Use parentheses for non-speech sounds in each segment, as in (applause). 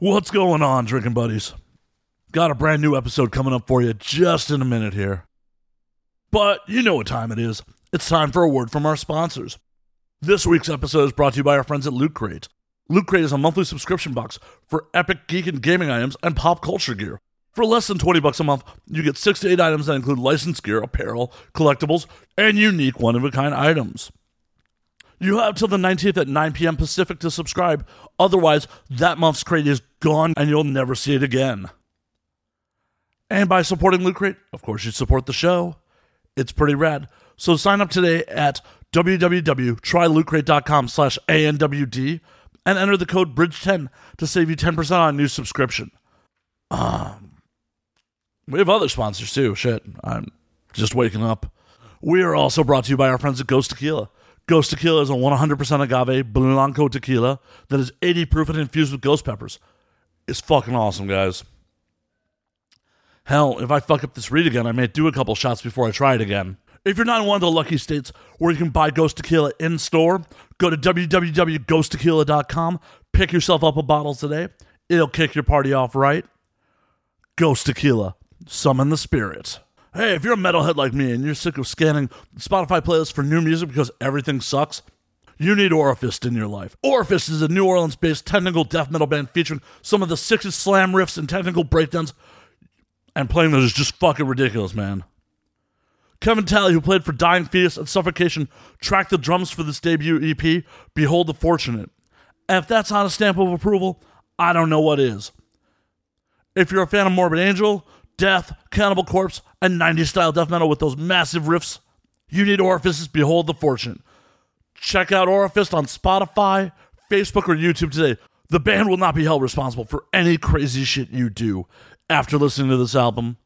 What's going on, drinking buddies? Got a brand new episode coming up for you just in a minute here. But you know what time it is. It's time for a word from our sponsors. This week's episode is brought to you by our friends at Loot Crate. Loot Crate is a monthly subscription box for epic geek and gaming items and pop culture gear. For less than 20 bucks a month, you get 6 to 8 items that include licensed gear, apparel, collectibles, and unique one-of-a-kind items. You have till the 19th at 9 p.m. Pacific to subscribe. Otherwise, that month's crate is gone and you'll never see it again. And by supporting Loot Crate, of course, you support the show. It's pretty rad. So sign up today at www.trylootcrate.com slash ANWD and enter the code BRIDGE10 to save you 10% on a new subscription. Um, we have other sponsors too. Shit, I'm just waking up. We are also brought to you by our friends at Ghost Tequila. Ghost Tequila is a 100% agave Blanco tequila that is 80 proof and infused with ghost peppers. It's fucking awesome, guys. Hell, if I fuck up this read again, I may do a couple shots before I try it again. If you're not in one of the lucky states where you can buy Ghost Tequila in store, go to www.ghosttequila.com, pick yourself up a bottle today. It'll kick your party off right. Ghost Tequila, summon the spirit. Hey, if you're a metalhead like me and you're sick of scanning Spotify playlists for new music because everything sucks, you need Orifist in your life. Orifist is a New Orleans based technical death metal band featuring some of the sickest slam riffs and technical breakdowns, and playing those is just fucking ridiculous, man. Kevin Talley, who played for Dying Fetus and Suffocation, tracked the drums for this debut EP, Behold the Fortunate. And if that's not a stamp of approval, I don't know what is. If you're a fan of Morbid Angel, Death, Cannibal Corpse, and 90s style death metal with those massive riffs, you need Orifist's Behold the Fortune. Check out Orifist on Spotify, Facebook, or YouTube today. The band will not be held responsible for any crazy shit you do after listening to this album.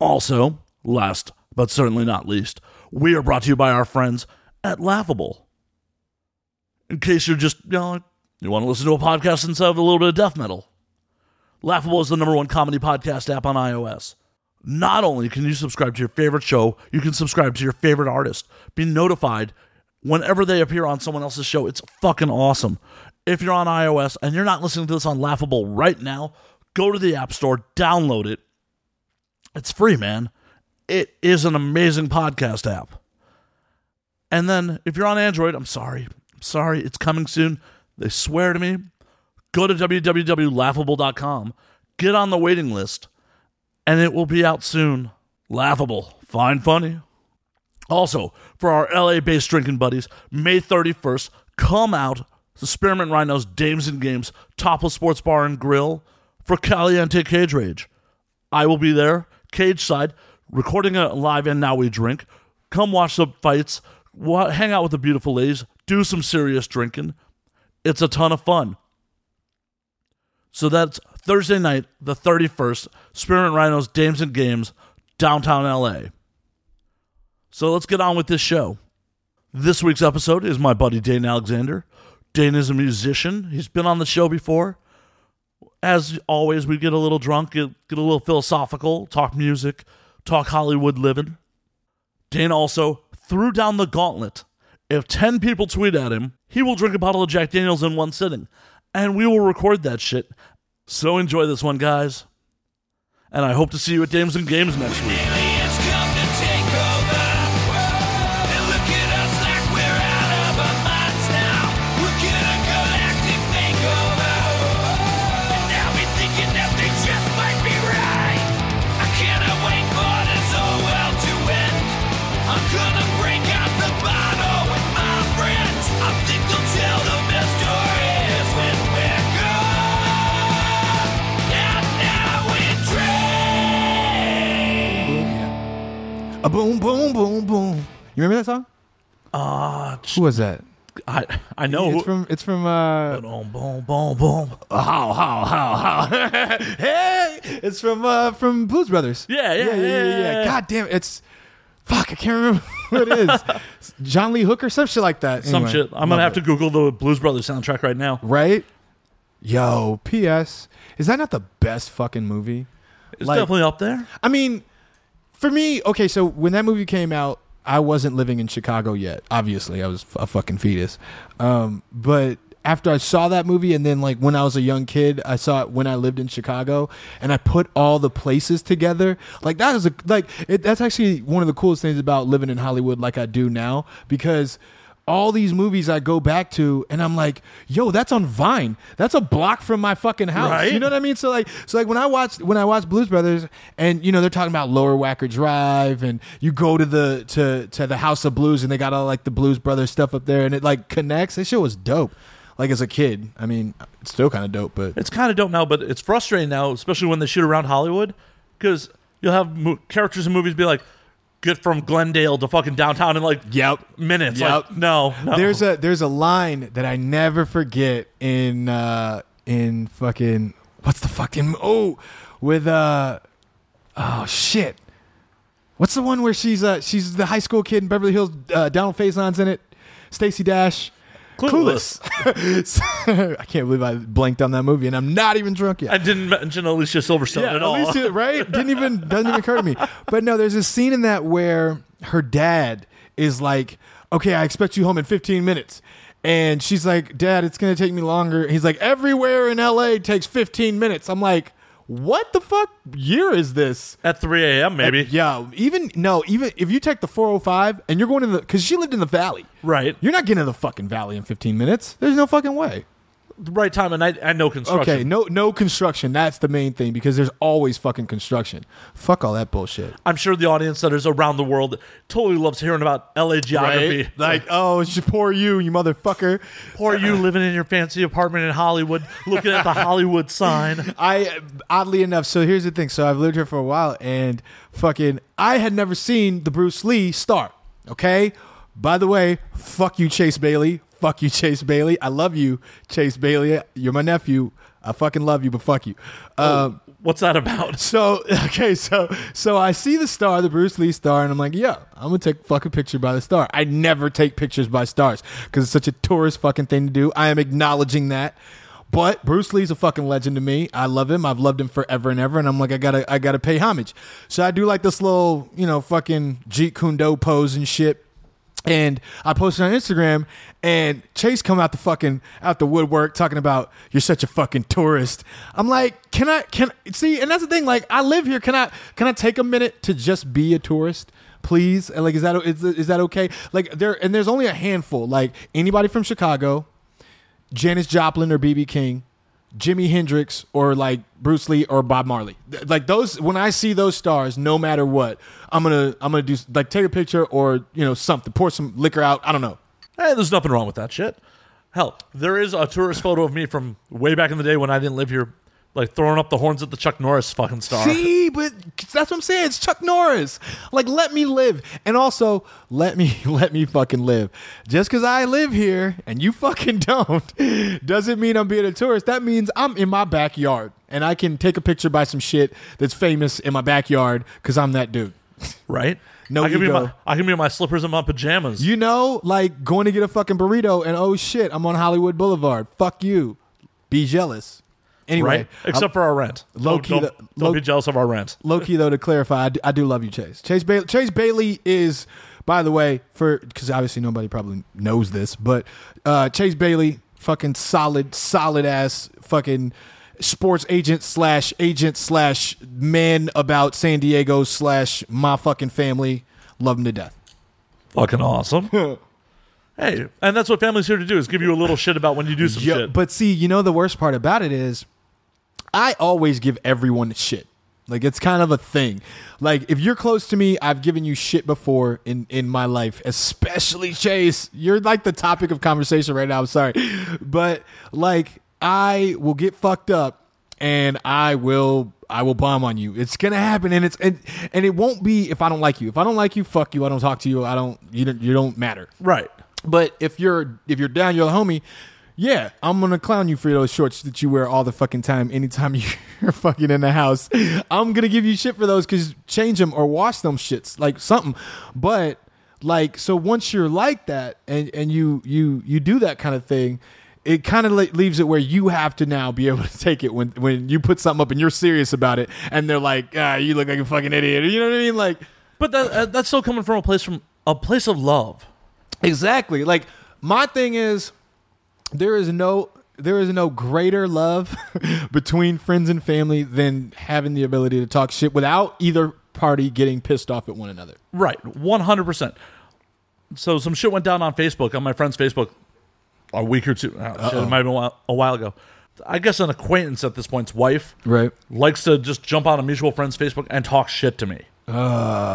Also, last but certainly not least, we are brought to you by our friends at Laughable. In case you're just, you know, you want to listen to a podcast instead of a little bit of death metal. Laughable is the number one comedy podcast app on iOS. Not only can you subscribe to your favorite show, you can subscribe to your favorite artist. Be notified whenever they appear on someone else's show. It's fucking awesome. If you're on iOS and you're not listening to this on Laughable right now, go to the App Store, download it. It's free, man. It is an amazing podcast app. And then if you're on Android, I'm sorry. I'm sorry. It's coming soon. They swear to me. Go to www.laughable.com, get on the waiting list, and it will be out soon. Laughable. Find funny. Also, for our LA based drinking buddies, May 31st, come out to Spearmint Rhino's Dames and Games Topless Sports Bar and Grill for Caliente Cage Rage. I will be there, cage side, recording a live and now we drink. Come watch the fights, hang out with the beautiful ladies, do some serious drinking. It's a ton of fun. So that's Thursday night, the 31st, Spearmint Rhinos Dames and Games, downtown LA. So let's get on with this show. This week's episode is my buddy Dane Alexander. Dane is a musician. He's been on the show before. As always, we get a little drunk, get, get a little philosophical, talk music, talk Hollywood living. Dane also threw down the gauntlet. If 10 people tweet at him, he will drink a bottle of Jack Daniels in one sitting. And we will record that shit. So enjoy this one, guys. And I hope to see you at Dames and Games next week. A boom, boom, boom, boom. You remember that song? Ah, Who was that? I I know. It's from. It's from. Uh, boom, boom, boom, boom. how, how, how, how? (laughs) hey, it's from. Uh, from Blues Brothers. Yeah, yeah, yeah, yeah, yeah, yeah. God damn, it, it's. Fuck, I can't remember (laughs) what it is. (laughs) John Lee Hooker, some shit like that. Some Anyway, shit. I'm gonna have to. Google the Blues Brothers soundtrack right now. Right. Yo, P.S. Is that not the best fucking movie? It's Like- definitely up there. I mean, for me, okay, so when that movie came out, I wasn't living in Chicago yet. Obviously, I was a fucking fetus. Um, but after I saw that movie, and then like when I was a young kid, I saw it when I lived in Chicago, and I put all the places together. Like that is a like it, that's actually one of the coolest things about living in Hollywood, like I do now, because all these movies I go back to and I'm like, yo, that's on Vine. That's a block from my fucking house. Right. You know what I mean? So like so like when I watch when I watch Blues Brothers and you know they're talking about Lower Wacker Drive and you go to the to to the House of Blues and they got all like the Blues Brothers stuff up there and it like connects. That shit was dope. Like as a kid. I mean, it's still kind of dope, but It's kind of dope now, but it's frustrating now, especially when they shoot around Hollywood, because you'll have mo- characters in movies be like, "Get from Glendale to fucking downtown in like Yep. minutes." Yep. Like, no, no. There's a there's a line that I never forget in uh in fucking what's the fucking oh with uh oh shit what's the one where she's uh she's the high school kid in Beverly Hills uh, Donald Faison's in it Stacey Dash Clueless. Clueless. (laughs) I can't believe I blanked on that movie and I'm not even drunk yet I didn't mention Alicia Silverstone at all. least (laughs) it- right? Didn't even doesn't even occur to me. But no, there's a scene in that where her dad is like, "Okay, I expect you home in 15 minutes." And she's like, "Dad, it's going to take me longer." He's like, "Everywhere in LA takes 15 minutes." I'm like, "What the fuck year is this?" at 3 a.m. maybe. Yeah, even no, even if you take the 405 and you're going to the cuz she lived in the valley. Right. You're not getting to the fucking valley in 15 minutes. There's no fucking way. The right time and I, I know construction. Okay, no no construction. That's the main thing because there's always fucking construction. Fuck all that bullshit. I'm sure the audience that is around the world totally loves hearing about LA geography. Like, oh, it's just poor you, you motherfucker. Poor you living in your fancy apartment in Hollywood, looking at the Hollywood sign. (laughs) I oddly enough, so here's the thing. So I've lived here for a while and fucking I had never seen the Bruce Lee start. Okay? By the way, fuck you, Chase Bailey. Fuck you, Chase Bailey. I love you, Chase Bailey. You're my nephew. I fucking love you, but fuck you. Um, What's that about? (laughs) So okay, so so I see the star, the Bruce Lee star, and I'm like, yeah, I'm gonna take a fucking picture by the star. I never take pictures by stars because it's such a tourist fucking thing to do. I am acknowledging that. But Bruce Lee's a fucking legend to me. I love him. I've loved him forever and ever. And I'm like, I gotta, I gotta pay homage. So I do like this little, you know, fucking Jeet Kune Do pose and shit. And I posted on Instagram, and Chase come out the fucking out the woodwork talking about you're such a fucking tourist. I'm like, can I can see? And that's the thing. Like, I live here. Can I can I take a minute to just be a tourist, please? And like, is that is, is that okay? Like, there and there's only a handful. Like anybody from Chicago, Janis Joplin or BB King, Jimi Hendrix or like Bruce Lee or Bob Marley. Like those when I see those stars, no matter what, I'm gonna I'm gonna do like take a picture or you know something, pour some liquor out. I don't know. Hey, there's nothing wrong with that shit. Hell, there is a tourist photo of me from way back in the day when I didn't live here, like throwing up the horns at the Chuck Norris fucking star. See, but that's what I'm saying. It's Chuck Norris. Like, let me live, and also let me (laughs) let me fucking live. Just because I live here and you fucking (laughs) don't, doesn't mean I'm being a tourist. That means I'm in my backyard and I can take a picture by some shit that's famous in my backyard because I'm that dude. right? No I can be ego. my I can be in my slippers and my pajamas. You know, like going to get a fucking burrito and oh shit, I'm on Hollywood Boulevard. Fuck you. Be jealous. Anyway, right? Except for our rent. low Don't- key don't, the- don't be jealous of our rent. low key though to clarify, I do, I do love you, Chase. Chase Bailey. Chase Bailey is, by the way, for because obviously nobody probably knows this, but uh, Chase Bailey, fucking solid, solid ass, fucking sports agent slash agent slash man about San Diego slash my fucking family. Love him to death. Fucking awesome. (laughs) hey, and that's what family's here to do is give you a little shit about when you do some Yeah, shit. But see, you know the worst part about it is I always give everyone shit. Like it's kind of a thing. Like if you're close to me, I've given you shit before in in my life, especially Chase. You're like the topic of conversation right now. I'm sorry. But like I will get fucked up and I will I will bomb on you. It's gonna happen, and it's and, and it won't be if I don't like you. If I don't like you, fuck you. I don't talk to you. I don't you don't you don't matter. right. But if you're if you're down, you're a homie. Yeah, I'm gonna clown you for those shorts that you wear all the fucking time. Anytime (laughs) you're fucking in the house, I'm gonna give you shit for those because change them or wash them shits like something. But like, so once you're like that and and you you you do that kind of thing, it kind of leaves it where you have to now be (laughs) able to take it when when you put something up and you're serious about it, and they're like, ah, you look like a fucking idiot. You know what I mean? Like, But that, uh, that's still coming from a place from a place of love. Exactly. Like my thing is there is no there is no greater love (laughs) between friends and family than having the ability to talk shit without either party getting pissed off at one another. Right, one hundred percent. So some shit went down on Facebook on my friend's Facebook a week or two. oh, shit, it might have been a while, a while ago. I guess an acquaintance at this point's wife Right. likes to just jump on a mutual friend's Facebook and talk shit to me. Oh,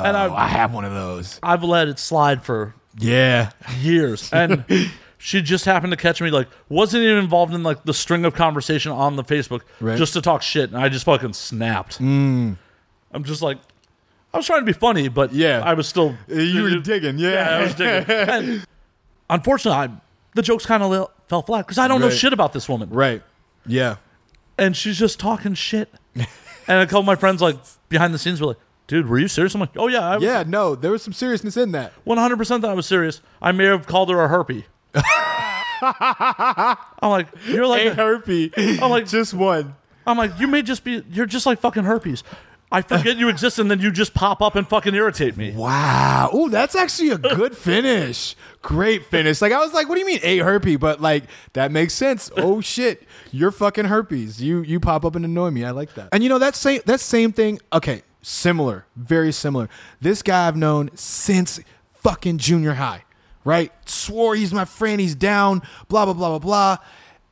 and I I've, have one of those. I've let it slide for Yeah. years, and (laughs) she just happened to catch me like wasn't even involved in like the string of conversation on the Facebook Right. just to talk shit, and I just fucking snapped. Mm. I'm just like, I was trying to be funny, but Yeah. I was still uh, You were digging, yeah. Yeah, I was digging. (laughs) Unfortunately, I, the jokes kind of fell flat because I don't know shit about this woman, Right. Yeah. and she's just talking shit. (laughs) and a couple of my friends, like behind the scenes, were like, "Dude, were you serious?" I'm like, "Oh yeah, I was Yeah, no, there was some seriousness in that. 100 percent that I was serious. I may have called her a herpy." I'm like, "You're like, a- herpy. I'm like, just one. I'm like, you may just be, you're just like fucking herpes. I forget you exist, and then you just pop up and fucking irritate me." Wow. Oh, that's actually a good (laughs) finish. Great finish. Like I was like, what do you mean a herpy? But like that makes sense. Oh (laughs) shit. You're fucking herpes. You you pop up and annoy me. I like that. And you know that same that same thing, okay, similar, very similar. This guy I've known since fucking junior high. Right? Swore he's my friend, he's down, blah blah blah blah blah.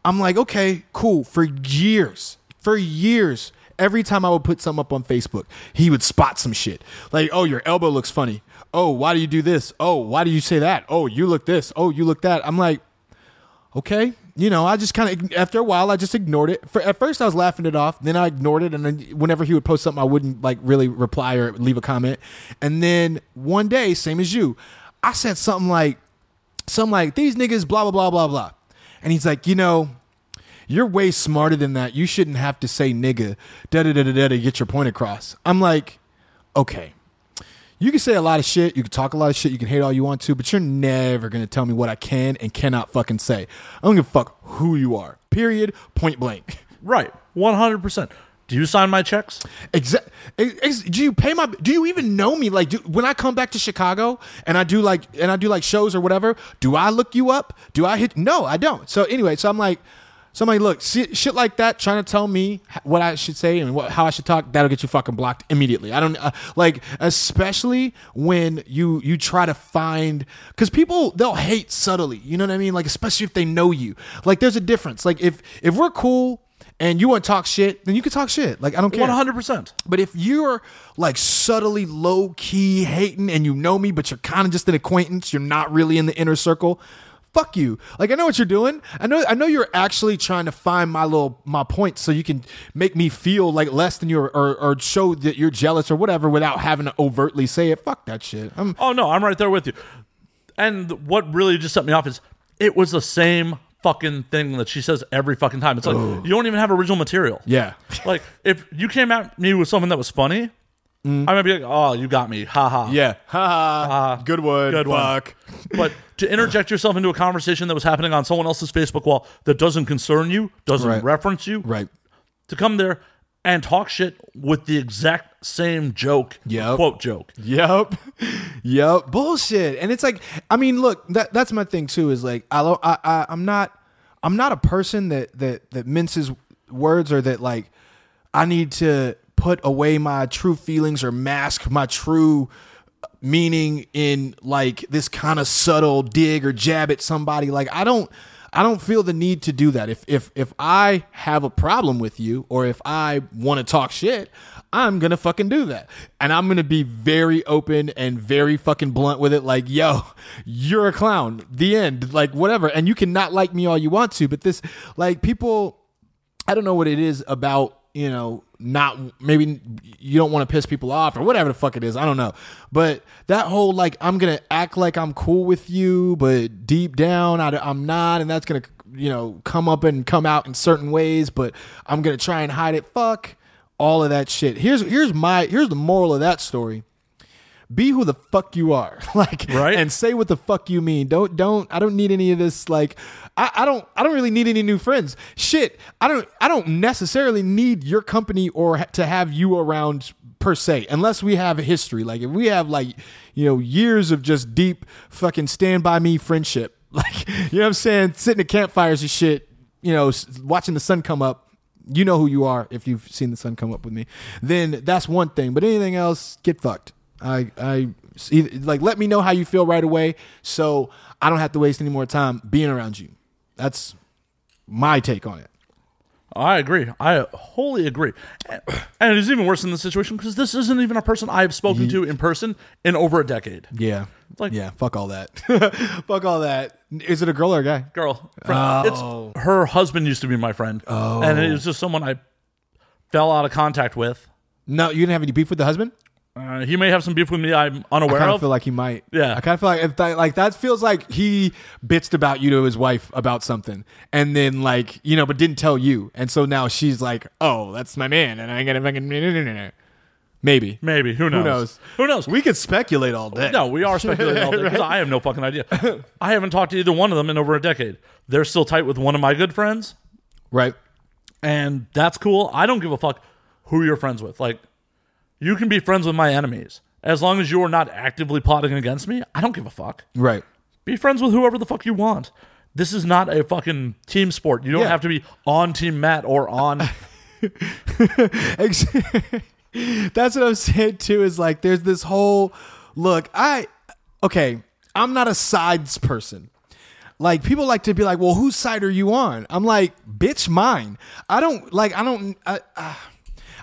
I'm like, okay, cool. For years, for years, every time I would put something up on Facebook, he would spot some shit. Like, oh, your elbow looks funny. Oh, why do you do this? Oh, why do you say that? Oh, you look this. Oh, you look that. I'm like, okay. You know, I just kind of, after a while, I just ignored it. For, at first, I was laughing it off. Then I ignored it. And then whenever he would post something, I wouldn't like really reply or leave a comment. And then one day, same as you, I said something like, something like, these niggas, blah, blah, blah, blah, blah. And he's like, you know, you're way smarter than that. You shouldn't have to say nigga, da da da da da to get your point across. I'm like, okay. You can say a lot of shit, you can talk a lot of shit, you can hate all you want to, but you're never gonna tell me what I can and cannot fucking say. I don't give a fuck who you are. Period. Point blank. Right, 100. Do you sign my checks? Exact. Do you pay my? Do you even know me? Like, do, when I come back to Chicago and I do like and I do like shows or whatever, do I look you up? Do I hit? No, I don't. So anyway, so I'm like, somebody look shit, shit like that, trying to tell me what I should say and what, how I should talk. That'll get you fucking blocked immediately. I don't uh, like, especially when you you try to find because people they'll hate subtly. You know what I mean? Like, especially if they know you. Like, there's a difference. Like, if if we're cool. And you want to talk shit, then you can talk shit. Like I don't care. 100. percent But if you're like subtly low key hating and you know me, but you're kind of just an acquaintance, you're not really in the inner circle. Fuck you. Like I know what you're doing. I know. I know you're actually trying to find my little my points so you can make me feel like less than you or, or, or show that you're jealous or whatever without having to overtly say it. Fuck that shit. I'm Oh no, I'm right there with you. And what really just set me off is it was the same fucking thing that she says every fucking time. It's like you don't even have original material. yeah. (laughs) Like if you came at me with something that was funny, mm. I might be like, "Oh, you got me, ha ha." Yeah. Ha ha. Good one. Good one. Fuck. (laughs) But to interject yourself into a conversation that was happening on someone else's Facebook wall that doesn't concern you, doesn't Right. reference you, Right. to come there and talk shit with the exact same joke, Yep. quote joke. Yep. (laughs) Yep. Bullshit. And it's like, I mean, look, that that's my thing too. Is like, I, lo- I, I I'm not, I'm not a person that that that minces words or that like, I need to put away my true feelings or mask my true meaning in like this kind of subtle dig or jab at somebody. Like, I don't. I don't feel the need to do that. If if if I have a problem with you or if I want to talk shit, I'm gonna fucking do that. And I'm gonna be very open and very fucking blunt with it. Like, yo, you're a clown. The end. Like, whatever. And you can not like me all you want to, but this, like, people, I don't know what it is about, you know, not maybe you don't want to piss people off or whatever the fuck it is. I don't know. But that whole like, I'm to act like I'm cool with you, but deep down, I, am not. And that's to, you know, come up and come out in certain ways, but I'm to try and hide it. Fuck all of that shit. Here's, here's my, here's the moral of that story be who the fuck you are (laughs) like Right. and say what the fuck you mean don't don't i don't need any of this like I, I don't i don't really need any new friends shit i don't i don't necessarily need your company or ha- to have you around per se unless we have a history like if we have like you know years of just deep fucking stand by me friendship (laughs) Like, you know what I'm saying? Sitting at campfires and shit, you know, s- watching the sun come up. You know who you are if you've seen the sun come up with me. Then that's one thing. But anything else, get fucked. I, I, like, let me know how you feel right away so I don't have to waste any more time being around you. That's my take on it. I agree. I wholly agree. And it's even worse in this situation because this isn't even a person I've spoken to in person in over a decade. Yeah. Like- yeah, fuck all that. (laughs) fuck all that. Is it a girl or a guy? Girl, friend, Oh. it's her husband used to be my friend, Oh. and it oh. was just someone I fell out of contact with. No, you didn't have any beef with the husband? Uh, he may have some beef with me I'm I unaware kind of feel like he might. Yeah. I kind of feel like if that, like that feels like he bitched about you to his wife about something, and then like you know, but didn't tell you, and so now she's like, "Oh, that's my man," and I gotta fucking maybe. Maybe who knows? Who knows? Who knows? We could speculate all day. no, we are speculating all day because (laughs) I have no fucking idea. I haven't talked to either one of them in over a decade. They're still tight with one of my good friends, right? and that's cool. I don't give a fuck who you're friends with. Like, you can be friends with my enemies as long as you are not actively plotting against me. I don't give a fuck. Right. Be friends with whoever the fuck you want. This is not a fucking team sport. You don't Yeah. have to be on Team Matt or on. (laughs) Ex- (laughs) That's what I'm saying too. Is like there's this whole look. I okay. I'm not a sides person. Like people like to be like, well, whose side are you on? I'm like, bitch, mine. I don't like. I don't. I, uh,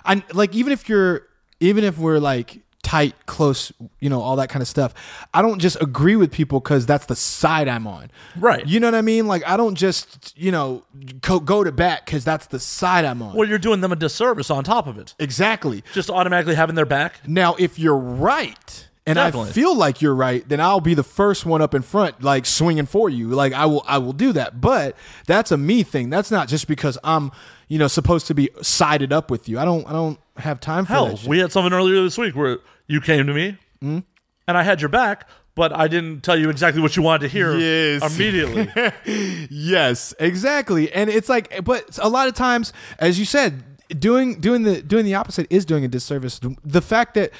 I like even if you're even if we're like tight, close, you know, all that kind of stuff. I don't just agree with people because that's the side I'm on. Right. You know what I mean? Like I don't just you know go, go to bat because that's the side I'm on. well, you're doing them a disservice on top of it. exactly. Just automatically having their back. Now, if you're right, and Definitely. I feel like you're right, then I'll be the first one up in front, like swinging for you. Like I will, I will do that. But that's a me thing. That's not just because I'm, you know, supposed to be sided up with you. I don't, I don't have time for Hell, we had something earlier this week where you came to me Hmm? and I had your back, but I didn't tell you exactly what you wanted to hear Yes. immediately. (laughs) yes, exactly. And it's like, but a lot of times, as you said, doing doing the doing the opposite is doing a disservice. The fact that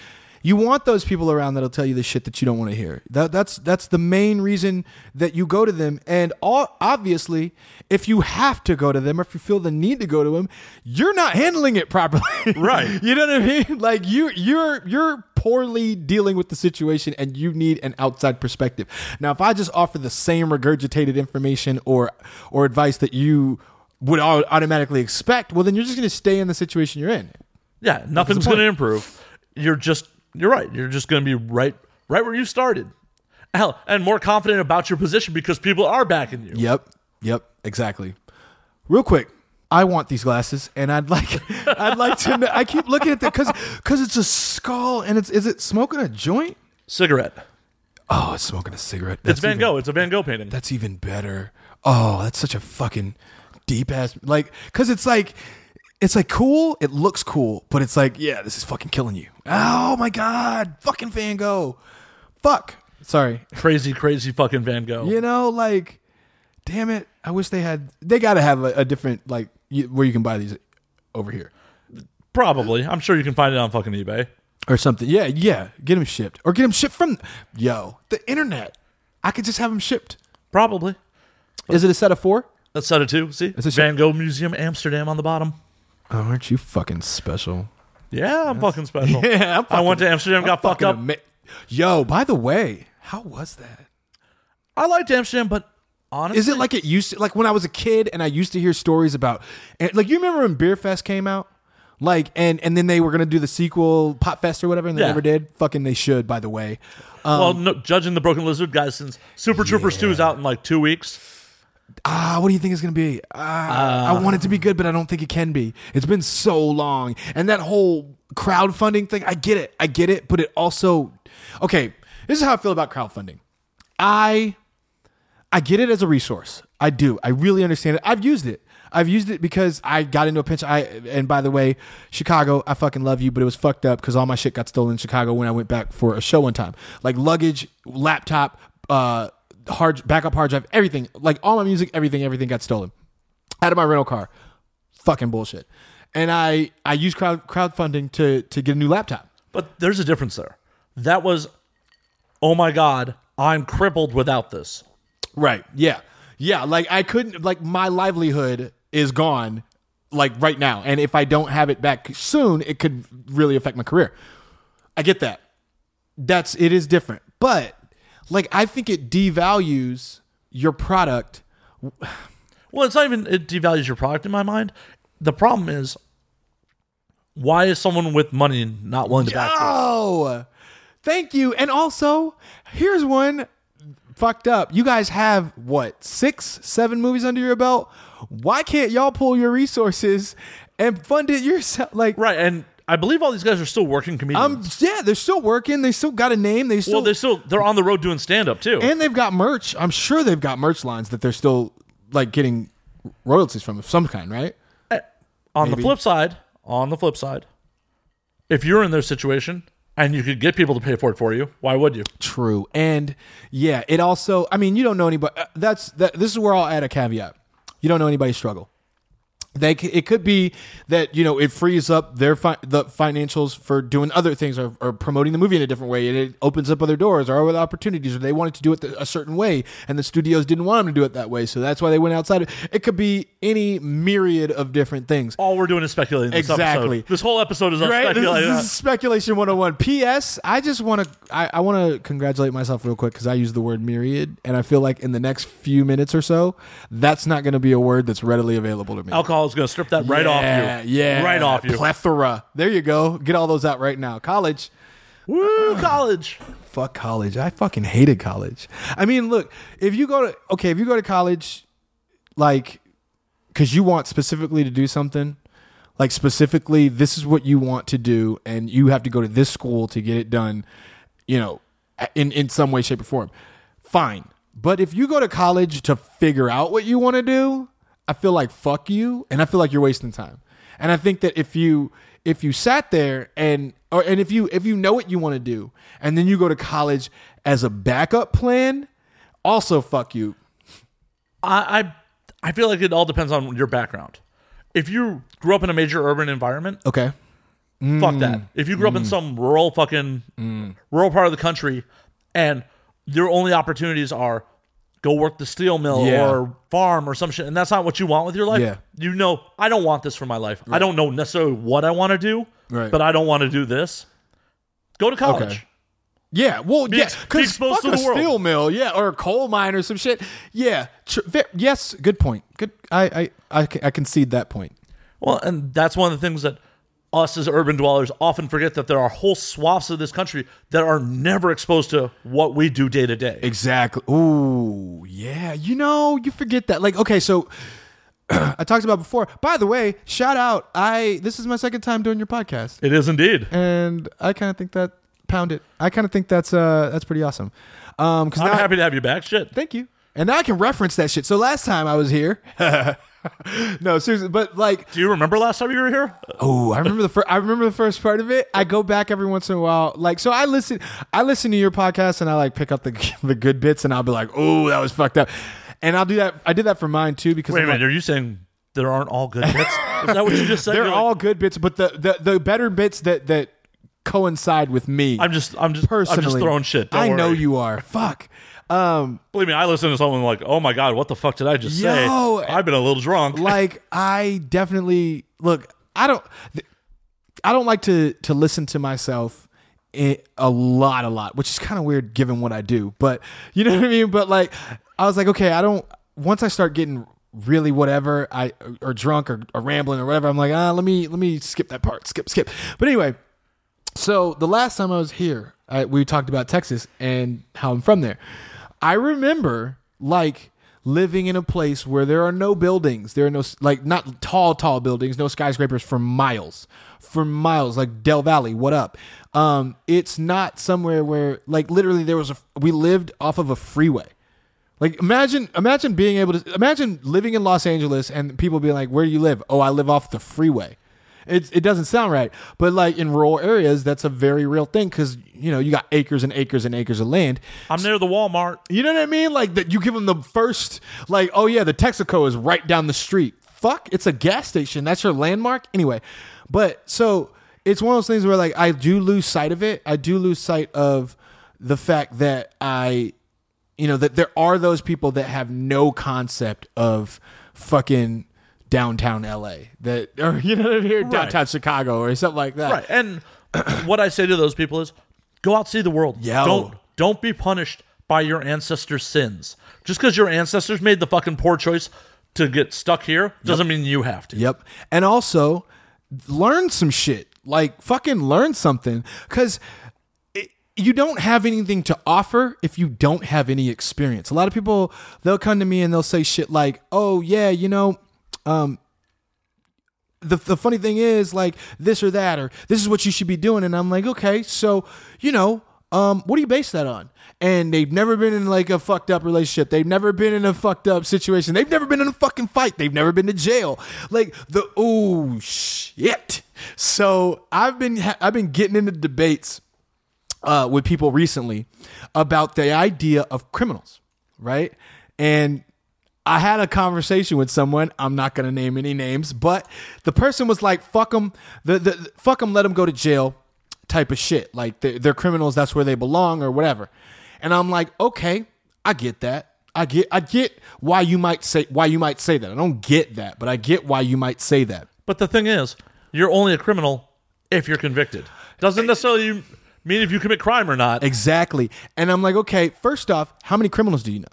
you want those people around that'll tell you the shit that you don't want to hear. That, that's that's the main reason that you go to them. And all, obviously, if you have to go to them, or if you feel the need to go to them, you're not handling it properly. (laughs) Right. you know what I mean? Like you you're you're poorly dealing with the situation and you need an outside perspective. Now, if I just offer the same regurgitated information or or advice that you would au- automatically expect, well then you're just going to stay in the situation you're in. yeah, nothing's going to improve. You're just, you're right. You're just going to be right, right where you started. Hell, and more confident about your position because people are backing you. Yep. Yep, exactly. Real quick, I want these glasses and I'd like (laughs) I'd like to know, I keep looking at that cuz cuz it's a skull and it's is it smoking a joint? Cigarette. Oh, it's smoking a cigarette. It's That's Van even- Gogh. It's a Van Gogh painting. That's even better. Oh, that's such a fucking deep ass like cuz it's like it's like cool, it looks cool, but it's like, yeah, this is fucking killing you. Oh my god, fucking Van Gogh. Fuck. Sorry. crazy, crazy fucking Van Gogh. You know, like damn it. I wish they had they got to have a, a different like you, where you can buy these over here Probably. I'm sure you can find it on fucking eBay. or something. Yeah, yeah, get them shipped or get them shipped from yo, the internet. I could just have them shipped. Probably. Is it a set of 4? A set of two. See? It's a Van Gogh Museum, Amsterdam on the bottom. Oh, aren't you fucking special? Yeah, I'm fucking special. (laughs) Yeah, I'm I went to Amsterdam, got fucked Fucking up. ama- Yo, by the way, how was that? I liked Amsterdam, but honestly, Is it like it used to like when I was a kid and I used to hear stories about and like you remember when Beerfest came out? Like and and then they were gonna do the sequel Potfest or whatever and they Yeah. never did. Fucking they should, by the way. Um, well, no, judging the Broken Lizard guys, since Super Troopers 2 is out in like two weeks, Ah, what do you think it's gonna be? Ah, I want it to be good, but I don't think it can be. It's been so long, and that whole crowdfunding thing. I get it, I get it, but it also okay. This is how I feel about crowdfunding. I I get it as a resource. I do. I really understand it. I've used it. I've used it because I got into a pinch. I and by the way, Chicago, I fucking love you, but it was fucked up because all my shit got stolen in Chicago when I went back for a show one time. Like luggage, laptop, uh, hard backup hard drive, everything. Like all my music, everything, everything got stolen out of my rental car. Fucking bullshit. And I I used crowd crowdfunding to to get a new laptop. but there's a difference there. That was, oh my God, I'm crippled without this. Right. Yeah. Yeah. Like I couldn't. Like my livelihood is gone. Like right now, and if I don't have it back soon, it could really affect my career. I get that. That's it is different, but like I think it devalues your product. Well, it's not even it devalues your product in my mind. The problem is, why is someone with money not willing to back? this? Oh, thank you. And also, here's one fucked up. You guys have what six, seven movies under your belt? Why can't y'all pull your resources and fund it yourself? Like, Right, and I believe all these guys are still working comedians. um, yeah, they're still working. They still got a name. They still well, they're still they're on the road doing stand up too. and they've got merch. I'm sure they've got merch lines that they're still like getting royalties from of some kind, right? on the maybe. flip side, on the flip side, if you're in their situation and you could get people to pay for it for you, why would you? True. And yeah, it also, I mean, you don't know anybody. uh, That's that. This is where I'll add a caveat. You don't know anybody's struggle. They, it could be that you know it frees up their fi- the financials for doing other things or, or promoting the movie in a different way, and it opens up other doors or other opportunities, or they wanted to do it a certain way, and the studios didn't want them to do it that way, so that's why they went outside. It could be any myriad of different things. All we're doing is speculating. This Exactly. Episode. This whole episode is Right? This, speculating. this is speculation 101. P.S. I just want to I, I want to congratulate myself real quick because I use the word myriad, and I feel like in the next few minutes or so, that's not going to be a word that's readily available to me. Alcohol is going to strip that right off you. Yeah, right off you. Plethora. There you go. Get all those out right now. College. Woo, college. Fuck college. I fucking hated college. I mean, look, if you go to okay, if you go to college, like, because you want specifically to do something, like specifically, this is what you want to do, and you have to go to this school to get it done. You know, in in some way, shape, or form. Fine, but if you go to college to figure out what you want to do, I feel like fuck you, and I feel like you're wasting time. And I think that if you if you sat there and or and if you if you know what you want to do, and then you go to college as a backup plan, also fuck you. I, I I feel like it all depends on your background. If you grew up in a major urban environment, Okay. fuck that. Mm. If you grew up in mm. some rural fucking mm. rural part of the country and your only opportunities are go work the steel mill Yeah. or farm or some shit and that's not what you want with your life, Yeah. you know, I don't want this for my life. I don't know necessarily what I want to do, Right. but I don't want to do this. Go to college. Okay. Yeah, well, yeah, because fuck to a steel mill, yeah, or a coal mine or some shit. Yeah, tr- yes, good point. Good, I, I, I, I concede that point. Well, and that's one of the things that us as urban dwellers often forget that there are whole swaths of this country that are never exposed to what we do day to day. Exactly. Ooh, yeah. You know, you forget that. Like, okay, so (clears throat) I talked about before. By the way, shout out. I this is my second time doing your podcast, It is indeed. and I kind of think that pound it. I kind of think that's uh that's pretty awesome. Um, because I'm happy to have you back. Shit. Thank you. And now I can reference that shit. So last time I was here. (laughs) (laughs) no, seriously, but like Do you remember last time you were here? Oh, I remember the first. I remember the first part of it. I go back every once in a while, like so. I listen. I listen to your podcast, and I like pick up the (laughs) the good bits, and I'll be like, "Oh, that was fucked up," and I'll do that. I did that for mine too because Wait a minute. like, Are you saying there aren't all good bits? is that what you just said? they're You're like, all good bits, but the, the the better bits that that coincide with me. I'm just. I'm just. personally I'm just throwing shit. Don't I know you are. Fuck. Um, Believe me, I listen to someone like, "Oh my god, what the fuck did I just say?" I've been a little drunk. (laughs) like I definitely look. I don't. th- I don't like to to listen to myself a lot, a lot, which is kind of weird given what I do. But you know what I mean. But like, I was like, okay, I don't. Once I start getting really whatever, I or drunk or, or rambling or whatever, I'm like, ah, let me let me skip that part, skip, skip. But anyway, so the last time I was here, I, we talked about Texas and how I'm from there. I remember like living in a place where there are no buildings. There are no like not tall, tall buildings, no skyscrapers for miles, for miles. Like Del Valle, what up? Um, it's not somewhere where like literally there was a. We lived off of a freeway. Like imagine imagine being able to imagine living in Los Angeles and people being like, "Where do you live?" "Oh, I live off the freeway." It it doesn't sound right, but like in rural areas, that's a very real thing because you know you got acres and acres and acres of land. I'm near the Walmart. You know what I mean? Like that you give them the first like, "Oh yeah, the Texaco is right down the street." Fuck, it's a gas station. That's your landmark anyway. But so it's one of those things where like I do lose sight of it. I do lose sight of the fact that I you know that there are those people that have no concept of fucking downtown LA that or you know what I mean, or downtown Chicago or something like that. Right. And (clears throat) what I say to those people is go out see the world. Yeah. Don't don't be punished by your ancestors' sins. Just because your ancestors made the fucking poor choice to get stuck here doesn't mean you have to. Yep. And also learn some shit. Like fucking learn something cuz you don't have anything to offer if you don't have any experience. A lot of people they'll come to me and they'll say shit like, "Oh, yeah, you know, um the, the funny thing is like this or that or this is what you should be doing and i'm like okay so you know um what do you base that on? And they've never been in like a fucked up relationship. They've never been in a fucked up situation. They've never been in a fucking fight. They've never been to jail. Like the oh shit. So i've been i've been getting into debates uh, with people recently about the idea of criminals, right? And I had a conversation with someone. I'm not going to name any names, but the person was like, "Fuck them, the, the the- fuck them, let them go to jail," type of shit. Like they're, they're criminals, that's where they belong, or whatever. And I'm like, okay, I get that. I get I get why you might say why you might say that. I don't get that, but I get why you might say that. But the thing is, you're only a criminal if you're convicted. Doesn't eh, necessarily mean if you commit crime or not. Exactly. And I'm like, okay, first off, how many criminals do you know?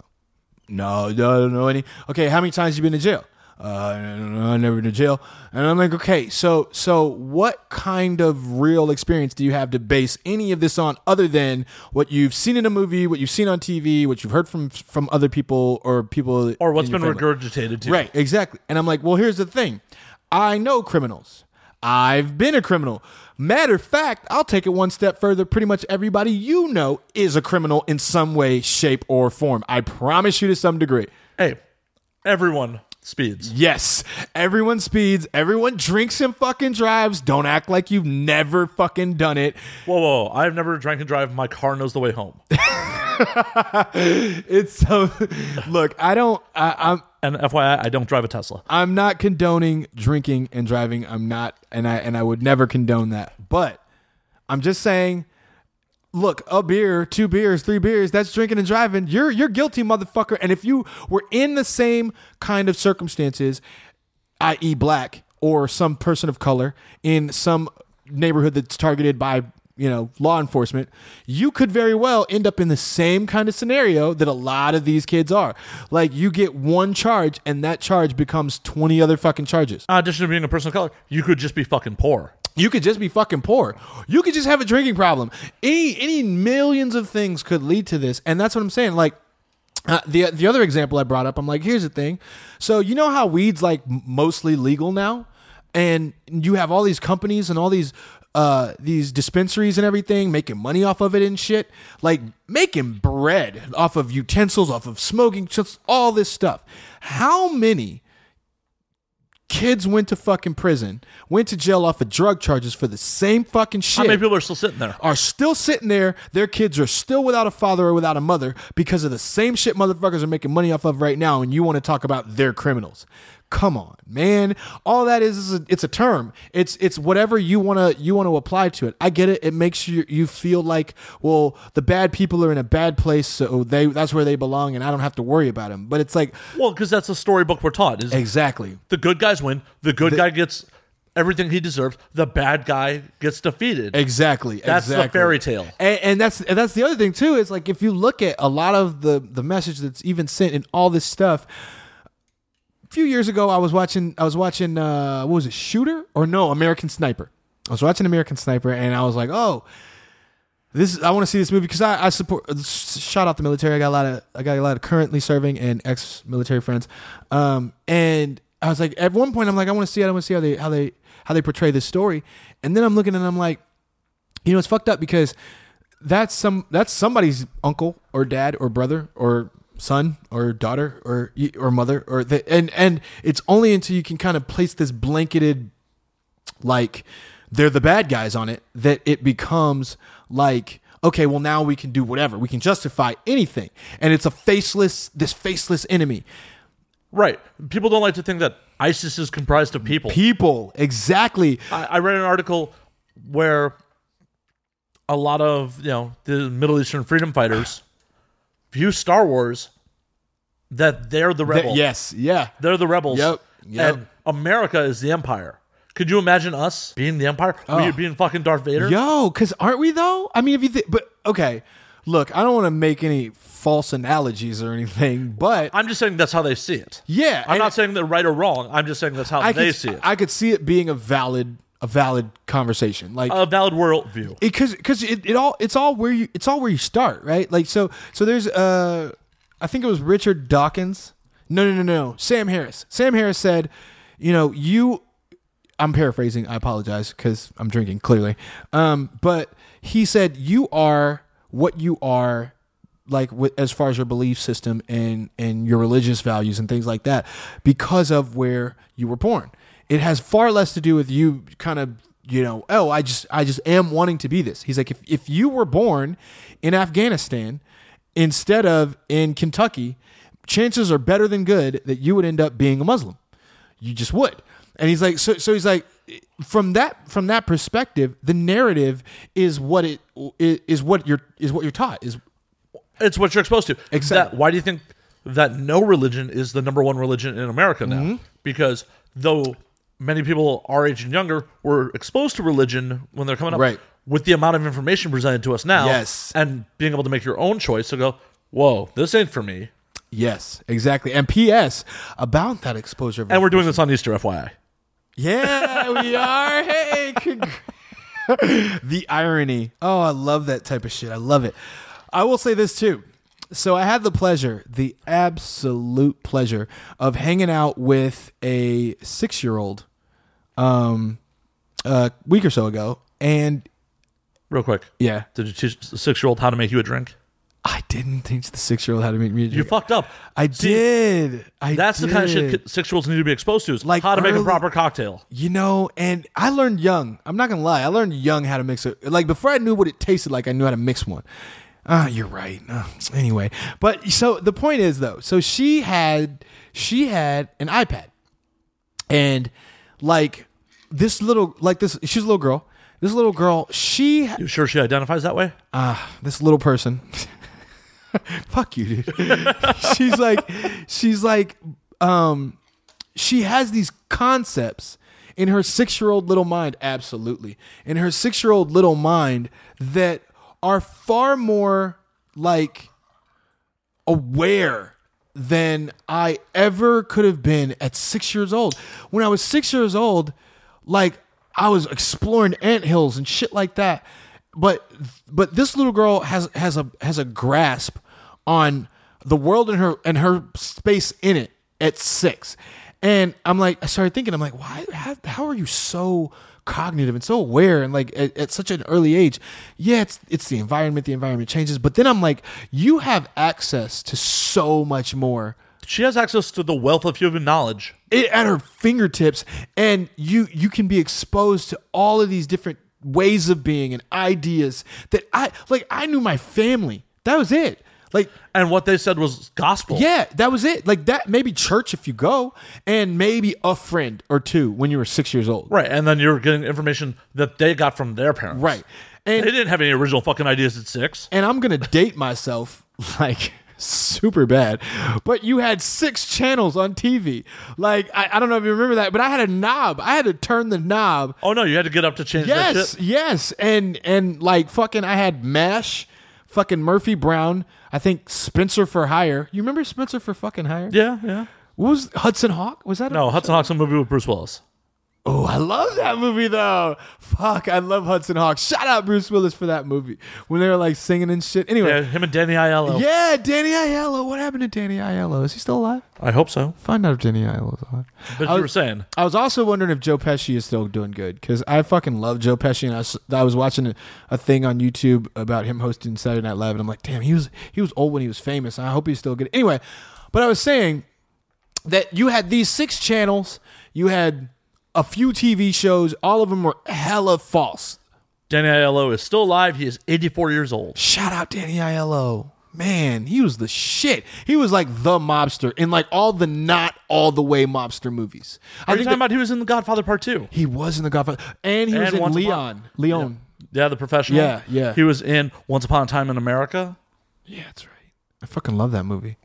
No, I don't know any. Okay, how many times you been to jail? Uh, no, I never been to jail. And I'm like, okay, so so what kind of real experience do you have to base any of this on, other than what you've seen in a movie, what you've seen on TV, what you've heard from from other people or people, Or what's been family? regurgitated to you. Right, exactly. And I'm like, well, here's the thing. I know criminals. I've been a criminal. Matter of fact, I'll take it one step further. Pretty much everybody you know is a criminal in some way, shape, or form. I promise you to some degree. Hey, everyone speeds. Yes, everyone speeds, everyone drinks and fucking drives. Don't act like you've never fucking done it. Whoa, whoa! I've never drank and drive. My car knows the way home. (laughs) (laughs) It's so. Look, I don't. I, I'm. And FYI, I don't drive a Tesla. I'm not condoning drinking and driving. I'm not, and I and I would never condone that. But I'm just saying, look, a beer, two beers, three beers, that's drinking and driving. You're you're guilty, motherfucker. And if you were in the same kind of circumstances, i.e., black or some person of color in some neighborhood that's targeted by you know law enforcement you could very well end up in the same kind of scenario that a lot of these kids are. Like you get one charge and that charge becomes 20 other fucking charges. In addition to being a person of color, you could just be fucking poor. you could just be fucking poor. You could just have a drinking problem. Any any millions of things could lead to this and that's what i'm saying. Like uh, the the other example I brought up, I'm like, here's the thing. So you know how weed's like mostly legal now, and you have all these companies and all these uh these dispensaries and everything making money off of it and shit, like making bread off of utensils, off of smoking, just all this stuff. How many kids went to fucking prison, went to jail off of drug charges for the same fucking shit? How many people are still sitting there? are still sitting there. Their kids are still without a father or without a mother because of the same shit motherfuckers are making money off of right now. And you want to talk about their criminals? Come on, man. All that is is a, it's a term. It's it's whatever you want to you want to apply to it. I get it. It makes you you feel like well the bad people are in a bad place, so they that's where they belong, and I don't have to worry about them. But it's like Well, because that's the storybook we're taught. Is exactly the good guys win. The good guy gets everything he deserves. The bad guy gets defeated. Exactly. That's the fairy tale. And, and that's and that's the other thing too. Is like if you look at a lot of the the message that's even sent in all this stuff. Few years ago, I was watching. I was watching. Uh, what was it? Shooter or no? American Sniper. I was watching American Sniper, and I was like, oh. This I want to see this movie because I, I support. Shout out the military. I got a lot of I got a lot of currently serving and ex military friends, um, and I was like at one point I'm like I want to see it. I want to see how they how they how they portray this story, and then I'm looking and I'm like, you know, it's fucked up because that's some that's somebody's uncle or dad or brother or son or daughter or or mother or the, and and it's only until you can kind of place this blanketed like they're the bad guys on it that it becomes like okay well now we can do whatever. We can justify anything. And it's a faceless this faceless enemy. Right. People don't like to think that ISIS is comprised of people. people. Exactly. I, I read an article where a lot of you know the Middle Eastern freedom fighters view Star Wars that they're the Th- rebel. yes, yeah. They're the rebels. Yep, yep. And America is the empire. Could you imagine us being the empire? We oh. being fucking Darth Vader? Yo, because aren't we though? I mean, if you think, but okay, look, I don't want to make any false analogies or anything, but I'm just saying that's how they see it. yeah, I'm not saying they're right or wrong. I'm just saying that's how I they could, see it. I could see it being a valid, a valid conversation, like a valid worldview. because because it, it all it's all where you it's all where you start right? Like so so there's uh i think it was richard dawkins. No no no no sam harris. Sam harris said you know you i'm paraphrasing i apologize because i'm drinking clearly. Um but he said you are what you are like with, as far as your belief system and and your religious values and things like that because of where you were born it has far less to do with you kind of you know oh i just i just am wanting to be this he's like if, if you were born in afghanistan instead of in kentucky chances are better than good that you would end up being a muslim you just would and he's like so so he's like from that from that perspective the narrative is what it is what you're is what you're taught is It's what you're exposed to. Exactly. That- why do you think that no religion is the number one religion in America now? Mm-hmm. Because though many people our age and younger were exposed to religion when they're coming up, Right. with the amount of information presented to us now, Yes. and being able to make your own choice to go, whoa, this ain't for me. Yes, exactly. And P.S. about that exposure. Of And we're doing this on Easter, FYI. yeah, we are. (laughs) Hey, congr- (laughs) the irony. Oh, I love that type of shit. I love it. I will say this too. So I had the pleasure, the absolute pleasure of hanging out with a six-year-old, um, a week or so ago, and Real quick. yeah, Did you teach the six year old how to make you a drink? I didn't teach the six-year-old how to make me. A drink. You fucked up. I See, did. I That's the kind of shit six year olds need to be exposed to is Like how to make a proper cocktail. You know, and I learned young. I'm not gonna lie. I learned young how to mix it. Like before I knew what it tasted like, I knew how to mix one. Ah, you're right. Ah, anyway, but so the point is though. So she had she had an iPad, and like this little like this. She's a little girl. This little girl. She You sure she identifies that way? ah, this little person. (laughs) Fuck you, dude. (laughs) she's like, she's like, um, she has these concepts in her six year old little mind, absolutely, in her six year old little mind that are far more like aware than I ever could have been at six years old. When I was six years old, like I was exploring ant hills and shit like that. But but this little girl has has a has a grasp on the world and her and her space in it at six. And I'm like, I started thinking, I'm like, why? How, how are you so cognitive and so aware and like at, at such an early age? Yeah, it's it's the environment. The environment changes, but then I'm like, you have access to so much more She has access to the wealth of human knowledge. It, at her fingertips and you you can be exposed to all of these different ways of being and ideas that I like I knew my family. That was it. Like And what they said was gospel. yeah, that was it. Like that maybe church if you go and maybe a friend or two when you were 6 years old. Right. And then you're getting information that they got from their parents. Right. And they didn't have any original fucking ideas at six. and I'm going to date myself (laughs) like super bad. But you had six channels on TV. Like I, I don't know if you remember that, but I had a knob. I had to turn the knob Oh no, you had to get up to change Yes, shit. yes, and and like fucking, I had Mash, fucking Murphy Brown. I think Spencer for Hire. You remember Spencer for fucking Hire? Yeah, yeah. What was Hudson Hawk? Was that a- No, Hudson Hawk's a movie with Bruce Willis. Oh, I love that movie though. Fuck, I love Hudson Hawk. Shout out Bruce Willis for that movie when they were like singing and shit. Anyway, Yeah, him and Danny Aiello. yeah, Danny Aiello. What happened to Danny Aiello? Is he still alive? I hope so. Find out if Danny Aiello's alive. But I you was- were saying, I was also wondering if Joe Pesci is still doing good because I fucking love Joe Pesci, and I was, I was watching a, a thing on YouTube about him hosting Saturday Night Live, and I'm like, damn, he was he was old when he was famous. I hope he's still good. Anyway, but I was saying that you had these six channels, you had a few TV shows, all of them were hella false. Danny Aiello is still alive. He is 84 years old. Shout out Danny Aiello. Man, he was the shit. He was like the mobster in like all the not all the way mobster movies. I Are you think talking that- about he was in The Godfather Part 2? he was in the Godfather, and he was And in Once Upon- Leon. Leon. Yeah, the professional. Yeah, yeah. He was in Once Upon a Time in America. Yeah, that's right. I fucking love that movie.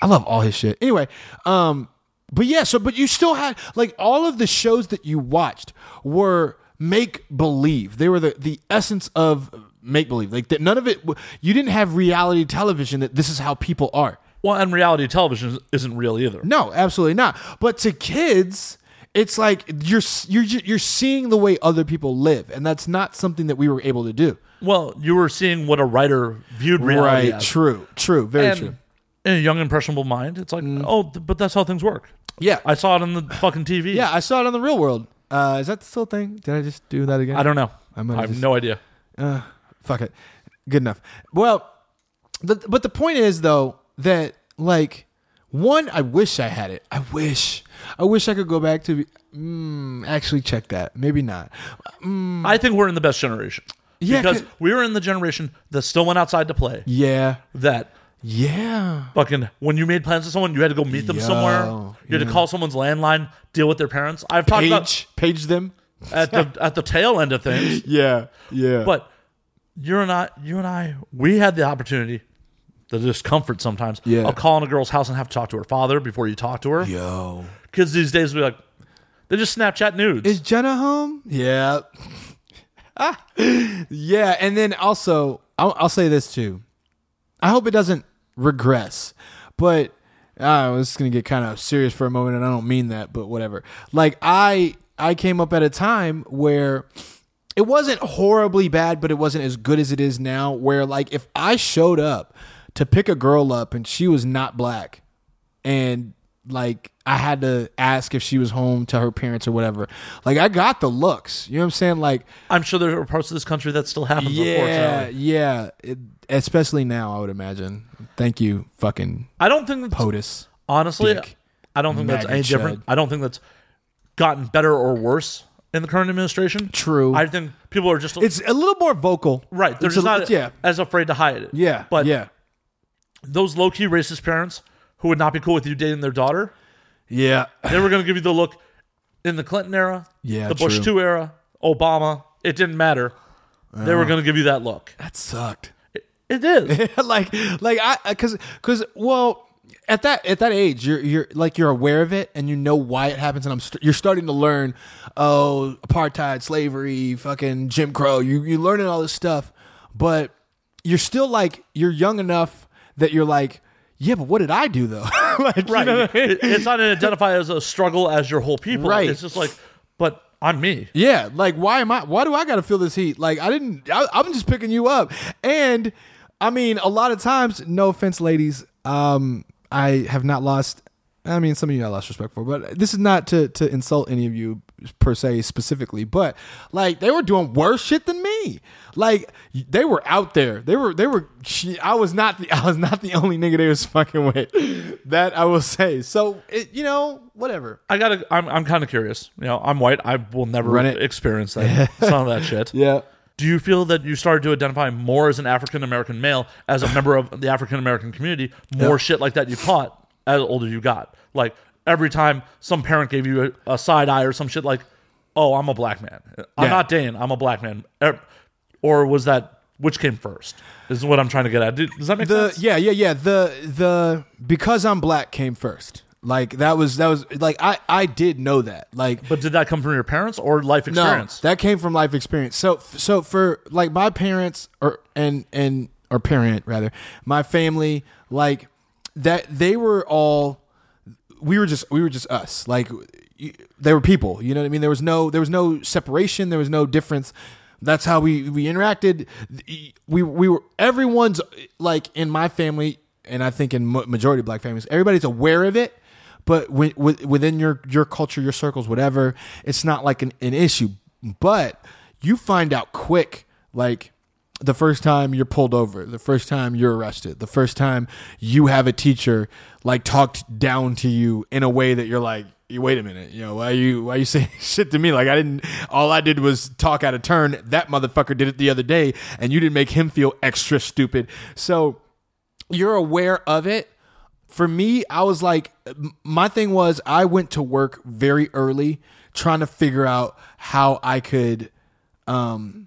I love all his shit. Anyway, um, but yeah, so but you still had like all of the shows that you watched were make believe. They were the the essence of make believe. Like that, none of it. You didn't have reality television that this is how people are. Well, and reality television isn't real either. No, absolutely not. But to kids, it's like you're you're you're seeing the way other people live, and that's not something that we were able to do. Well, you were seeing what a writer viewed reality Right? as. True. True. Very And true. Mm. in a young impressionable mind, it's like, oh, th- but that's how things work. Yeah. I saw it on the fucking TV. Yeah, I saw it on the real world. Uh, is that the still thing? Did I just do that again? I don't know. I I, might have have just- no idea. Uh, fuck it. Good enough. Well, the, but the point is though that like one, I wish I had it. I wish. I wish I could go back to mm, actually check that. Maybe not. I think we're in the best generation. Yeah, because 'cause- we were in the generation that still went outside to play. Yeah. That Yeah. fucking when you made plans with someone, you had to go meet them Yo, somewhere. You had to call someone's landline, deal with their parents. I've talked about Page page them. at the at the tail end of things. (laughs) Yeah. Yeah. But you and I, you and I, we had the opportunity, the discomfort sometimes Yeah. of calling a girl's house and have to talk to her father before you talk to her. yo. Kids these days be like, they just Snapchat nudes. Is Jenna home? Yeah. (laughs) Ah. yeah, and then also, I'll, I'll say this too. I hope it doesn't regress, but uh, I was going to get kind of serious for a moment, and I don't mean that, but whatever. Like I, I came up at a time where it wasn't horribly bad, but it wasn't as good as it is now. Where like if I showed up to pick a girl up and she was not black, and like I had to ask if she was home to her parents or whatever. Like I got the looks. You know what I'm saying? Like I'm sure there are parts of this country that still happens. yeah, yeah. It, especially now, I would imagine. Thank you, fucking I don't think that's, POTUS. honestly. Dick. I don't think that's any different. I don't think that's gotten better or worse in the current administration. True. I think people are just It's a little more vocal, right. They're It's just a- not Yeah, as afraid to hide it. yeah, But yeah, those low key racist parents who would not be cool with you dating their daughter, yeah. they were going to give you the look in the Clinton era, Yeah, the Bush true. two era, Obama. It didn't matter. They were uh, going to give you that look. That sucked. It, it is. (laughs) like like I because because well at that at that age you're you're like you're aware of it and you know why it happens and I'm st- you're starting to learn oh apartheid slavery fucking Jim Crow you you're learning all this stuff but you're still like you're young enough that you're like yeah but what did I do though (laughs) like you right. know what I mean? It's not identified as a struggle as your whole people. Right. It's just like, but I'm me. Yeah, like why am I? Why do I got to feel this heat? Like I didn't. I, I'm just picking you up, and I mean, a lot of times, no offense, ladies, um, I have not lost. I mean, some of you I lost respect for, but this is not to to insult any of you per se specifically. But like they were doing worse shit than me. Like they were out there. They were they were. I was not the (laughs) I was not the only nigga they was fucking with. That I will say. So it, you know, whatever. I gotta. I'm. I'm kind of curious. You know, I'm white. I will never experience that. (laughs) some of that shit. (laughs) Yeah. Do you feel that you started to identify more as an African American male, as a member of the African American community? More shit like that you caught as older you got. Like every time some parent gave you a, a side eye or some shit like, "Oh, I'm a black man. I'm Yeah. not Dane. I'm a black man." Or was that which came first? Is what I'm trying to get at. Do- Does that make the sense? yeah yeah yeah the the because I'm black came first. Like that was that was like I I did know that like But did that come from your parents or life experience? no that came from life experience. So so for like my parents or and and or parent rather my family like that they were all we were just we were just us. Like they were people you know what i mean? There was no there was no separation there was no difference. That's how we we interacted. We we were everyone's like in my family and i think in majority of black families everybody's aware of it but within your your culture your circles whatever it's not like an, an issue. But you find out quick like the first time you're pulled over, the first time you're arrested, the first time you have a teacher like talked down to you in a way that you're like, "You- wait a minute, you know, why you why you (laughs) saying shit to me? Like I didn't all I did was talk out of turn. That motherfucker did it the other day and you didn't make him feel extra stupid. So you're aware of it. For me, I was like, my thing was I went to work very early trying to figure out how I could um,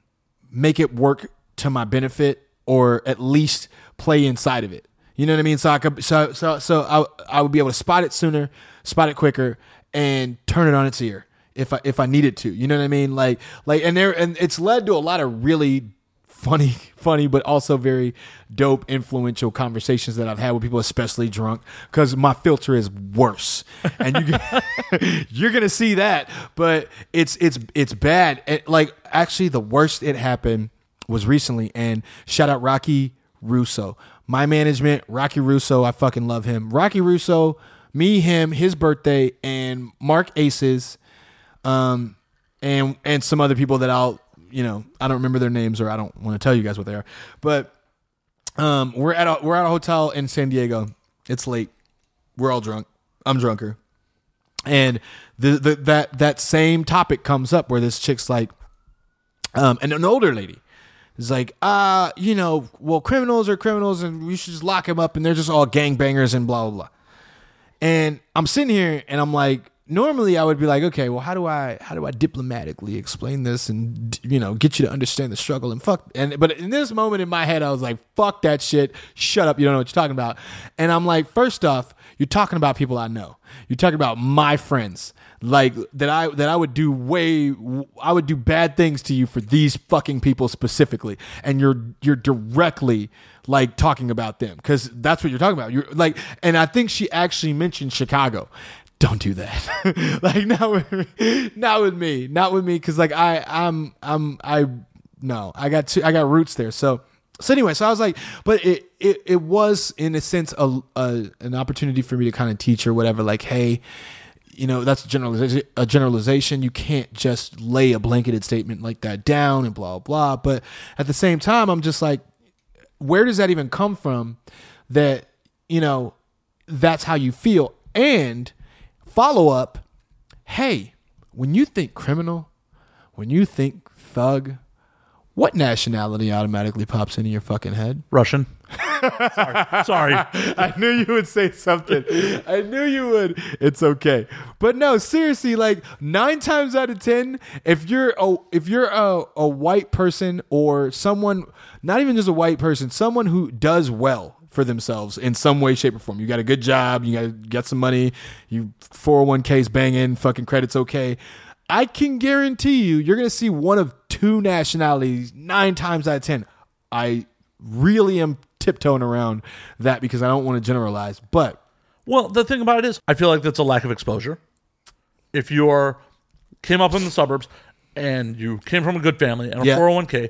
make it work to my benefit or at least play inside of it. You know what I mean? So I could so so so I I would be able to spot it sooner, spot it quicker, and turn it on its ear if I if I needed to. You know what I mean? Like like and there and it's led to a lot of really funny (laughs) funny but also very dope influential conversations that I've had with people especially drunk cuz my filter is worse. And you (laughs) you're going to see that, but it's it's it's bad. It, like actually the worst it happened was recently and shout out Rocky Russo. My management, Rocky Russo, I fucking love him. Rocky Russo, me, him, his birthday, and Mark Aces, um, and and some other people that I'll, you know, I don't remember their names or I don't want to tell you guys what they are. But um, we're at a we're at a hotel in San Diego. It's late. We're all drunk. I'm drunker. And the, the that that same topic comes up where this chick's like, um, and an older lady is like, uh, you know, well, criminals are criminals, and we should just lock them up, and they're just all gangbangers and blah blah blah. And I'm sitting here, and I'm like, normally I would be like, okay, well, how do I how do I diplomatically explain this and you know get you to understand the struggle and fuck and but in this moment in my head I was like, fuck that shit, shut up, you don't know what you're talking about. And I'm like, first off, you're talking about people I know. You're talking about my friends. Like that I that I would do way I would do bad things to you for these fucking people specifically. And you're you're directly like talking about them cuz that's what you're talking about. You're like and I think she actually mentioned Chicago. Don't do that. (laughs) like not with. Not with me. Not with me cuz like I I'm I'm I no. I got two, I got roots there. So so anyway, so I was like, but it it, it was in a sense a, a an opportunity for me to kind of teach her whatever. Like, hey, you know, that's a generalization. A generalization. You can't just lay a blanketed statement like that down and blah blah. But at the same time, I'm just like, where does that even come from? That you know, that's how you feel. And follow up, hey, when you think criminal, when you think thug, what nationality automatically pops into your fucking head? Russian. (laughs) Sorry. Sorry. I knew you would say something. I knew you would. It's okay. But no, seriously, like nine times out of ten, if you're a if you're a, a white person or someone, not even just a white person, someone who does well for themselves in some way, shape, or form. You got a good job, you got got some money, you 401ks banging, fucking credits okay. I can guarantee you, you're gonna see one of two nationalities nine times out of ten. I really am tiptoeing around that because I don't want to generalize, but Well, the thing about it is, I feel like that's a lack of exposure. If you are came up in the suburbs and you came from a good family and a Yeah. 401k,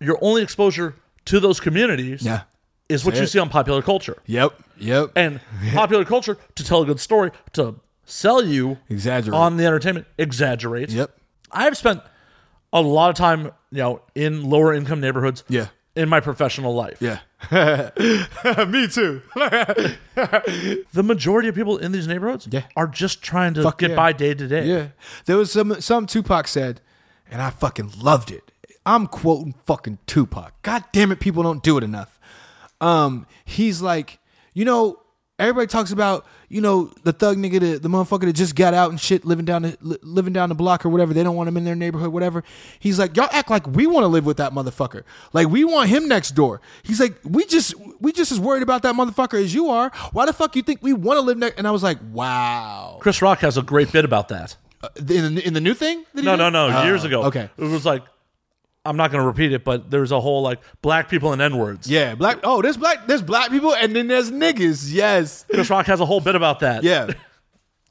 your only exposure to those communities yeah, is what you see on popular culture. yep, yep, And (laughs) popular culture, to tell a good story, to sell you exaggerate. on the entertainment, exaggerates. yep, I've spent a lot of time, you know, in lower income neighborhoods yeah, in my professional life. yeah. (laughs) Me too. (laughs) The majority of people in these neighborhoods Yeah. are just trying to Fuck get yeah. by day to day. Yeah. There was some some Tupac said, and I fucking loved it. I'm quoting fucking Tupac. God damn it, people don't do it enough. Um, he's like, you know, everybody talks about, you know, the thug nigga, the, the motherfucker that just got out and shit, living down the li- living down the block or whatever. They don't want him in their neighborhood, whatever. He's like, y'all act like we want to live with that motherfucker. Like we want him next door. He's like, we just we just as worried about that motherfucker as you are. Why the fuck you think we want to live next? And I was like, wow. Chris Rock has a great bit about that. Uh, in the, in the new thing? No, did? no, no. Oh, years ago. Okay. It was like, I'm not going to repeat it, but there's a whole like black people and N words. Yeah, black. Oh, there's black. There's black people, and then there's niggas. Yes. Chris Rock has a whole bit about that. Yeah.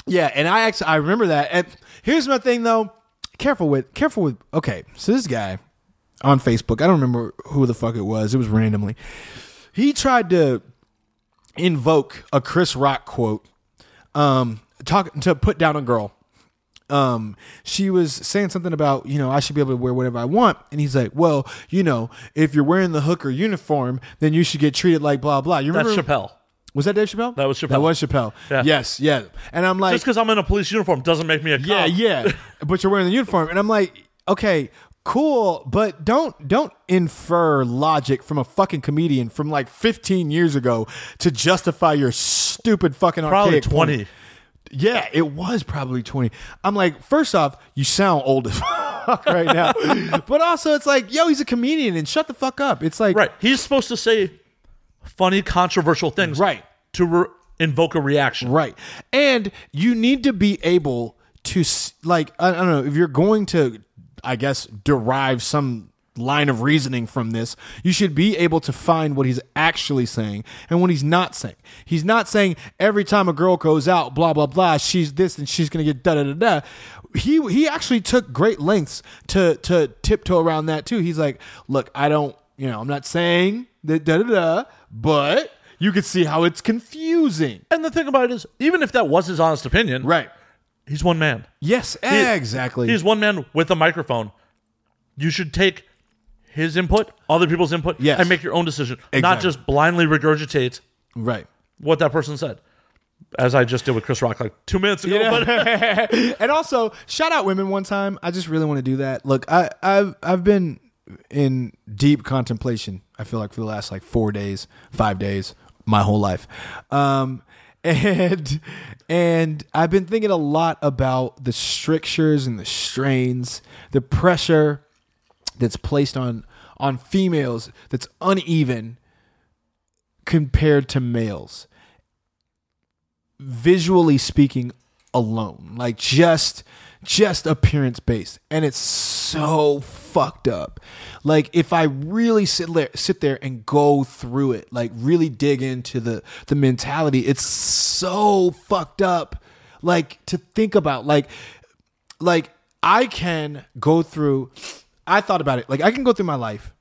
Yeah, and I actually I remember that. And here's my thing though. Careful with careful with. Okay, so this guy on Facebook. I don't remember who the fuck it was. It was randomly. He tried to invoke a Chris Rock quote. Um, talk to put down a girl. Um, she was saying something about, you know, I should be able to wear whatever I want. And he's like, well, you know, if you're wearing the hooker uniform, then you should get treated like blah, blah. You remember? That's? Chappelle. Was that Dave Chappelle? That was Chappelle. That was Chappelle. Yeah. Yes, yeah. And I'm like, Just because I'm in a police uniform doesn't make me a cop. yeah, yeah. (laughs) but you're wearing the uniform, and I'm like, okay, cool, but don't don't infer logic from a fucking comedian from like 15 years ago to justify your stupid fucking Probably archaic point. 20. Yeah, it was probably 20. I'm like, first off, you sound old as (laughs) fuck right now. but also, it's like, yo, he's a comedian and shut the fuck up. It's like, Right. He's supposed to say funny, controversial things, Right. To re- invoke a reaction, Right. And you need to be able to, s- like, I, I don't know, if you're going to, I guess, derive some line of reasoning from this, you should be able to find what he's actually saying and what he's not saying. He's not saying every time a girl goes out, blah, blah, blah, she's this and she's going to get da da da da. He, he actually took great lengths to, to tiptoe around that too. He's like, look, I don't, you know, I'm not saying that da da da, but you could see how it's confusing. And the thing about it is, even if that was his honest opinion, Right. he's one man. Yes, He- exactly. He's one man with a microphone. You should take his input, other people's input, Yes. and make your own decision, not just blindly regurgitate right. what that person said. As I just did with Chris Rock like two minutes ago. But (laughs) and also, shout out women one time. I just really want to do that. Look, I, I've I've been in deep contemplation. I feel like for the last like four days, five days, my whole life, um, (laughs) and and I've been thinking a lot about the strictures and the strains, the pressure that's placed on on females that's uneven compared to males. Visually speaking alone like just just appearance based and it's so fucked up. Like if i really sit there sit there and go through it like really dig into the the mentality it's so fucked up. Like to think about like like i can go through i thought about it like i can go through my life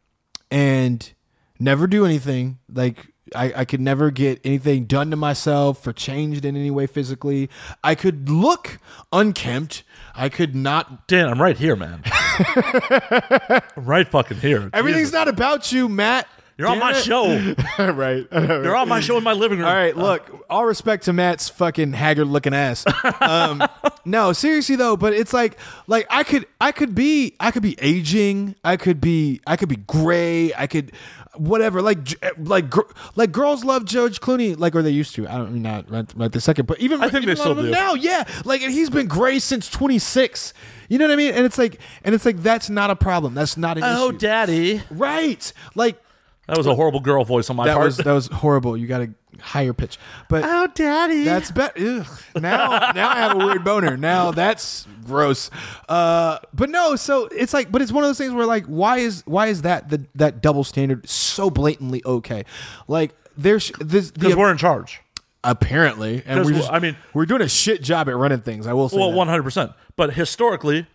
and never do anything. Like I, I could never get anything done to myself or changed in any way physically. I could look unkempt. I could not. Dan, I'm right here, man. (laughs) I'm right fucking here. Everything's Jesus. not about you, Matt. You're on my it. show. (laughs) right. (laughs) You're on my show in my living room. All right, look, all respect to Matt's fucking haggard looking ass. Um, (laughs) no, seriously though, but it's like like I could I could be I could be aging, I could be I could be gray, I could whatever like like like girls love George Clooney like or they used to. I don't mean not right, right this second, but even I think even they still a lot of them do. now, yeah. Like and he's been gray since 26. You know what I mean? And it's like and it's like that's not a problem. That's not an Oh, issue. daddy. right. Like That was a horrible girl voice on my that part. was that was horrible. You got a higher pitch. But oh, daddy. that's better. Now, now I have a weird boner. Now that's gross. Uh, but no, so it's like, but it's one of those things where like, why is why is that the that double standard so blatantly okay? Like, there's this because the, we're in charge. apparently, and we're we're- just, I mean- we're doing a shit job at running things. I will say, Well, one hundred percent. But historically,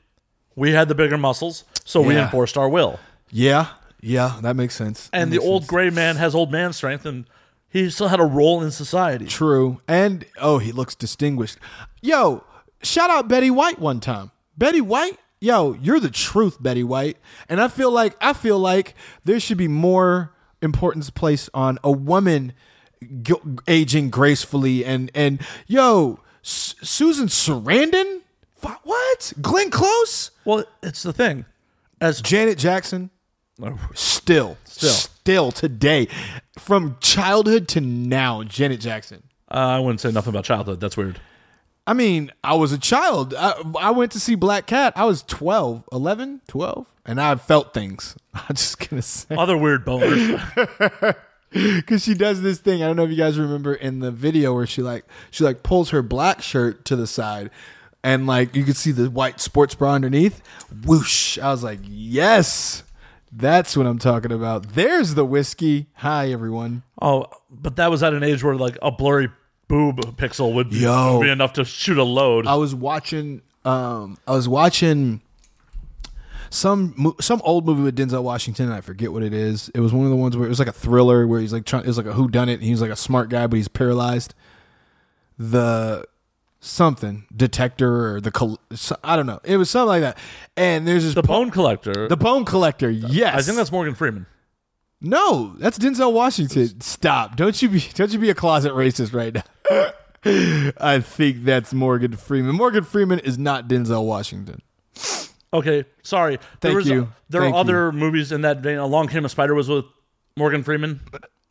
we had the bigger muscles, so we enforced our will. yeah, yeah, that makes sense. And That the old sense. gray man has old man strength, and he still had a role in society. True. And oh, he looks distinguished. Yo, shout out Betty White one time. Betty White, yo, you're the truth, Betty White. And I feel like I feel like there should be more importance placed on a woman g- aging gracefully and and yo, S- Susan Sarandon? What? Glenn Close? Well, it's the thing. As Janet Jackson? Still, Still. still today, from childhood to now, Janet Jackson. uh, I wouldn't say nothing about childhood. That's weird. I mean, I was a child. I, I went to see Black Cat. I was 12, 11, 12, and I felt things. (laughs) I'm just going to say. Other weird boners. (laughs) Because she does this thing. I don't know if you guys remember in the video where she like, she like pulls her black shirt to the side and like you could see the white sports bra underneath. Whoosh. I was like, yes, that's what I'm talking about. There's the whiskey. Hi, everyone. oh, but that was at an age where like a blurry boob pixel would be, Yo. be enough to shoot a load. I was watching um I was watching some some old movie with Denzel Washington and I forget what it is. It was one of the ones where it was like a thriller where he's like trying it was like a who done it and he's like a smart guy but he's paralyzed. The something detector or the col- I don't know. It was something like that. And there's this the po- bone collector. the bone collector. Yes. I think that's Morgan Freeman. No, that's Denzel Washington. Stop. Don't you be don't you be a closet racist right now. (laughs) I think that's Morgan Freeman. Morgan Freeman is not Denzel Washington. Okay, sorry. There Thank was you. there Thank are other movies in that vein. Along Came a Spider was with Morgan Freeman.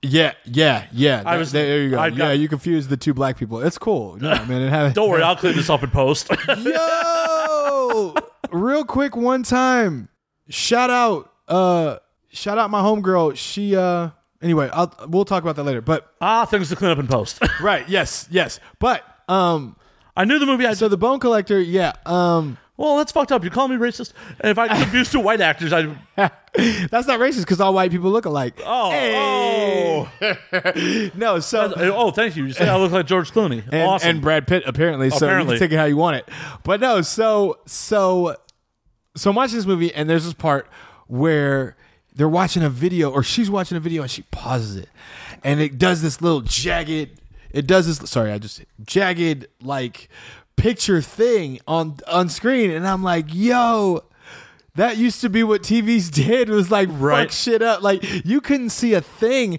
Yeah, yeah, yeah. I was- there you go. I yeah, you confused the two black people. It's cool. (laughs) Yeah, man. It had, Don't worry, I'll clean this up in post. (laughs) Yo, real quick, one time, shout out, uh, shout out my homegirl. She, uh, Anyway, I'll we'll talk about that later. But Ah, things to clean up in post. (laughs) right, yes, yes. But um, I knew the movie. I so the Bone Collector, yeah. Um, well, that's fucked up. You call me racist. And if I confused two white actors, I (laughs) that's not racist because all white people look alike. oh, oh. Hey. oh (laughs) No, so oh thank you. You I look like George Clooney. and, awesome. and Brad Pitt apparently. So Apparently. you can take it how you want it. But no, so so so I'm watching this movie and there's this part where they're watching a video or she's watching a video and she pauses it and it does this little jagged it does this sorry I just jagged like picture thing on on screen and I'm like yo that used to be what TVs (laughs) did was like Right. fuck shit up. Like you couldn't see a thing.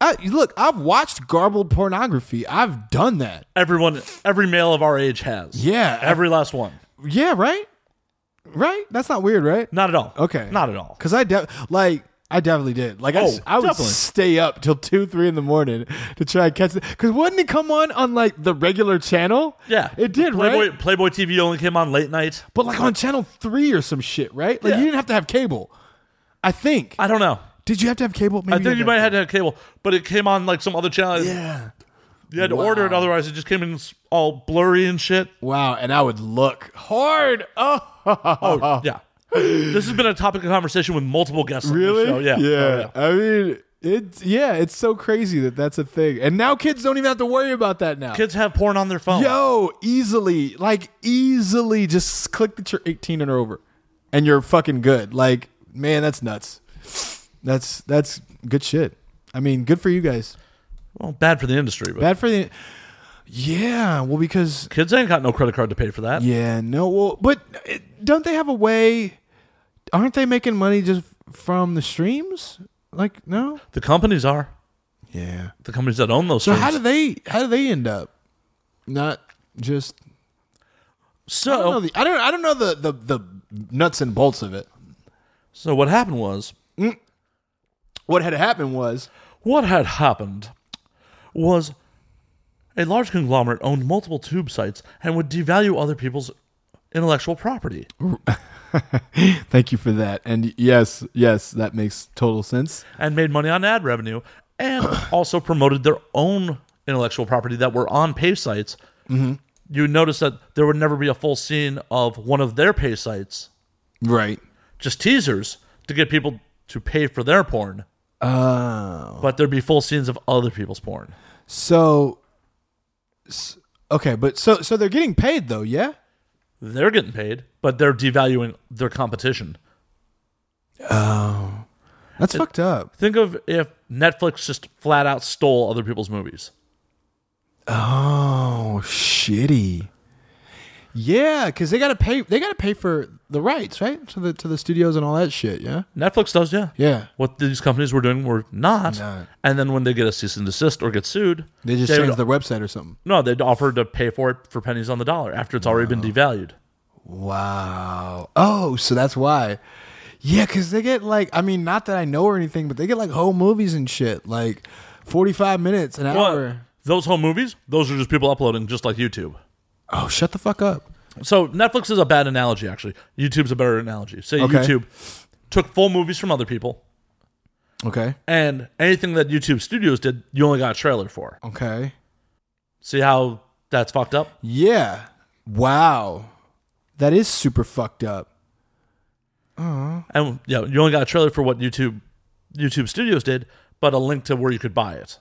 I, look, I've watched garbled pornography. I've done that. Everyone, every male of our age has. Yeah. every last one. Yeah, right? Right? That's not weird, right? Not at all. Okay. not at all. Because I de- like I definitely did. Like I, Oh, s- I would definitely. stay up till two, three in the morning to try and catch it. Because wouldn't it come on on like the regular channel? Yeah, it did, Playboy, right? Playboy TV only came on late night. But like on channel three or some shit, right? Like Yeah. you didn't have to have cable. I think. I don't know. did you have to have cable? Maybe I think you might have had to have cable, but it came on like some other channel. Yeah. You had to order it, otherwise it just came in all blurry and shit. Wow, and I would look hard. Oh, (laughs) Oh yeah. This has been a topic of conversation with multiple guests. On really? The show. Yeah. yeah. Oh, I mean, it's yeah, it's so crazy that that's a thing, and now kids don't even have to worry about that now. Kids have porn on their phone. Yo, easily, like easily, just click that you're 18 and over, and you're fucking good. Like, man, that's nuts. That's that's good shit. I mean, good for you guys. Well, bad for the industry, but Bad for the. Yeah, well, because kids ain't got no credit card to pay for that. Yeah, no, well, but eh, don't they have a way? Aren't they making money just from the streams? Like, no. The companies are Yeah. the companies that own those. So streams. how do they? How do they end up? Not just. I so don't know the. I don't. I don't know the the the nuts and bolts of it. so what happened was mm. What had happened was. what had happened was a large conglomerate owned multiple tube sites and would devalue other people's intellectual property. (laughs) Thank you for that. And yes, yes, that makes total sense. and made money on ad revenue and (coughs) also promoted their own intellectual property that were on pay sites. Mm-hmm. You notice that there would never be a full scene of one of their pay sites, Right. just teasers to get people to pay for their porn. Oh. But there'd be full scenes of other people's porn. So. Okay, but so so they're getting paid though, yeah. They're getting paid, but they're devaluing their competition. Oh, that's fucked up. Think of if Netflix just flat out stole other people's movies. Oh, shitty. Yeah, because they gotta pay. They gotta pay for the rights, right? To the to the studios and all that shit. Yeah. Netflix does, yeah. Yeah. What these companies were doing were not. Not. And then when they get a cease and desist or get sued, They just would- changed their website or something. No, they'd offer to pay for it for pennies on the dollar after it's already been devalued. Wow. Oh, so that's why. Yeah, because they get like, I mean, not that I know or anything, but they get like whole movies and shit, like forty-five minutes, an Well, hour. those home movies, those are just people uploading, just like YouTube. Oh, shut the fuck up. So Netflix is a bad analogy, actually. YouTube's a better analogy. Say Okay. YouTube took full movies from other people, Okay. and anything that YouTube Studios did, you only got a trailer for. Okay. See how that's fucked up? Yeah. Wow. That is super fucked up. And yeah, you only got a trailer for what YouTube YouTube Studios did, but a link to where you could buy it.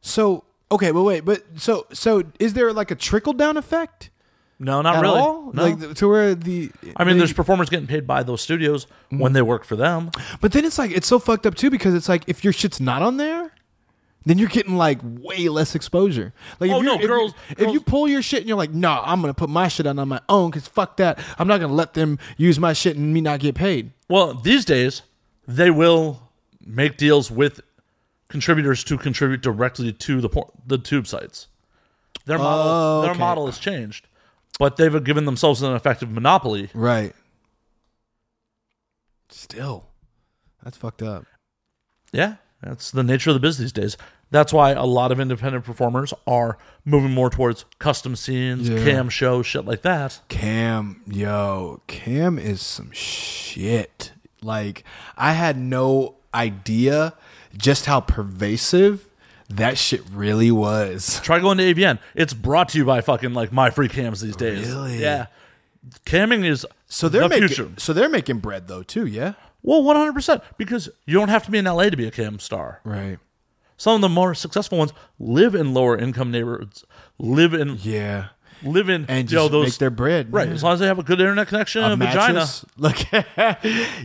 So okay, but wait, but so so is there like a trickle down effect No, not at really. all? No. Like to where the I mean, they- there's performers getting paid by those studios Mm-hmm. when they work for them. But then it's like it's so fucked up too because it's like if your shit's not on there, then you're getting like way less exposure. Like Oh, if no, you're- if, girls- if you pull your shit and you're like, nah, I'm gonna put my shit on on my own because fuck that. I'm not gonna let them use my shit and me not get paid. Well, these days they will make deals with contributors to contribute directly to the por- the tube sites. Their model Oh, their okay. model has changed, but they've given themselves an effective monopoly. Right. Still, that's fucked up. Yeah, that's the nature of the biz these days. That's why a lot of independent performers are moving more towards custom scenes, Yeah. cam shows, shit like that. Cam, yo, Cam is some shit. Like I had no idea, just how pervasive that shit really was. Try going to AVN. It's brought to you by fucking like MyFreeCams these days. Really? Yeah. Camming is So they're the making future. so they're making bread though too, yeah. Well, one hundred percent because you don't have to be in LA to be a cam star. Right. Some of the more successful ones live in lower income neighborhoods, live in Yeah. Live in And you know, those make their bread. right yeah. as long as they have a good internet connection and a vagina. (laughs) Look,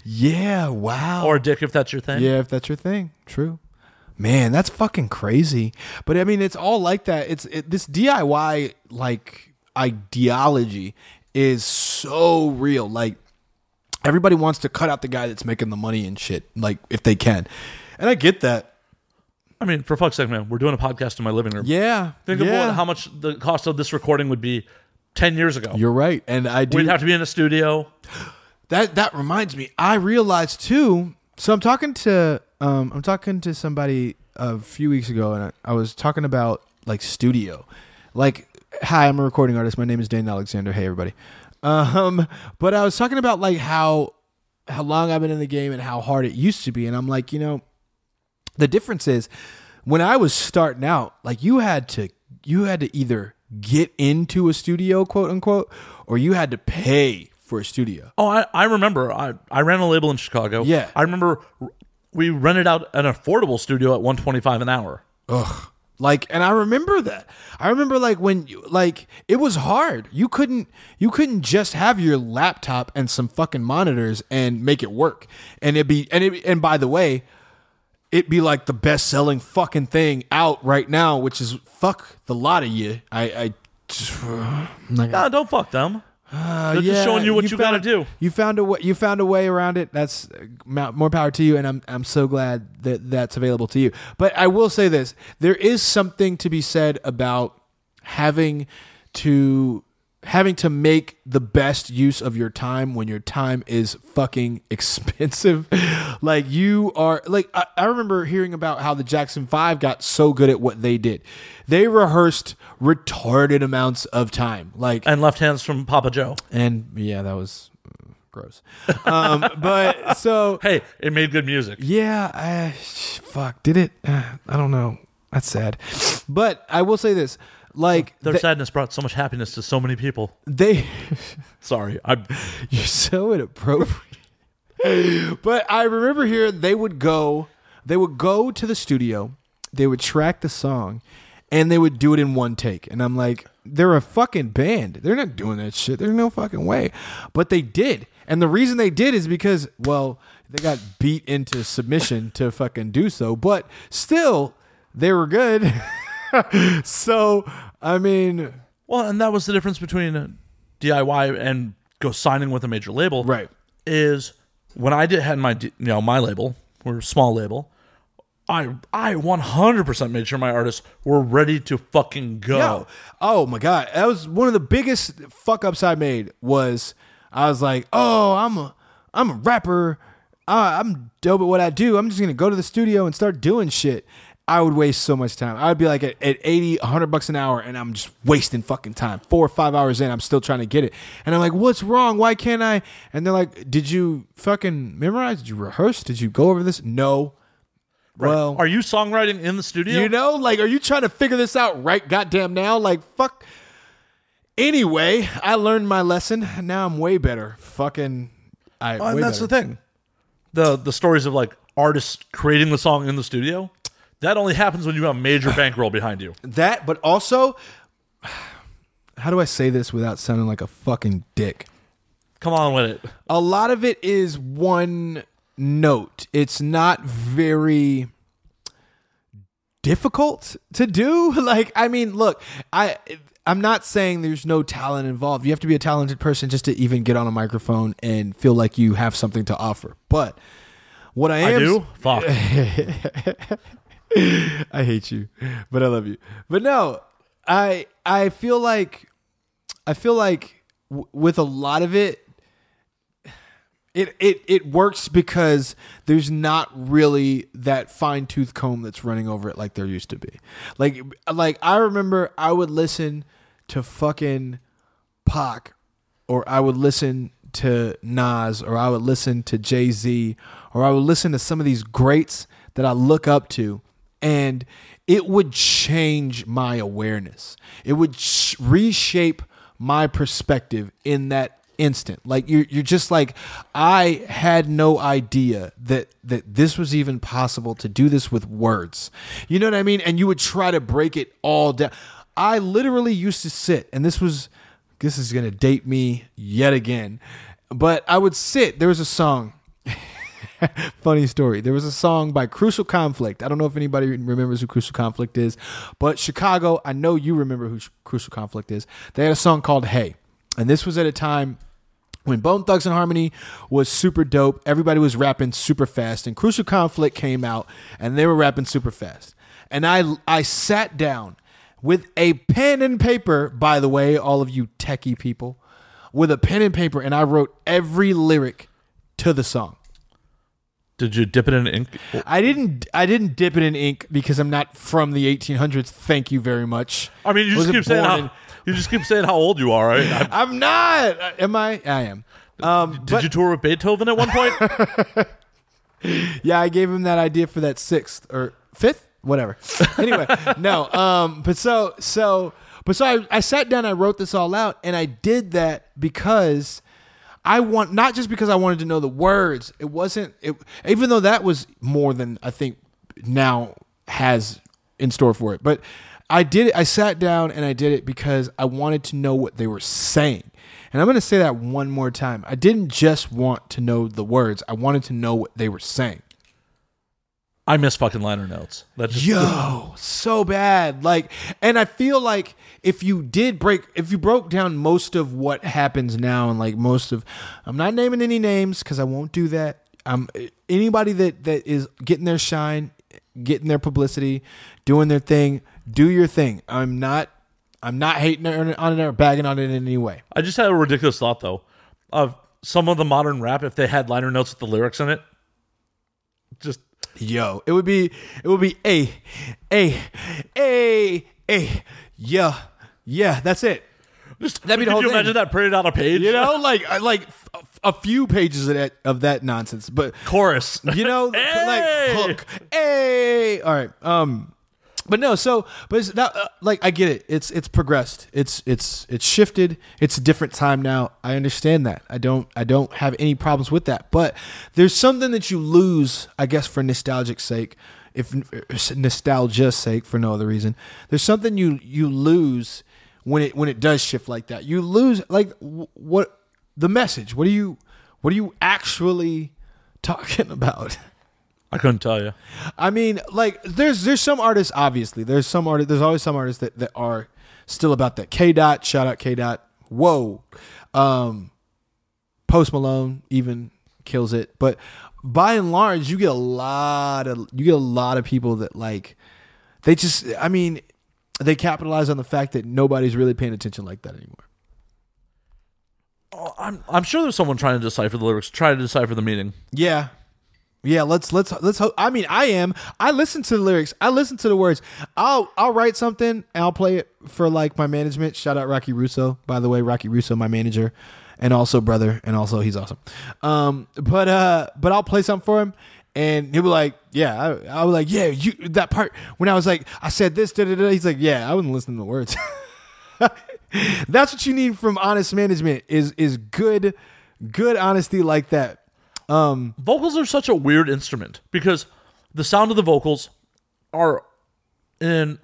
yeah, wow. or a dick if that's your thing. yeah, if that's your thing, true. Man, that's fucking crazy. But I mean, it's all like that. It's it, this DIY like ideology is so real. Like everybody wants to cut out the guy that's making the money and shit. Like if they can, and I get that. I mean, for fuck's sake, man, we're doing a podcast in my living room. Yeah, Think yeah. about how much the cost of this recording would be ten years ago. You're right, and I do. We'd have to be in a studio. (gasps) that that reminds me i realized too so i'm talking to um i'm talking to somebody a few weeks ago and i, I was talking about like studio like hi i'm a recording artist my name is dane alexander hey everybody um but i was talking about like how how long i've been in the game and how hard it used to be and i'm like you know the difference is when I was starting out, like you had to you had to either get into a studio, quote unquote, or you had to pay for a studio. Oh, I, I remember. I, I ran a label in Chicago. Yeah. I remember we rented out an affordable studio at one twenty five an hour. Ugh. Like and I remember that. I remember like when you like it was hard. You couldn't you couldn't just have your laptop and some fucking monitors and make it work. And it'd be and it and by the way, it'd be like the best selling fucking thing out right now, which is fuck the lot of you. I I just, I'm not gonna- Nah, don't fuck them. Uh, They're just showing you what you gotta found- do. You found a way. You found a way around it. That's uh, more power to you, and I'm I'm so glad that that's available to you. But I will say this: there is something to be said about having to having to make the best use of your time when your time is fucking (laughs) expensive. like you are like I, I remember hearing about how the Jackson 5 got so good at what they did. They rehearsed retarded amounts of time. Like And left hands from Papa Joe. and yeah, that was uh, gross. Um, (laughs) but so Hey, it made good music. yeah, I, fuck, did it? Uh, I don't know. That's sad. But I will say this: like Their they, sadness brought so much happiness to so many people. they (laughs) Sorry, I'm you're so inappropriate. but I remember here they would go, they would go to the studio, they would track the song, and they would do it in one take. And I'm like, they're a fucking band. They're not doing that shit. There's no fucking way. But they did. And the reason they did is because, well, they got beat into submission to fucking do so. But still, they were good. (laughs) (laughs) so, I mean, well, and that was the difference between DIY and go signing with a major label. right. Is when I did had my you know my label, we're a small label. I I 100% made sure my artists were ready to fucking go. Yo, oh my god, that was one of the biggest fuck ups I made. Was I was like, oh, I'm a I'm a rapper. Uh, I'm dope at what I do. I'm just gonna go to the studio and start doing shit. I would waste so much time. I would be like at, at 80, 100 bucks an hour, and I'm just wasting fucking time. Four or five hours in, I'm still trying to get it. And I'm like, what's wrong? Why can't I? And they're like, did you fucking memorize? Did you rehearse? Did you go over this? No. Well, Are you songwriting in the studio? you know, like, are you trying to figure this out right goddamn now? Like, fuck. Anyway, I learned my lesson. Now I'm way better. Fucking. I, and that's the thing. The the stories of like artists creating the song in the studio. That only happens when you have a major (sighs) bankroll behind you. That, but also, how do I say this without sounding like a fucking dick? Come on with it. A lot of it is one note. It's not very difficult to do. (laughs) Like, I mean, look, I I'm not saying there's no talent involved. You have to be a talented person just to even get on a microphone and feel like you have something to offer. But what I I am do. Fuck. (laughs) (laughs) I hate you, but I love you. But no, I I feel like I feel like w- with a lot of it it it it works because there's not really that fine tooth comb that's running over it like there used to be. Like like I remember I would listen to fucking Pac or I would listen to Nas or I would listen to Jay Z or I would listen to some of these greats that I look up to, and it would change my awareness. It would sh- reshape my perspective in that instant. Like you're you're just like I had no idea that that this was even possible to do this with words. You know what I mean? And you would try to break it all down. I literally used to sit and this was this is to date me yet again. But I would sit, there was a song (laughs) (laughs) funny story. There was a song by Crucial Conflict. I don't know if anybody remembers who Crucial Conflict is, but Chicago, I know you remember who Crucial Conflict is. They had a song called Hey. And this was at a time when Bone Thugs-n-Harmony was super dope. Everybody was rapping super fast, and Crucial Conflict came out, and they were rapping super fast. And I I sat down with a pen and paper. By the way, all of you techie people, with a pen and paper, and I wrote every lyric to the song. Did you dip it in ink? I didn't I didn't dip it in ink because I'm not from the 1800s. Thank you very much. I mean, you just keep saying how in- you just keep saying how old you are, right? I- (laughs) I'm not. Am I? I am. Um, Did but- you tour with Beethoven at one point? (laughs) Yeah, I gave him that idea for that sixth or fifth, whatever. (laughs) Anyway, no. Um, but so so but so I, I sat down, I wrote this all out, and I did that because I want not just because I wanted to know the words. It wasn't it even though that was more than I think now has in store for it. But I did it I sat down and I did it because I wanted to know what they were saying. And I'm going to say that one more time. I didn't just want to know the words. I wanted to know what they were saying. I miss fucking liner notes. That just Yo, so bad. Like, and I feel like if you did break, if you broke down most of what happens now, and like most of, I'm not naming any names because I won't do that. Um, anybody that that is getting their shine, getting their publicity, doing their thing, do your thing. I'm not, I'm not hating on it on it or bagging on it in any way. I just had a ridiculous thought though of some of the modern rap if they had liner notes with the lyrics in it. Just Yo, it would be it would be a a a a yeah yeah. That's it. just That'd be the whole you thing. imagine that printed out a page? You know, like I- like a few pages of that of that nonsense, but chorus. you know, Hey! (laughs) like hook. Hey, all right. Um, but no, so but it's not uh, like I get it. It's it's progressed. It's it's it's shifted. It's a different time now. I understand that. I don't I don't have any problems with that. But there's something that you lose, I guess, for nostalgic sake. If nostalgia's sake, for no other reason, there's something you you lose when it when it does shift like that. You lose like what the message. What are you what are you actually (laughs) talking about? I couldn't tell you. I mean, like there's there's some artists obviously. There's some artists there's always some artists that, that are still about that. K dot, shout out K dot. Whoa. Um Post Malone even kills it. But by and large, you get a lot of you get a lot of people that like they just I mean, they capitalize on the fact that nobody's really paying attention like that anymore. Oh, I'm I'm sure there's someone trying to decipher the lyrics, trying to decipher the meaning. Yeah. Yeah, let's let's let's hope. I mean, I am. I listen to the lyrics. I listen to the words. I'll I'll write something and I'll play it for like my management. Shout out Rocky Russo, by the way, Rocky Russo, my manager, and also brother, and also he's awesome. Um, but uh, but I'll play something for him, and he'll be like, yeah, I, I was like, yeah, you that part when I was like, I said this, da, da, da. he's like, yeah, I wasn't listening to the words. (laughs) That's what you need from honest management is is good, good honesty like that. Um, vocals are such a weird instrument because the sound of the vocals are in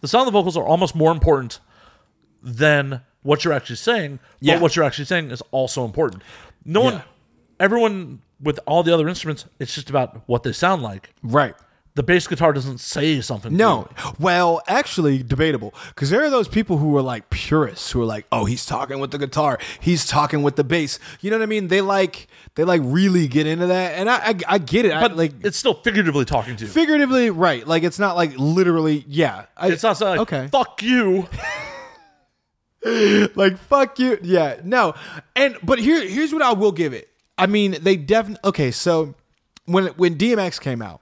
the sound of the vocals are almost more important than what you're actually saying Yeah. but what you're actually saying is also important no one everyone with all the other instruments it's just about what they sound like right. The bass guitar doesn't say something No. Well, actually, debatable. Because there are those people who are like purists who are like, oh, he's talking with the guitar, he's talking with the bass. You know what I mean? They like they like really get into that, and I I, I get it. I, but like it's still figuratively talking to you figuratively, right? Like it's not like literally. Yeah, I, it's not saying like okay. fuck you (laughs) like fuck you. Yeah, no. And but here here's what I will give it. I mean, they definitely okay. So when when DMX came out,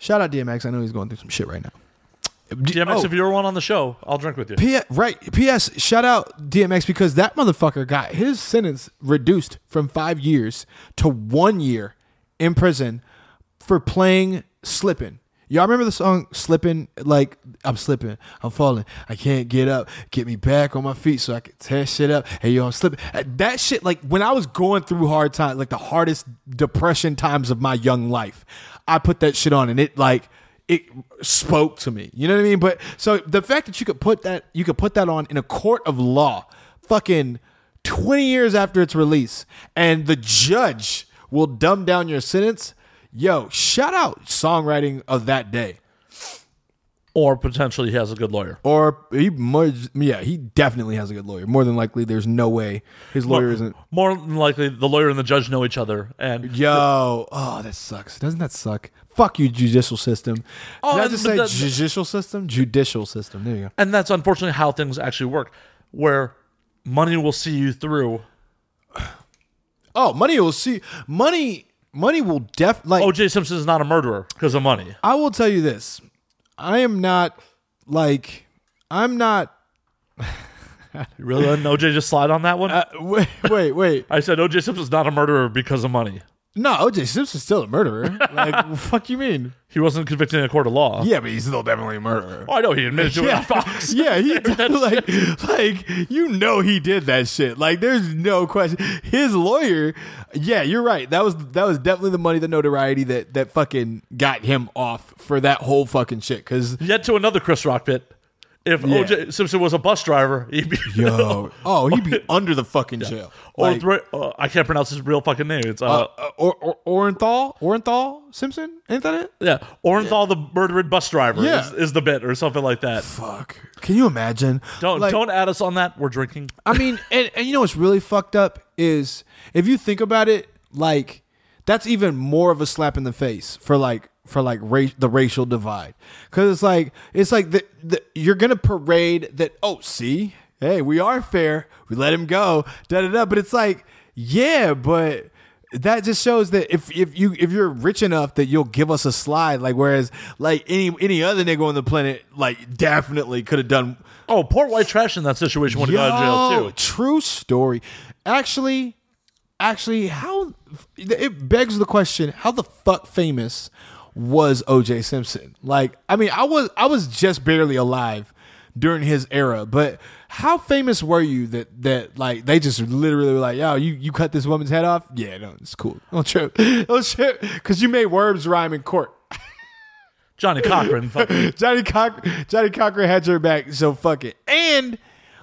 shout out DMX. I know he's going through some shit right now. DMX, oh. if you ever one on the show, I'll drink with you. P- right. P.S. Shout out DMX because that motherfucker got his sentence reduced from five years to one year in prison for playing "Slippin'." Y'all remember the song "Slippin'"? Like I'm slipping, I'm falling, I can't get up. Get me back on my feet so I can tear shit up. Hey yo, I'm slipping. Uh, That shit, like when I was going through hard times, like the hardest depression times of my young life, I put that shit on and it like it spoke to me. You know what I mean? But so the fact that you could put that you could put that on in a court of law, fucking 20 years after its release, and the judge will dumb down your sentence. Yo, shout out songwriting of that day. Or potentially he has a good lawyer. Or he more, yeah, he definitely has a good lawyer. More than likely, there's no way his lawyer More, isn't. more than likely, the lawyer and the judge know each other, and Yo, oh, that sucks. Doesn't that suck? Fuck you, judicial system. Oh, Did Oh, I just say that- judicial system? Judicial system. There you go. and that's unfortunately how things actually work, where money will see you through. Oh, money will see. Money, money will def like. O.J. Simpson is not a murderer because of money. I will tell you this. I am not like. I'm not. You (laughs) really letting O.J. just slide on that one? Uh, wait, wait, wait. I said O.J. Simpson's not a murderer because of money. No, OJ Simpson's still a murderer. (laughs) Like, fuck you mean? He wasn't convicted in a court of law. Yeah, but he's still definitely a murderer. Oh, I know he admitted to it Yeah, on Fox. (laughs) yeah, he (laughs) That did, like, like you know he did that shit. Like, there's no question. His lawyer, yeah, you're right. That was that was definitely the money, the notoriety that that fucking got him off for that whole fucking shit. Because Yet to another Chris Rock bit. If Yeah. O.J. Simpson was a bus driver, he'd be yo, (laughs) oh, he'd be (laughs) under the fucking jail. or Like, uh, I can't pronounce his real fucking name. It's uh, uh, or, or Orenthal, Orenthal Simpson, ain't that it? yeah, Orenthal the murdered bus driver Yeah. is, is the bit or something like that. Fuck. Can you imagine? Don't Like- don't add us on that. We're drinking. I mean, (laughs) and, and you know what's really fucked up is if you think about it, like that's even more of a slap in the face for like for like race the racial divide. Because it's like it's like the, the you're gonna parade that oh see? Hey we are fair. We let him go. Da da da. But it's like yeah but that just shows that if if you if you're rich enough that you'll give us a slide. Like whereas like any any other nigga on the planet like definitely could have done Oh, poor white trash in that situation would have gone to jail too. True story. Actually, actually, how it begs the question: How the fuck famous was O.J. Simpson? Like, I mean, I was I was just barely alive during his era, but how famous were you that that like they just literally were like, yo, you you cut this woman's head off? Yeah, no, it's cool. (laughs) Don't trip, don't trip, because you made words rhyme in court. Johnnie Cochran. (laughs) Johnny Cock Johnnie Cochran had your back, so fuck it. And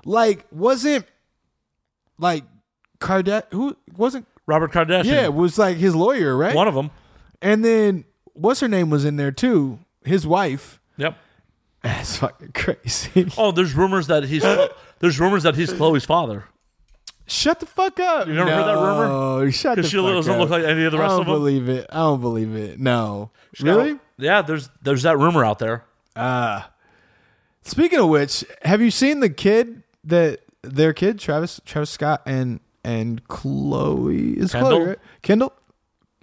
like, wasn't like Kardashian who wasn't Robert Kardashian. yeah was like his lawyer, right? one of them. and then what's her name was in there too, his wife. Yep. That's fucking crazy. (laughs) Oh, there's rumors that he's (gasps) there's rumors that he's Khloé's father. Shut the fuck up. You never heard that rumor? No, shut the fuck up. Because she doesn't up. look like any of the rest I don't believe it. I don't believe it. No. Really? Yeah, there's there's that rumor out there. Ah. Speaking of which, have you seen the kid that their kid Travis Travis Scott and and Chloe is Kendall? Chloe right? Kendall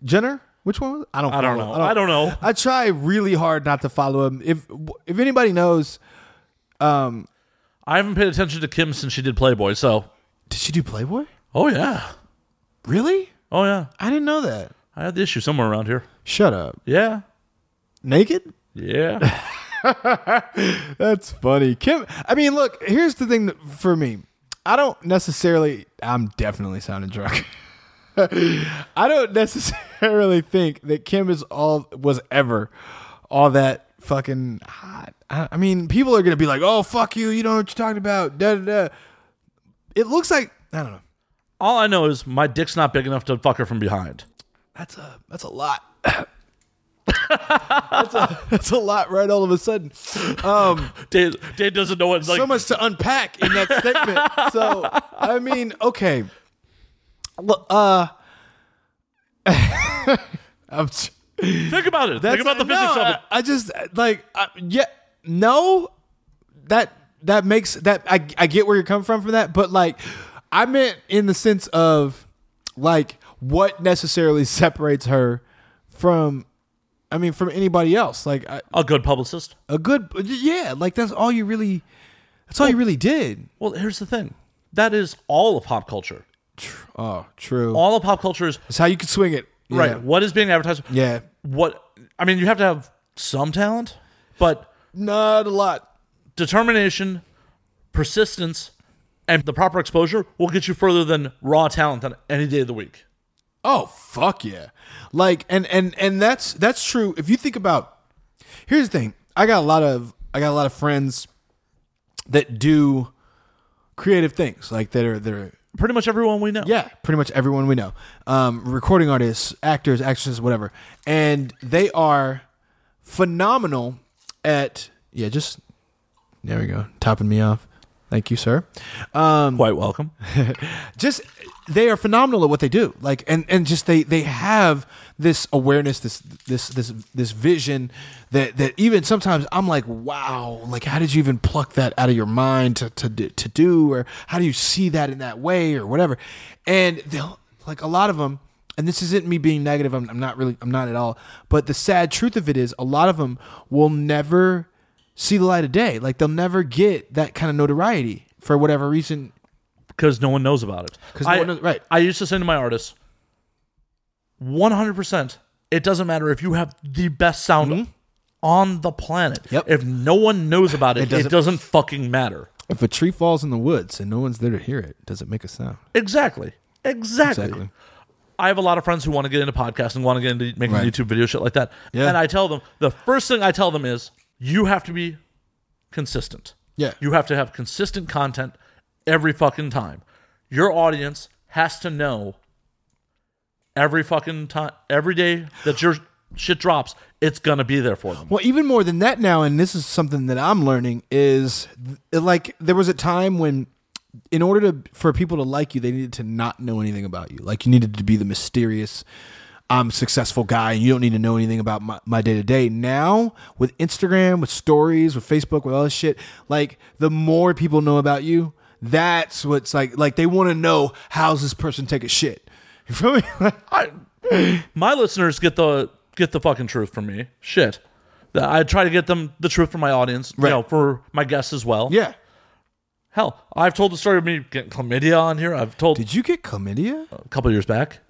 Jenner? Which one? Was it? I don't. I don't know. I don't know. I try really hard not to follow him. If if anybody knows, um, I haven't paid attention to Kim since she did Playboy. So, did she do Playboy? oh yeah, Really? oh yeah. I didn't know that. I had the issue somewhere around here. Shut up. Yeah, Naked? yeah. (laughs) (laughs) That's funny. Kim, I mean, look, here's the thing that- for me. I don't necessarily, I'm definitely sounding drunk. (laughs) (laughs) I don't necessarily think that Kim is all, was ever all that fucking hot. I, I mean, people are going to be like, oh, fuck you. You don't know what you're talking about. Da, da, da. It looks like, I don't know. All I know is my dick's not big enough to fuck her from behind. That's a, that's a lot. (laughs) that's, a, that's a lot right all of a sudden. Um, Dave, Dave doesn't know what like. so much to unpack in that statement. So I mean, okay. Look, uh, (laughs) I'm, think about it. Think about the no, physics of it. I, I just like, uh, yeah, no, that that makes that I I get where you're coming from for that, but like, I meant in the sense of like what necessarily (laughs) separates her from I mean, from anybody else. Like I, A good publicist. a good, yeah. Like that's all you really. That's all you really did. Well, here's the thing. That is all of pop culture. Oh, true. All of pop culture is That's how you can swing it. Yeah. right. What is being advertised? Yeah. What I mean, you have to have some talent, but Not a lot. determination, persistence, and the proper exposure will get you further than raw talent on any day of the week. Oh fuck yeah! Like and and and that's that's true. If you think about, here's the thing. I got a lot of I got a lot of friends that do creative things like that are that are Pretty much everyone we know. yeah, pretty much everyone we know. Um, recording artists, actors, actresses, whatever. And they are phenomenal at, yeah, just, there we go, topping me off. Thank you, sir. Um, Quite welcome. (laughs) just they are phenomenal at what they do like and and just they they have this awareness this this this this vision that that even sometimes i'm like wow like how did you even pluck that out of your mind to to do- to do or how do you see that in that way or whatever and they'll like a lot of them and this isn't me being negative I'm, I'm not really i'm not at all but the sad truth of it is a lot of them will never see the light of day like they'll never get that kind of notoriety for whatever reason because no one knows about it. 'Cause no I- one knows- right. I used to send to my artists, one hundred percent. It doesn't matter if you have the best sound on the planet. Mm-hmm. Yep. If no one knows about it, It it doesn't- doesn't, fucking matter. If a tree falls in the woods and no one's there to hear it, does it make a sound? Exactly. Exactly. Exactly. I have a lot of friends who want to get into podcasting, want to get into making Right. YouTube video shit like that. Yeah. And I tell them the first thing I tell them is you have to be consistent. Yeah. You have to have consistent content every fucking time. Your audience has to know every fucking time, every day that your shit drops, it's gonna be there for them. Well, even more than that now, and this is something that I'm learning is like there was a time when, in order to for people to like you, they needed to not know anything about you. Like you needed to be the mysterious, I'm successful guy, and you don't need to know anything about my my day to day. Now with Instagram, with stories, with Facebook, with all this shit, like the more people know about you, that's what's like. Like they want to know how's this person take a shit. (laughs) You feel me? I, my listeners get the get the fucking truth from me. Shit. I try to get them the truth from my audience, Right. you know, for my guests as well. yeah. Hell, I've told the story of me getting chlamydia on here. I've told Did you get chlamydia? a couple years back.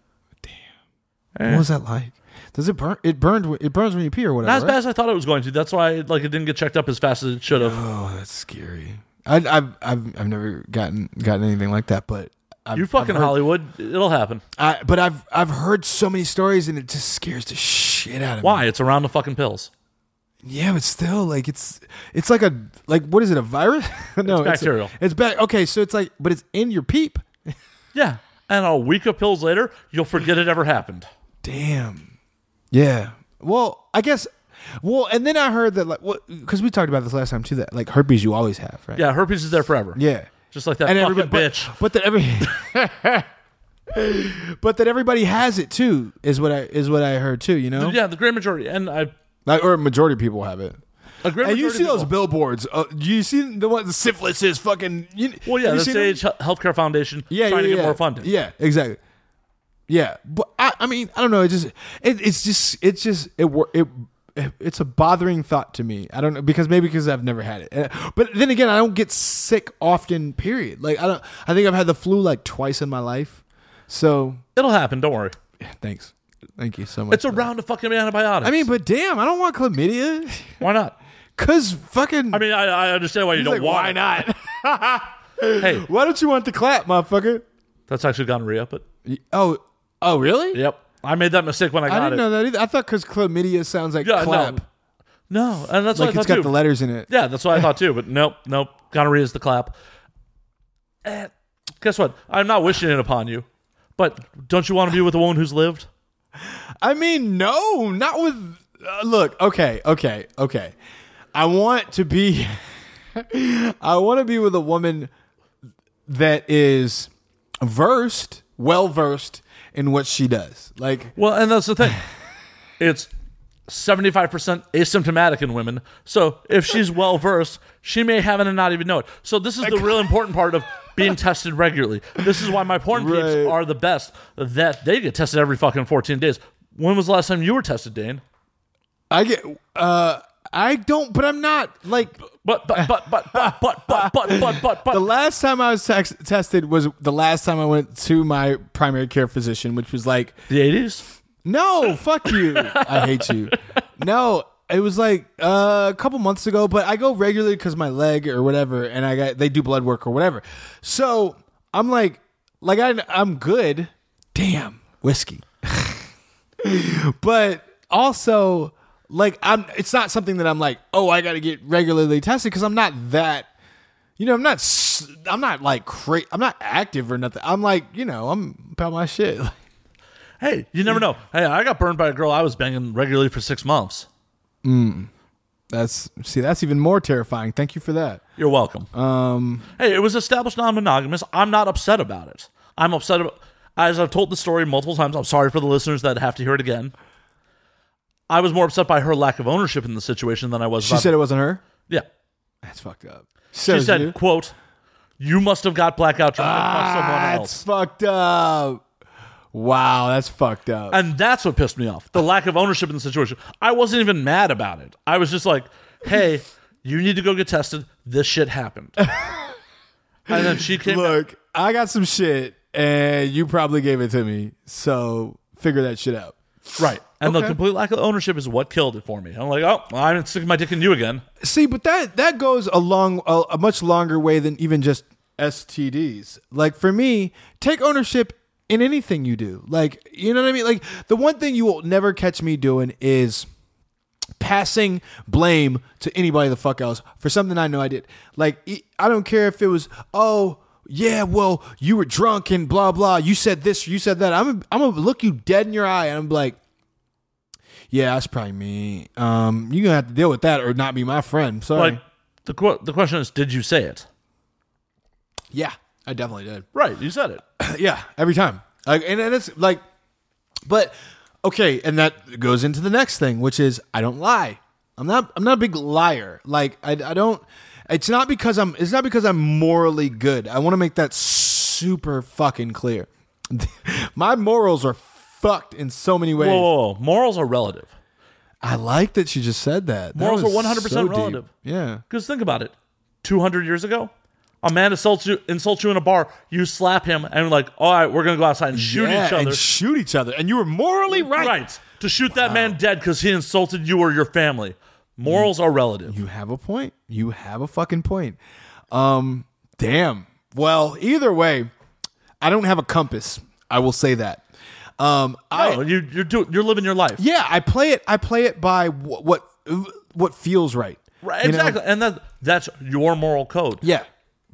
Damn. What was that like? Does it burn? It burned. It burns when you pee or whatever. Not as right? bad as I thought it was going to. That's why like it didn't get checked up as fast as it should have. Oh, that's scary. I, I've I've I've never gotten gotten anything like that, but I've, You fucking I've heard, Hollywood, it'll happen. I, but I've I've heard so many stories, and it just scares the shit out of me. Why? It's around the fucking pills. Yeah, but still, like it's it's like a like what is it? A virus? (laughs) no, It's bacterial. A, it's back. Okay, so it's like, but it's in your peep. (laughs) Yeah. And a week of pills later, you'll forget it ever happened. Damn. Yeah. Well, I guess. Well, and then I heard that like what because we talked about this last time too. That like herpes you always have, right? Yeah, herpes is there forever. Yeah. Just like that and fucking everybody, bitch. But, but that every, (laughs) but that everybody has it too is what I is what I heard too. You know, yeah, the great majority. And I like, or majority of people have it. a great And you see those billboards? Uh, you see the one the syphilis is fucking. You, Well, yeah, the them? AIDS Healthcare Foundation yeah, trying yeah, to get yeah. more funding. Yeah, exactly. Yeah, but I, I mean, I don't know. It just, it, it's just, it's just, it, it, it's a bothering thought to me. I don't know because maybe because I've never had it. Uh, But then again, I don't get sick often. Period. Like I don't. I think I've had the flu like twice in my life. So It'll happen. Don't worry. yeah, thanks, thank you so much. It's a round of fucking antibiotics. I mean, but damn, I don't want chlamydia. why not? (laughs) Cause fucking. I mean, I, I understand why you don't like, want why not? (laughs) (laughs) Hey, why don't you want the clap, motherfucker? that's actually gonorrhea, but Oh, oh, really? yep. I made that mistake when I got it. I didn't it. know that either. I thought because chlamydia sounds like Yeah, clap. no. No, and that's Like what I it's thought got too. the letters in it. Yeah, that's what I thought too. But (laughs) nope, nope. Gonorrhea is the clap. And guess what? I'm not wishing it upon you, but don't you want to be with a woman who's lived? I mean, no, not with. Uh, look, okay, okay, okay. I want to be. (laughs) I want to be with a woman that is versed, well versed in what she does. Like, Well, and that's the thing. (sighs) It's 75% asymptomatic in women. So if she's well versed, she may have it and not even know it. So this is the real important part of being tested regularly. This is why my porn Right. peeps are the best. That they get tested every fucking 14 days. When was the last time you were tested, Dane? I get. Uh, I don't, but I'm not like But but but but but but but but but but the last time I was tex- tested was the last time I went to my primary care physician, which was like, the eighties. no, fuck you, I hate you. No, it was like uh, a couple months ago, but I go regularly because my leg or whatever, and I got they do blood work or whatever. So I'm like, like I I'm good. Damn whiskey, but also like I'm. It's not something that I'm like, oh, I got to get regularly tested because I'm not that. You know, I'm not. I'm not like cra- I'm not active or nothing. I'm like, you know, I'm about my shit. (laughs) Hey, you never know. Hey, I got burned by a girl I was banging regularly for six months. That's see, that's even more terrifying. Thank you for that. You're welcome. Um, hey, it was established non-monogamous. I'm not upset about it. I'm upset about. As I've told the story multiple times, I'm sorry for the listeners that have to hear it again. I was more upset by her lack of ownership in the situation than I was. She about, said it wasn't her. "Yeah." That's fucked up. She said, "quote You must have got blackout drunk and fucked someone ah, else." "That's fucked up." Wow, that's fucked up. And that's what pissed me off. The lack of ownership in the situation. I wasn't even mad about it. I was just like, hey, you need to go get tested. This shit happened. (laughs) and then she came Look, I got some shit, and you probably gave it to me. So figure that shit out. Right. And the complete lack of ownership is what killed it for me. I'm like, oh, well, I'm sticking my dick in you again. See, but that that goes a long, a, a much longer way than even just STDs. Like for me, take ownership in anything you do. Like you know what I mean. Like the one thing you will never catch me doing is passing blame to anybody the fuck else for something I know I did. Like I don't care if it was oh. Yeah, well, you were drunk and blah blah. You said this, you said that. I'm I'm gonna look you dead in your eye and I'm like, yeah, that's probably me. Um, you're gonna have to deal with that or not be my friend. Sorry. Like, the, qu- the question is, did you say it? yeah, I definitely did. Right. You said it. (clears throat) yeah, every time. Like, and, and it's like, but okay, and that goes into the next thing, which is I don't lie. I'm not. I'm not a big liar. Like I, I don't. It's not because I'm. It's not because I'm morally good. I want to make that super fucking clear. (laughs) My morals are fucked in so many ways. Whoa, whoa, whoa. Morals are relative. I like that she just said that. That Morals was are 100% so deep. relative. Yeah. Because think about it. 200 years ago, a man insults you, insults you in a bar, you slap him, and like, all right, we're going to go outside and shoot Yeah, each other. And shoot each other. And you were morally right. Right. To shoot that man dead because he insulted you or your family. Morals are relative. You have a point. You have a fucking point. Um, damn. Well, either way, I don't have a compass. I will say that. Um, I No, you, you're, do, you're living your life. yeah, I play it. I play it by what what, what feels right. Right, You know? exactly. And that, that's your moral code. Yeah.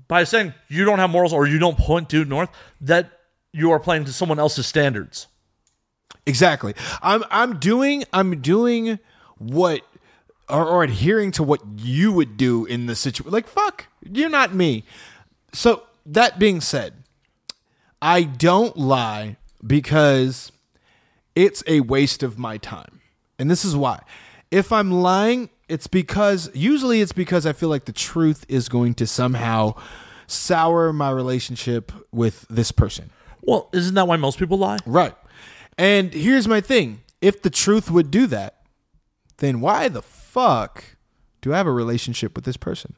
By saying you don't have morals or you don't point due north, that you are playing to someone else's standards. Exactly. I'm I'm doing I'm doing what or, or adhering to what you would do in the situation. Like fuck, you're not me. So that being said, I don't lie because it's a waste of my time. And this is why. If I'm lying, it's because usually it's because I feel like the truth is going to somehow sour my relationship with this person. Well, isn't that why most people lie? Right. And here's my thing if the truth would do that, then why the fuck do I have a relationship with this person?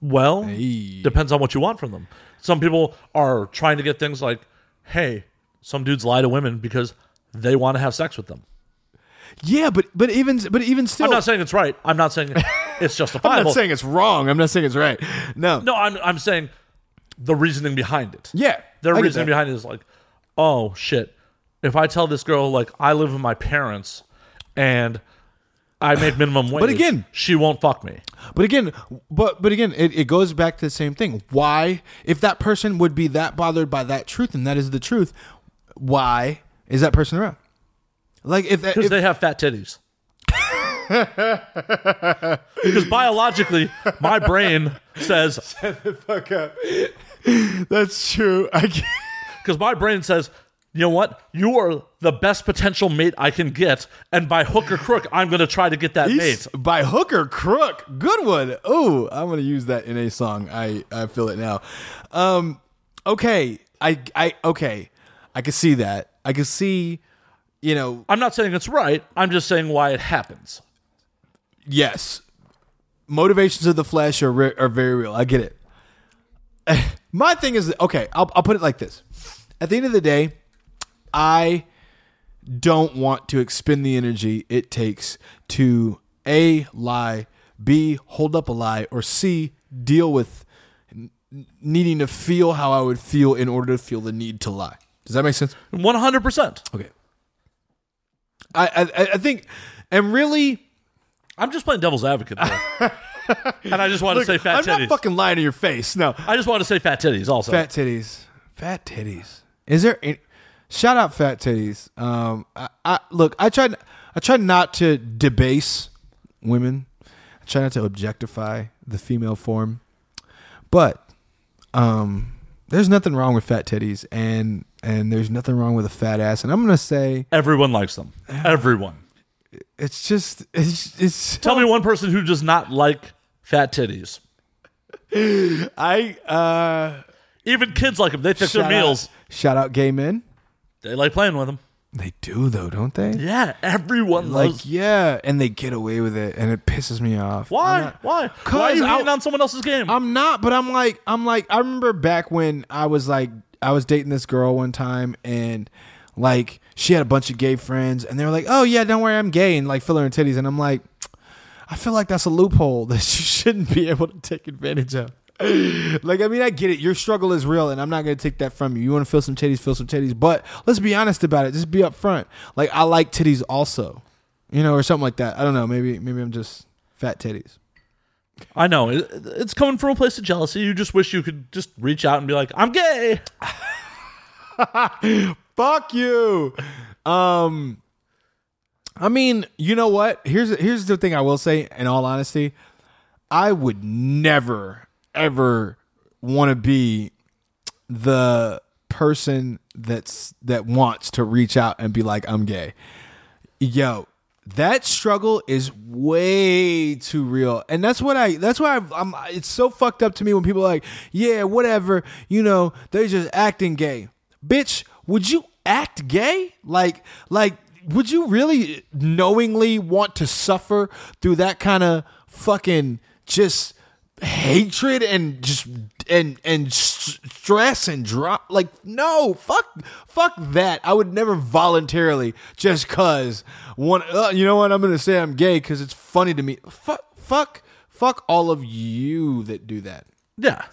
Well, Hey. depends on what you want from them. Some people are trying to get things like, hey, some dudes lie to women because they want to have sex with them. Yeah, but but even but even still, I'm not saying it's right. I'm not saying (laughs) it's justifiable. I'm not saying it's wrong. I'm not saying it's right. No, no, I'm, I'm saying the reasoning behind it. yeah, Their I reasoning behind it is like, oh shit, if I tell this girl like I live with my parents and I made minimum wage, But again- she won't fuck me. But again, but but again, it, it goes back to the same thing. Why, if that person would be that bothered by that truth, and that is the truth, why is that person around? Like if, Because they have fat titties. (laughs) Because biologically, my brain says, Shut the fuck up, that's true. I can't. (laughs) because my brain says, you know what? You are the best potential mate I can get, and by hook or crook, I'm going to try to get that mate. By hook or crook. Good one. Oh, I'm gonna use that in a song. I I feel it now. Um, okay. I I okay. I can see that. I can see you know, I'm not saying it's right. I'm just saying why it happens. yes, motivations of the flesh are re- are very real. I get it. (laughs) My thing is okay. I'll I'll put it like this. At the end of the day, I don't want to expend the energy it takes to a lie, b hold up a lie, or c deal with needing to feel how I would feel in order to feel the need to lie. Does that make sense? 100%. Okay. I I, I think, and really, I'm just playing devil's advocate there. (laughs) and I just want to say fat titties. I'm titties. not fucking lying to your face. No, I just want to say fat titties also. fat titties, fat titties. Is there? Any, shout out fat titties. Um, I, I look. I tried. I try not to debase women. I try not to objectify the female form, but um, there's nothing wrong with fat titties, and and there's nothing wrong with a fat ass. And I'm gonna say Everyone likes them. Everyone. it's just it's it's. Tell me one person who does not like fat titties. (laughs) I uh Even kids like them. They pick their shout meals. Out, shout out gay men. They like playing with them. They do though, don't they? Yeah, everyone Like loves. yeah, and they get away with it, and it pisses me off. Why? not, Why? Why are you hating on someone else's game? I'm not, but I'm like, I'm like, I remember back when I was like, I was dating this girl one time, and like she had a bunch of gay friends, and they were like, "Oh yeah, don't worry, I'm gay," and like fill her in titties, and I'm like, I feel like that's a loophole (laughs) that you shouldn't be able to take advantage of. (laughs) like, I mean, I get it. Your struggle is real, and I'm not going to take that from you. You want to feel some titties, feel some titties. But let's be honest about it. Just be upfront. Like, I like titties also, you know, or something like that. I don't know. Maybe, maybe I'm just fat titties. I know. It, it's coming from a place of jealousy. You just wish you could just reach out and be like, I'm gay. (laughs) Fuck you. Um, I mean, you know what? Here's here's the thing I will say. In all honesty, I would never ever want to be the person that's that wants to reach out and be like, I'm gay. Yo, that struggle is way too real, and that's what I. That's why I've, I'm. It's so fucked up to me when people are like, yeah, whatever. You know, they're just acting gay. Bitch, would you act gay? Like, like, would you really knowingly want to suffer through that kind of fucking just hatred and just and and stress and drop like no fuck fuck that. I would never voluntarily just cuz one uh, you know what? I'm gonna say i'm gay because it's funny to me. Fuck fuck fuck all of you that do that. Yeah.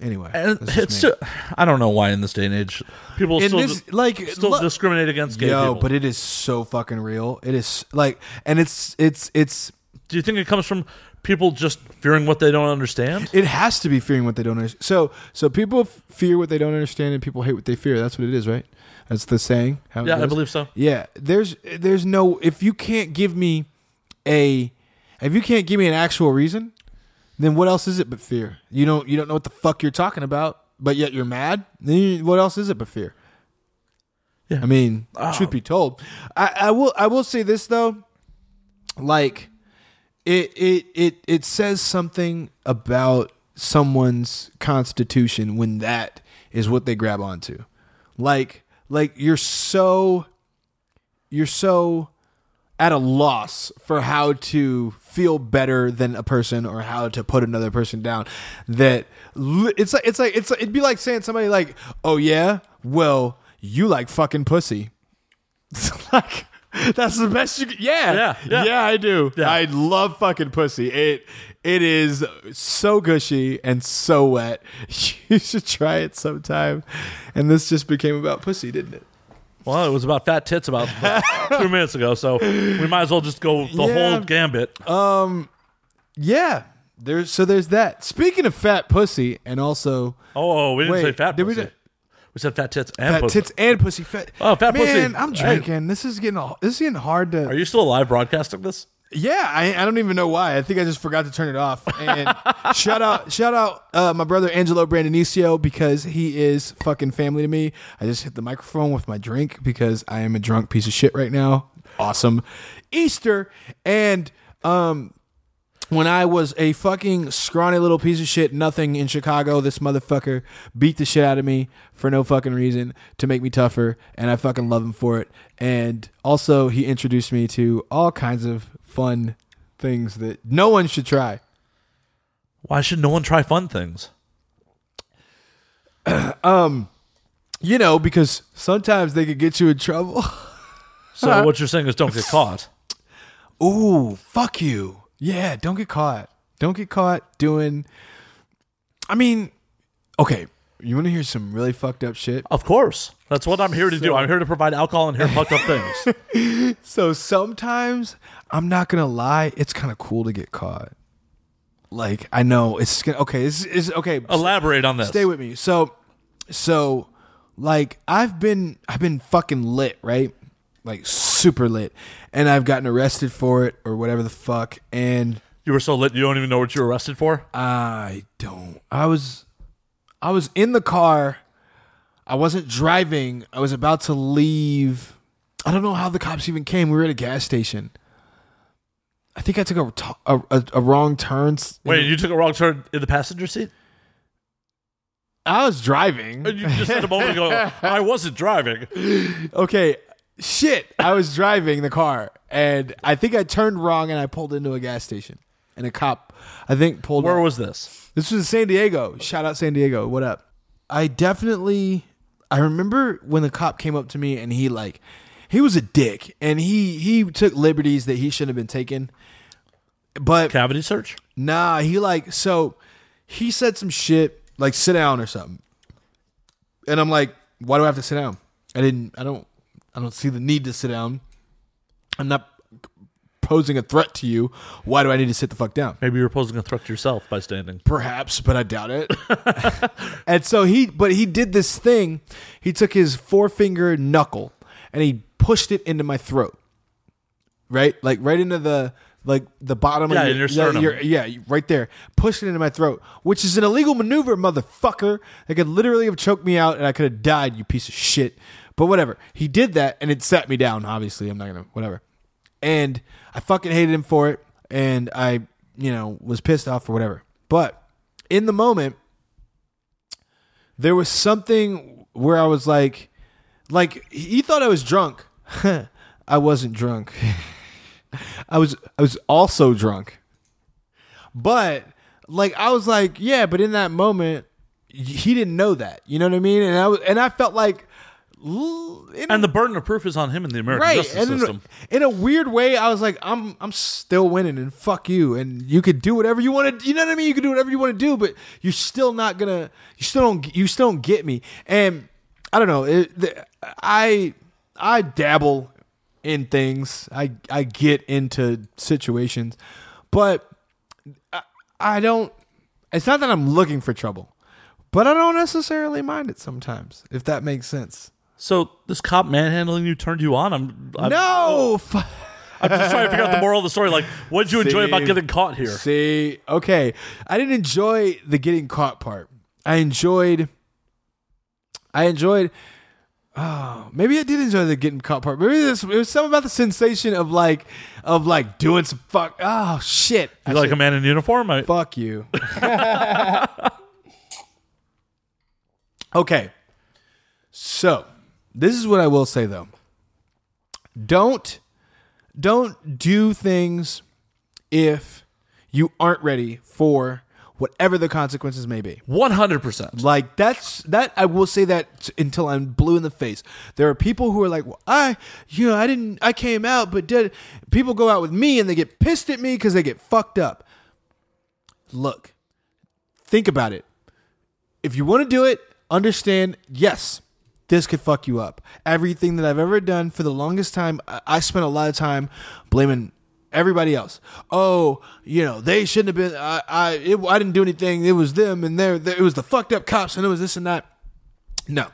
anyway And it's still, I don't know why in this day and age people In still, this- like, still lo- discriminate against gay yo people. but it is so fucking real. It is like and it's it's it's Do you think it comes from people just fearing what they don't understand? It has to be fearing what they don't understand. So, so people f- fear what they don't understand, and people hate what they fear. That's what it is, right? That's the saying. Yeah, I believe so. Yeah, there's there's no if you can't give me a if you can't give me an actual reason, then what else is it but fear? You don't you don't know what the fuck you're talking about, but yet you're mad. Then you, what else is it but fear? Yeah. I mean, oh. truth be told, I, I will I will say this though, like it it it it says something about someone's constitution when that is what they grab onto. Like like you're so you're so at a loss for how to feel better than a person or how to put another person down that it's like it's like it's it'd be like saying somebody like oh yeah well you like fucking pussy (laughs) like (laughs) that's the best you can, yeah Yeah, yeah. I do Yeah. I love fucking pussy it it is so gushy and so wet (laughs) you should try it sometime and this just became about pussy didn't it Well, it was about fat tits about (laughs) two minutes ago, so we might as well just go the Yeah. whole gambit. Um, Yeah. There's so there's that. Speaking of fat pussy and also oh, oh, we didn't Wait, say fat did pussy. We, do- said fat tits and fat pussy. tits and pussy fat. Oh, fat pussy. Man, I'm drinking. This is getting this is getting hard to. Are you still alive broadcasting this? yeah, I, I don't even know why. I think I just forgot to turn it off. And (laughs) shout out shout out uh, my brother Angelo Brandonicio because he is fucking family to me. I just hit the microphone with my drink because I am a drunk piece of shit right now. Awesome. Easter and um when I was a fucking scrawny little piece of shit, nothing in Chicago, this motherfucker beat the shit out of me for no fucking reason to make me tougher, and I fucking love him for it. And also, he introduced me to all kinds of fun things that no one should try. Why should no one try fun things? (clears throat) Um, you know, because sometimes they could get you in trouble. So what (laughs) you're saying is don't get caught. Ooh, fuck you. Yeah, don't get caught. Don't get caught doing. I mean, okay, you want to hear some really fucked up shit? Of course. That's what I'm here to do. I'm here to provide alcohol and hear fucked up things. (laughs) So sometimes I'm not gonna lie, it's kind of cool to get caught. Like I know it's gonna okay. This is okay. Elaborate on this. Stay with me. So, so like I've been I've been fucking lit, right? Like super lit, and I've gotten arrested for it or whatever the fuck. And You were so lit you don't even know what you were arrested for? I don't. I was I was in the car. I wasn't driving. I was about to leave. I don't know how the cops even came. We were at a gas station. I think I took a a, a, a wrong turn. Wait, you took a wrong turn in the passenger seat? I was driving. You just said a moment ago, (laughs) I wasn't driving. Okay, shit. I was driving the car, and I think I turned wrong, and I pulled into a gas station, and a cop, I think, pulled. Where up. was this? This was in San Diego. Shout out San Diego. What up? I definitely I remember when the cop came up to me and he like he was a dick and he he took liberties that he shouldn't have been taking. But Cavity search? nah, he like so he said some shit like sit down or something. And I'm like, why do I have to sit down? I didn't I don't I don't see the need to sit down. I'm not posing a threat to you. Why do I need to sit the fuck down? Maybe you're posing a threat to yourself by standing. Perhaps, but I doubt it. (laughs) (laughs) and so he, but he did this thing. He took his forefinger knuckle and he pushed it into my throat. Right, like right into the like the bottom Yeah, of in your sternum. yeah, right there. pushing it into my throat, which is an illegal maneuver, motherfucker. That could literally have choked me out, and I could have died. You piece of shit. But whatever. He did that, and it sat me down. Obviously, I'm not gonna whatever. And I fucking hated him for it, and I, you know, was pissed off or whatever. But in the moment, there was something where I was like, like he thought I was drunk. (laughs) I wasn't drunk. (laughs) I was I was also drunk. But like I was like, yeah, but in that moment, he didn't know that. You know what I mean? And I was, and I felt like, in And the burden of proof is on him in the American right. justice in a, system. in a weird way, I was like, I'm I'm still winning, and fuck you. And you could do whatever you want to. You know what I mean? You could do whatever you want to do, but you're still not gonna. You still don't. You still don't get me. And I don't know. It, the, I I dabble in things. I I get into situations, but I, I don't. It's not that I'm looking for trouble, but I don't necessarily mind it sometimes. If that makes sense. So this cop manhandling you turned you on? I'm, I'm no. fu- (laughs) I'm just trying to figure out the moral of the story. Like, what did you enjoy about getting caught here? See, okay. I didn't enjoy the getting caught part. I enjoyed I enjoyed Oh, maybe I did enjoy the getting caught part. Maybe this, it was something about the sensation of like of like doing some fuck. Oh shit! You like a man in uniform? I, Fuck you. (laughs) okay. So, this is what I will say though. Don't don't do things if you aren't ready for whatever the consequences may be. 100%. Like that's that I will say that t- until I'm blue in the face. There are people who are like, well, I, you know, I didn't, I came out, but did people go out with me and they get pissed at me because they get fucked up. Look, think about it. If you want to do it, understand. Yes, this could fuck you up. Everything that I've ever done for the longest time, I spent a lot of time blaming everybody else. Oh, you know, they shouldn't have been. I, I, it, I didn't do anything. It was them, and there, it was the fucked up cops, and it was this and that. No,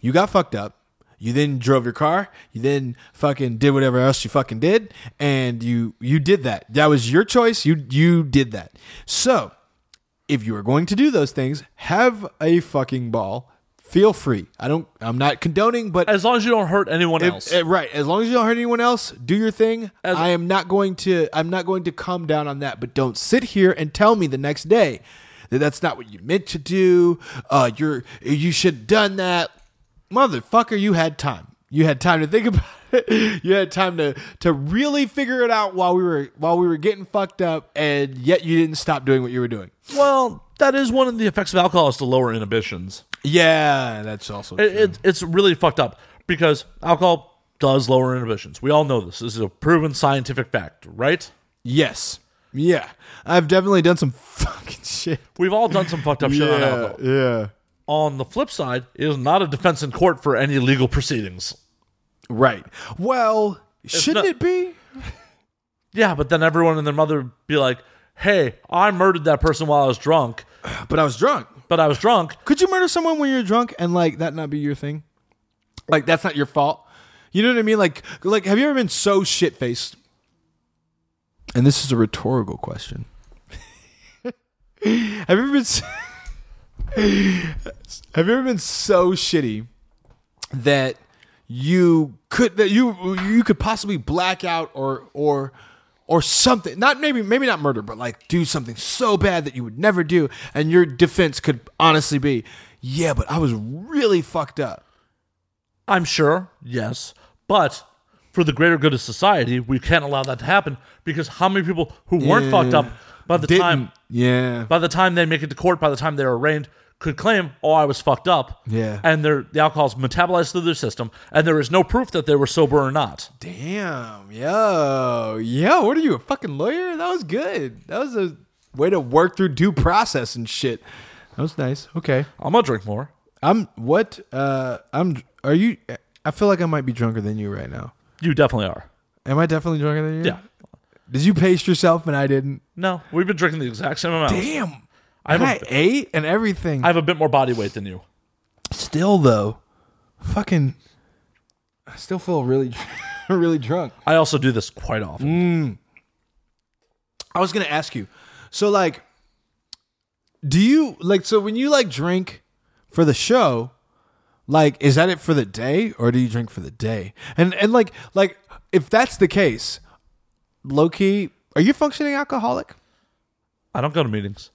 you got fucked up. You then drove your car. You then fucking did whatever else you fucking did, and you you did that. That was your choice. You you did that. So, if you are going to do those things, have a fucking ball. Feel free. I don't. I'm not condoning, but As long as you don't hurt anyone if- else. eh, right. As long as you don't hurt anyone else, do your thing. As- I am not going to. I'm not going to calm down on that. But don't sit here and tell me the next day that that's not what you meant to do. Uh, you're you should have done that, motherfucker. You had time. You had time to think (laughs) about it. (laughs) You had time to to really figure it out while we were while we were getting fucked up, and yet you didn't stop doing what you were doing. well, that is one of the effects of alcohol is to lower inhibitions. Yeah, that's also It, it, it's really fucked up because alcohol does lower inhibitions. We all know this. This is a proven scientific fact, right? yes. Yeah, I've definitely done some (laughs) fucking shit. We've all done some fucked up shit on alcohol. yeah. On the flip side, it is not a defense in court for any legal proceedings. Right. Well, shouldn't not- it be? (laughs) Yeah, but then everyone and their mother would be like, "Hey, I murdered that person while I was drunk, (sighs) But I was drunk. but I was drunk." Could you murder someone when you're drunk and like that not be your thing? Like that's not your fault. You know what I mean? Like like have you ever been so shit faced? And this is a rhetorical question. (laughs) have you ever been s- (laughs) Have you ever been so shitty that you could that you you could possibly black out or or or something. Not maybe maybe not murder but like do something so bad that you would never do and your defense could honestly be yeah but i was really fucked up. I'm sure, yes, but for the greater good of society, we can't allow that to happen because how many people who weren't Yeah. fucked up by the Didn't- time yeah. by the time they make it to court, by the time they're arraigned, could claim, "Oh, I was fucked up." Yeah. and their the alcohol's metabolized through their system, and there is no proof that they were sober or not. damn yo yo what are you a fucking lawyer that was good that was a way to work through due process and shit that was nice okay I'm gonna drink more. i'm what uh i'm are you i feel like i might be drunker than you right now You definitely are. am i definitely drunker than you Yeah. did you pace yourself and i didn't No, we've been drinking the exact same amount. damn I have a- I ate and everything I have a bit more body weight than you. Still though, fucking, I still feel really, (laughs) really drunk. I also do this quite often. Mm. I was gonna ask you, so like, do you like so when you like drink for the show, like is that it for the day or do you drink for the day? And and like like if that's the case, low key, are you a functioning alcoholic? I don't go to meetings.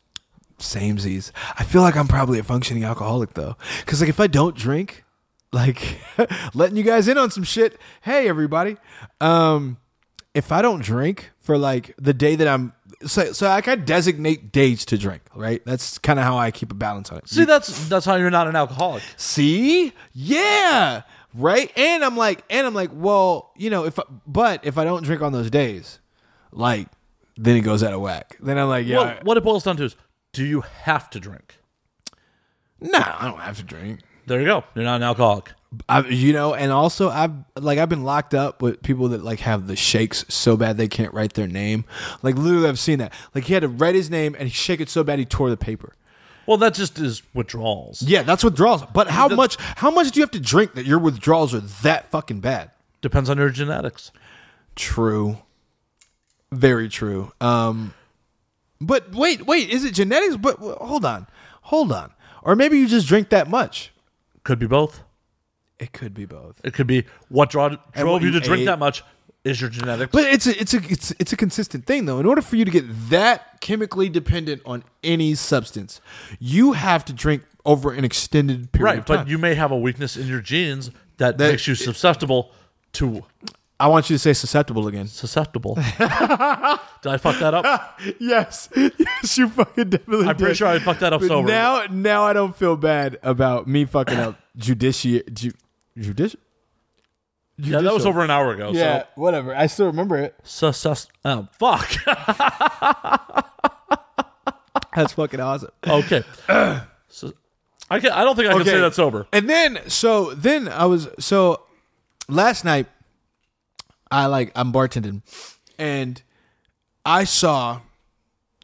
Samesies. I feel like I'm probably a functioning alcoholic though, because like if I don't drink, like (laughs) letting you guys in on some shit. Hey everybody, um, if I don't drink for like the day that I'm so so like I designate days to drink. Right, that's kind of how I keep a balance on it. See, that's that's how you're not an alcoholic. See, yeah, right. And I'm like, and I'm like, well, you know, if I, but if I don't drink on those days, like then it goes out of whack. Then I'm like, yeah, Well, what it boils down to is, do you have to drink? nah, I don't have to drink. There you go. You're not an alcoholic. I, you know, and also I've like I've been locked up with people that like have the shakes so bad they can't write their name. Like literally, I've seen that. Like he had to write his name and he shake it so bad he tore the paper. Well, that just is withdrawals. Yeah, that's withdrawals. But how much? How much do you have to drink that your withdrawals are that fucking bad? Depends on your genetics. True. Very true. Um, but wait, wait, is it genetics? But hold on, hold on. Or maybe you just drink that much. Could be both. It could be both. It could be what draw, drove you you to drink ate. that much is your genetics. But it's a it's a it's it's a consistent thing though. In order for you to get that chemically dependent on any substance, you have to drink over an extended period right, of time. but you may have a weakness in your genes that, That- makes you susceptible to I want you to say susceptible again. susceptible. (laughs) Did I fuck that up? (laughs) Yes, yes, you fucking definitely. I'm pretty sure I fucked that up But sober. now, now I don't feel bad about me fucking up (laughs) judici ju, judici. yeah, that was over an hour ago. Yeah, whatever. I still remember it. So, sus, oh, fuck. That's fucking awesome. okay. (clears throat) so, I can I don't think I can Okay. say that sober. And then, so then I was so last night. I like I'm bartending, and I saw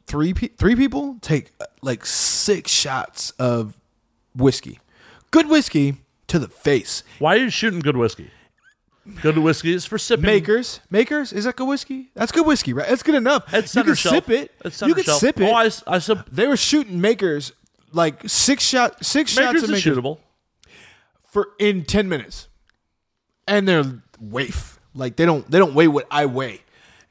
three pe- three people take uh, like six shots of whiskey, good whiskey to the face. Why are you shooting good whiskey? Good whiskey is for sipping. Makers, makers, is that good whiskey? That's good whiskey, right? That's good enough. At you can shelf. sip it. You can shelf. sip it. Oh, I, I sip. they were shooting makers like six shot six shots Makers of is makers. shootable. for in 10 minutes. And they're waif. Like they don't they don't weigh what I weigh.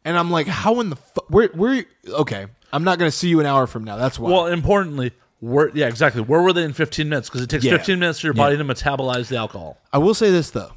And I'm like, how in the fuck where where okay. I'm not gonna see you an hour from now. That's why. Well, importantly, where yeah, exactly. Where were they in 15 minutes? Because it takes Yeah. 15 minutes for your body to metabolize the alcohol. I will say this though.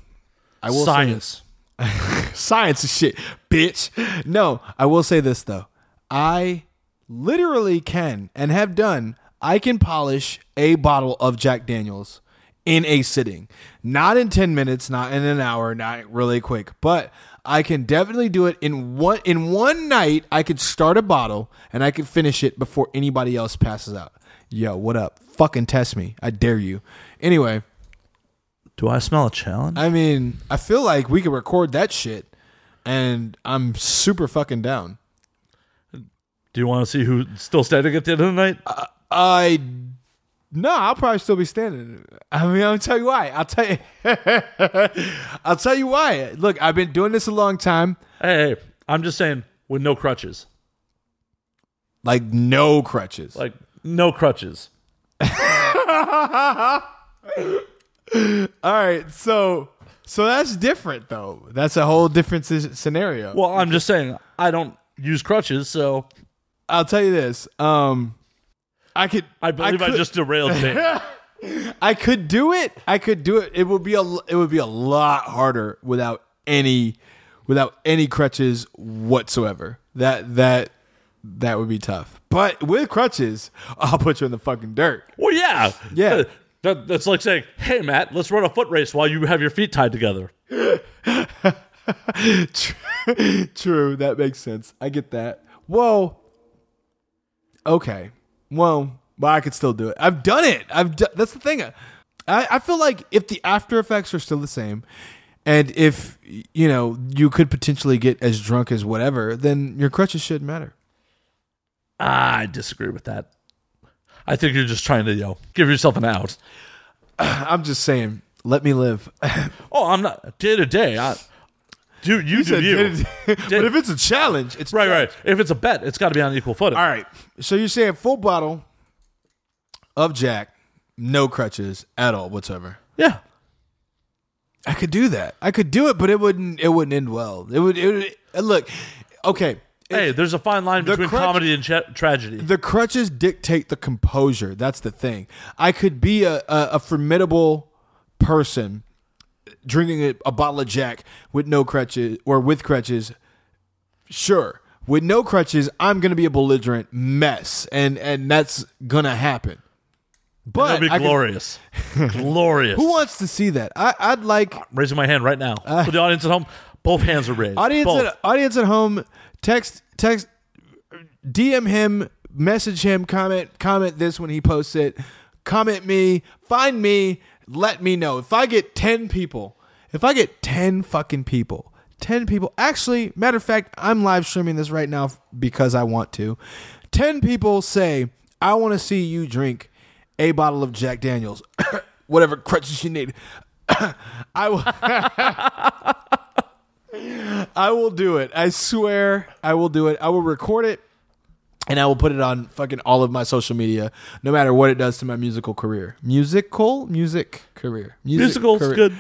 I will say this. Science. (laughs) Science is shit, bitch. No, I will say this though. I literally can and have done. I can polish a bottle of Jack Daniels in a sitting. Not in 10 minutes, not in an hour, not really quick, but I can definitely do it in one in one night. I could start a bottle and I could finish it before anybody else passes out. Yo, what up? Fucking test me. I dare you. Anyway, Do I smell a challenge? I mean, I feel like we could record that shit, and I'm super fucking down. Do you want to see who's still standing at the end of the night? I no, I'll probably still be standing. I mean, I'll tell you why. I'll tell you. (laughs) I'll tell you why. Look, I've been doing this a long time. hey, hey, I'm just saying, with no crutches. Like no crutches. Like, no crutches. (laughs) All right, so so that's different though. That's a whole different s- scenario. Well, I'm just saying, I don't use crutches, so I'll tell you this. Um, I could. I believe I, could- just derailed (laughs) it. I could do it. I could do it. It would be a it would be a lot harder without any without any crutches whatsoever. That that that would be tough. But with crutches, (laughs) I'll put you in the fucking dirt. well, yeah. Yeah. That- that- that's like saying, hey, Matt, let's run a foot race while you have your feet tied together. (laughs) True, that makes sense. I get that. Whoa. Okay. Well, but I could still do it. I've done it. I've done, that's the thing. I I feel like if the after effects are still the same, and if you know you could potentially get as drunk as whatever, then your crutches shouldn't matter. I disagree with that. I think you're just trying to, you know, give yourself an out. I'm just saying, let me live. (laughs) Oh, I'm not day to day. I, do you do you? (laughs) but if it's a challenge, it's Right, right. If it's a bet, it's got to be on equal footing. All right. So you're saying full bottle of Jack, no crutches at all whatsoever. Yeah. I could do that. I could do it, but it wouldn't. It wouldn't end well. It would. It would uh, look. Okay. Hey, there's a fine line The between crutch- comedy and tra- tragedy. The crutches dictate the composure. That's the thing. I could be a, a, a formidable person drinking a, a bottle of Jack with no crutches or with crutches. Sure. With no crutches, I'm going to be a belligerent mess, and and that's going to happen. But That'd be could- glorious. (laughs) glorious. who wants to see that? I, I'd like Raising my hand right now. Uh, For the audience at home, both hands are raised. audience Both. at, audience at home text text dm him message him comment comment this when he posts it comment me find me let me know. If i get 10 people if i get 10 fucking people 10 people actually matter of fact i'm live streaming this right now because i want to. 10 people say i want to see you drink a bottle of jack daniels. (coughs) Whatever crutches you need. (coughs) I will (laughs) I will do it. I swear I will do it. I will record it and I will put it on fucking all of my social media, no matter what it does to my musical career. Musical? Music career. Music Musical's career. good.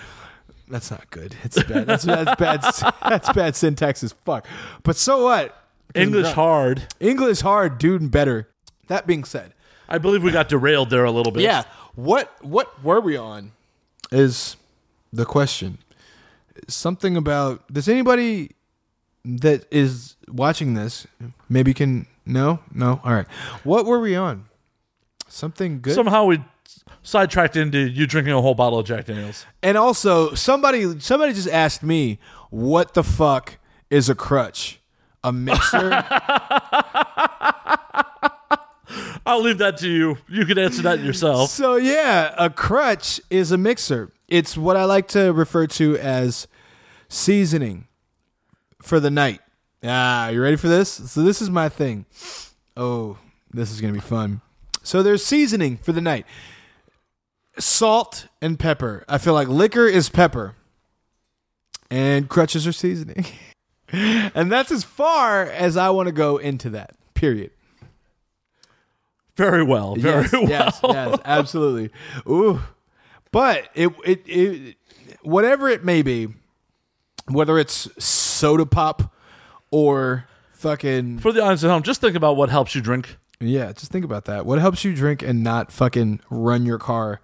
That's not good. It's bad. That's, that's bad. (laughs) That's bad syntax as fuck. But so what? English hard. English hard, dude, and better. That being said, I believe we got derailed there a little bit. yeah. What what were we on? Is the question. Something about does anybody that is watching this maybe can no? No? All right. What were we on? Something good? Somehow we sidetracked into you drinking a whole bottle of Jack Daniels. and also somebody somebody just asked me what the fuck is a crutch? A mixer? (laughs) I'll leave that to you. You can answer that yourself. So yeah, a crutch is a mixer. It's what I like to refer to as seasoning for the night. Ah, you ready for this? So this is my thing. Oh, this is gonna be fun. So there's seasoning for the night. Salt and pepper. I feel like liquor is pepper. And crutches are seasoning. (laughs) and that's as far as I want to go into that. Period. Very well. Very yes, well. yes, yes, absolutely. Ooh. But it, it it whatever it may be, whether it's soda pop or fucking For the audience at home, just think about what helps you drink. yeah, just think about that. What helps you drink and not fucking run your car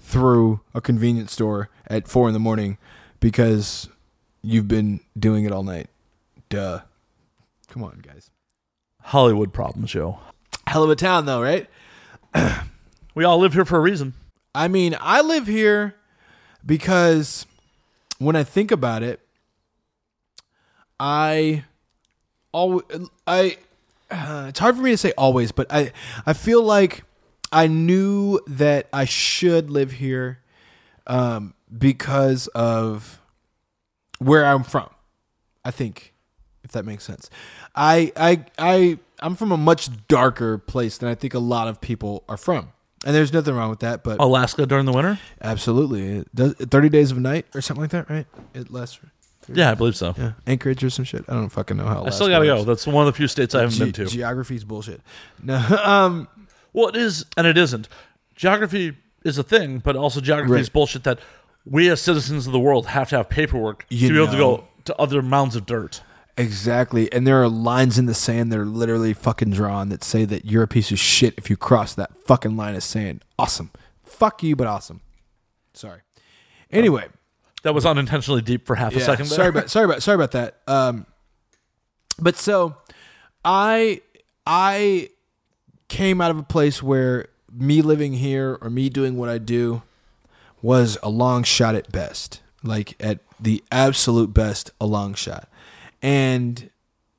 through a convenience store at four in the morning because you've been doing it all night? Duh. Come on, guys. Hollywood problem show. Hell of a town, though, right? (clears throat) We all live here for a reason. I mean, I live here because when I think about it, I always I uh, (sighs) it's hard for me to say always, but I I feel like I knew that I should live here um, because of where I'm from. I think if that makes sense. I I I I'm from a much darker place than I think a lot of people are from. And there's nothing wrong with that, but Alaska during the winter? absolutely. It does, 30 days of night or something like that, right? It lasts. Yeah, I believe so. Yeah. Anchorage or some shit. I don't fucking know how. I still gotta go. That's one of the few states I haven't Ge- been to. Geography's bullshit. No, (laughs) um, well, it is and it isn't. Geography is a thing, but also geography is Right. bullshit that we as citizens of the world have to have paperwork You to be able to know. go to other mounds of dirt. exactly. And there are lines in the sand that are literally fucking drawn that say that you're a piece of shit if you cross that fucking line of sand. Awesome. Fuck you, but awesome. Sorry. Anyway, That was unintentionally deep for half a second. There. sorry about sorry about sorry about that. Um, but so I I came out of a place where me living here or me doing what I do was a long shot at best, like at the absolute best, a long shot. And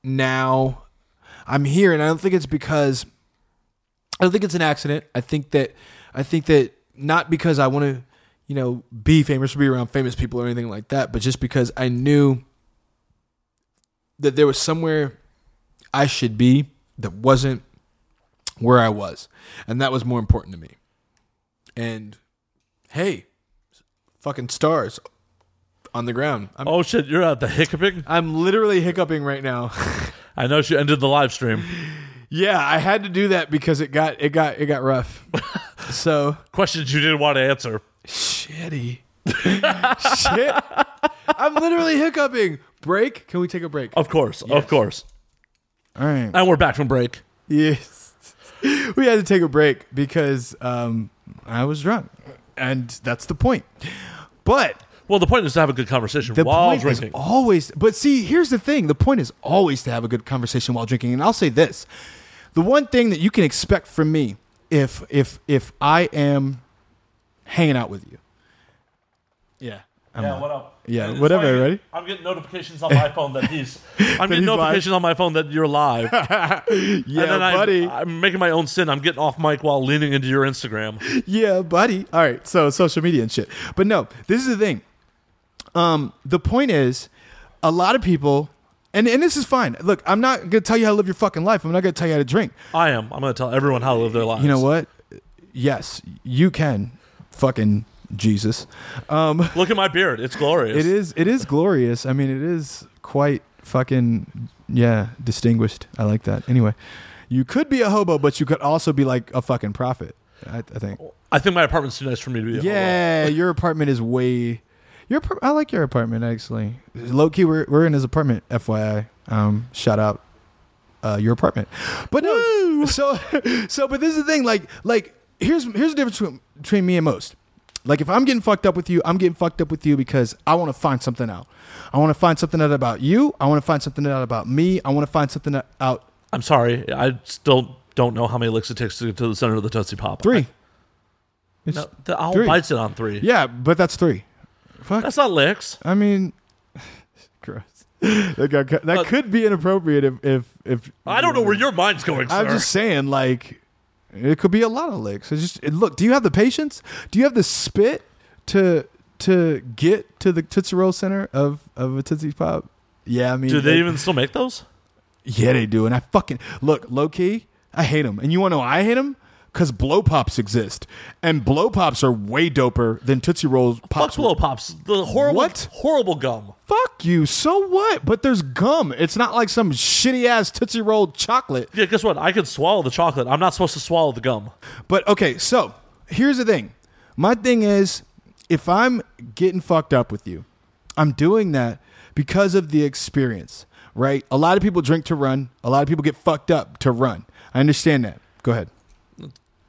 now I'm here, and I don't think it's because I don't think it's an accident. I think that I think that not because I want to, you know, be famous or be around famous people or anything like that, but just because I knew that there was somewhere I should be that wasn't where I was, and that was more important to me. And hey, fucking stars on the ground. I'm, Oh shit, you're at the hiccuping? I'm literally hiccuping right now. (laughs) I know she ended the live stream. yeah, I had to do that because it got it got it got rough. (laughs) so Questions you didn't want to answer. Shitty. (laughs) Shit. I'm literally hiccuping. Break? Can we take a break? Of course, of course. All right. And we're back from break. Yes. (laughs) We had to take a break because um, I was drunk. And that's the point. But Well, the point is to have a good conversation the while point drinking. is always but see, here's the thing. The point is always to have a good conversation while drinking. And I'll say this. The one thing that you can expect from me if if if I am hanging out with you. Yeah. I'm yeah, on. what up? Yeah, it's whatever, funny, ready? I'm getting notifications on my phone that he's. (laughs) I'm getting he's live. notifications on my phone that you're live. (laughs) Yeah, and then I, buddy. I'm making my own sin. I'm getting off mic while leaning into your Instagram. (laughs) yeah, buddy. All right, so social media and shit. But no, this is the thing. Um, the point is, a lot of people, and and this is fine. Look, I'm not gonna tell you how to live your fucking life. I'm not gonna tell you how to drink. I am. I'm going to tell everyone how to live their lives. You know what? Yes, you can. Fucking Jesus. Um, (laughs) Look at my beard. It's glorious. it is. It is glorious. I mean, it is quite fucking yeah, distinguished. I like that. Anyway, you could be a hobo, but you could also be like a fucking prophet. I, I think. I think my apartment's too nice for me to be. a hobo. Yeah, your apartment is way. Your I like your apartment actually. Low key, we're we're in his apartment. FYI, um, shout out, uh, your apartment. But no, so (laughs) so but this is the thing. Like like here's here's the difference between, between me and most. Like if I'm getting fucked up with you, I'm getting fucked up with you because I want to find something out. I want to find something out about you. I want to find something out about me. I want to find something out. I'm sorry. I still don't know how many licks it takes to get to the center of the Tootsie Pop. Three. It's, No, the owl Three. bites it on three. Yeah, but that's three. Fuck. That's not licks. I mean, (laughs) gross. That, got, that But- could be inappropriate if if if I don't know where your mind's going, sir. I'm just saying, like, it could be a lot of licks. It's just it, look. Do you have the patience? Do you have the spit to to get to the Tootsie Roll center of of a Tootsie Pop? Yeah, I mean, Do they even still make those? Yeah, they do. And I fucking look low key. I hate them. And you want to know why I hate them? Because blow pops exist, and blow pops are way doper than Tootsie Rolls pops. Fuck blow pops. The horrible, What? horrible gum. Fuck you. So what? But there's gum. It's not like some shitty ass Tootsie Roll chocolate. Yeah, guess what? I can swallow the chocolate. I'm not supposed to swallow the gum. But okay, so here's the thing. My thing is, if I'm getting fucked up with you, I'm doing that because of the experience, right? A lot of people drink to run. A lot of people get fucked up to run. I understand that. Go ahead.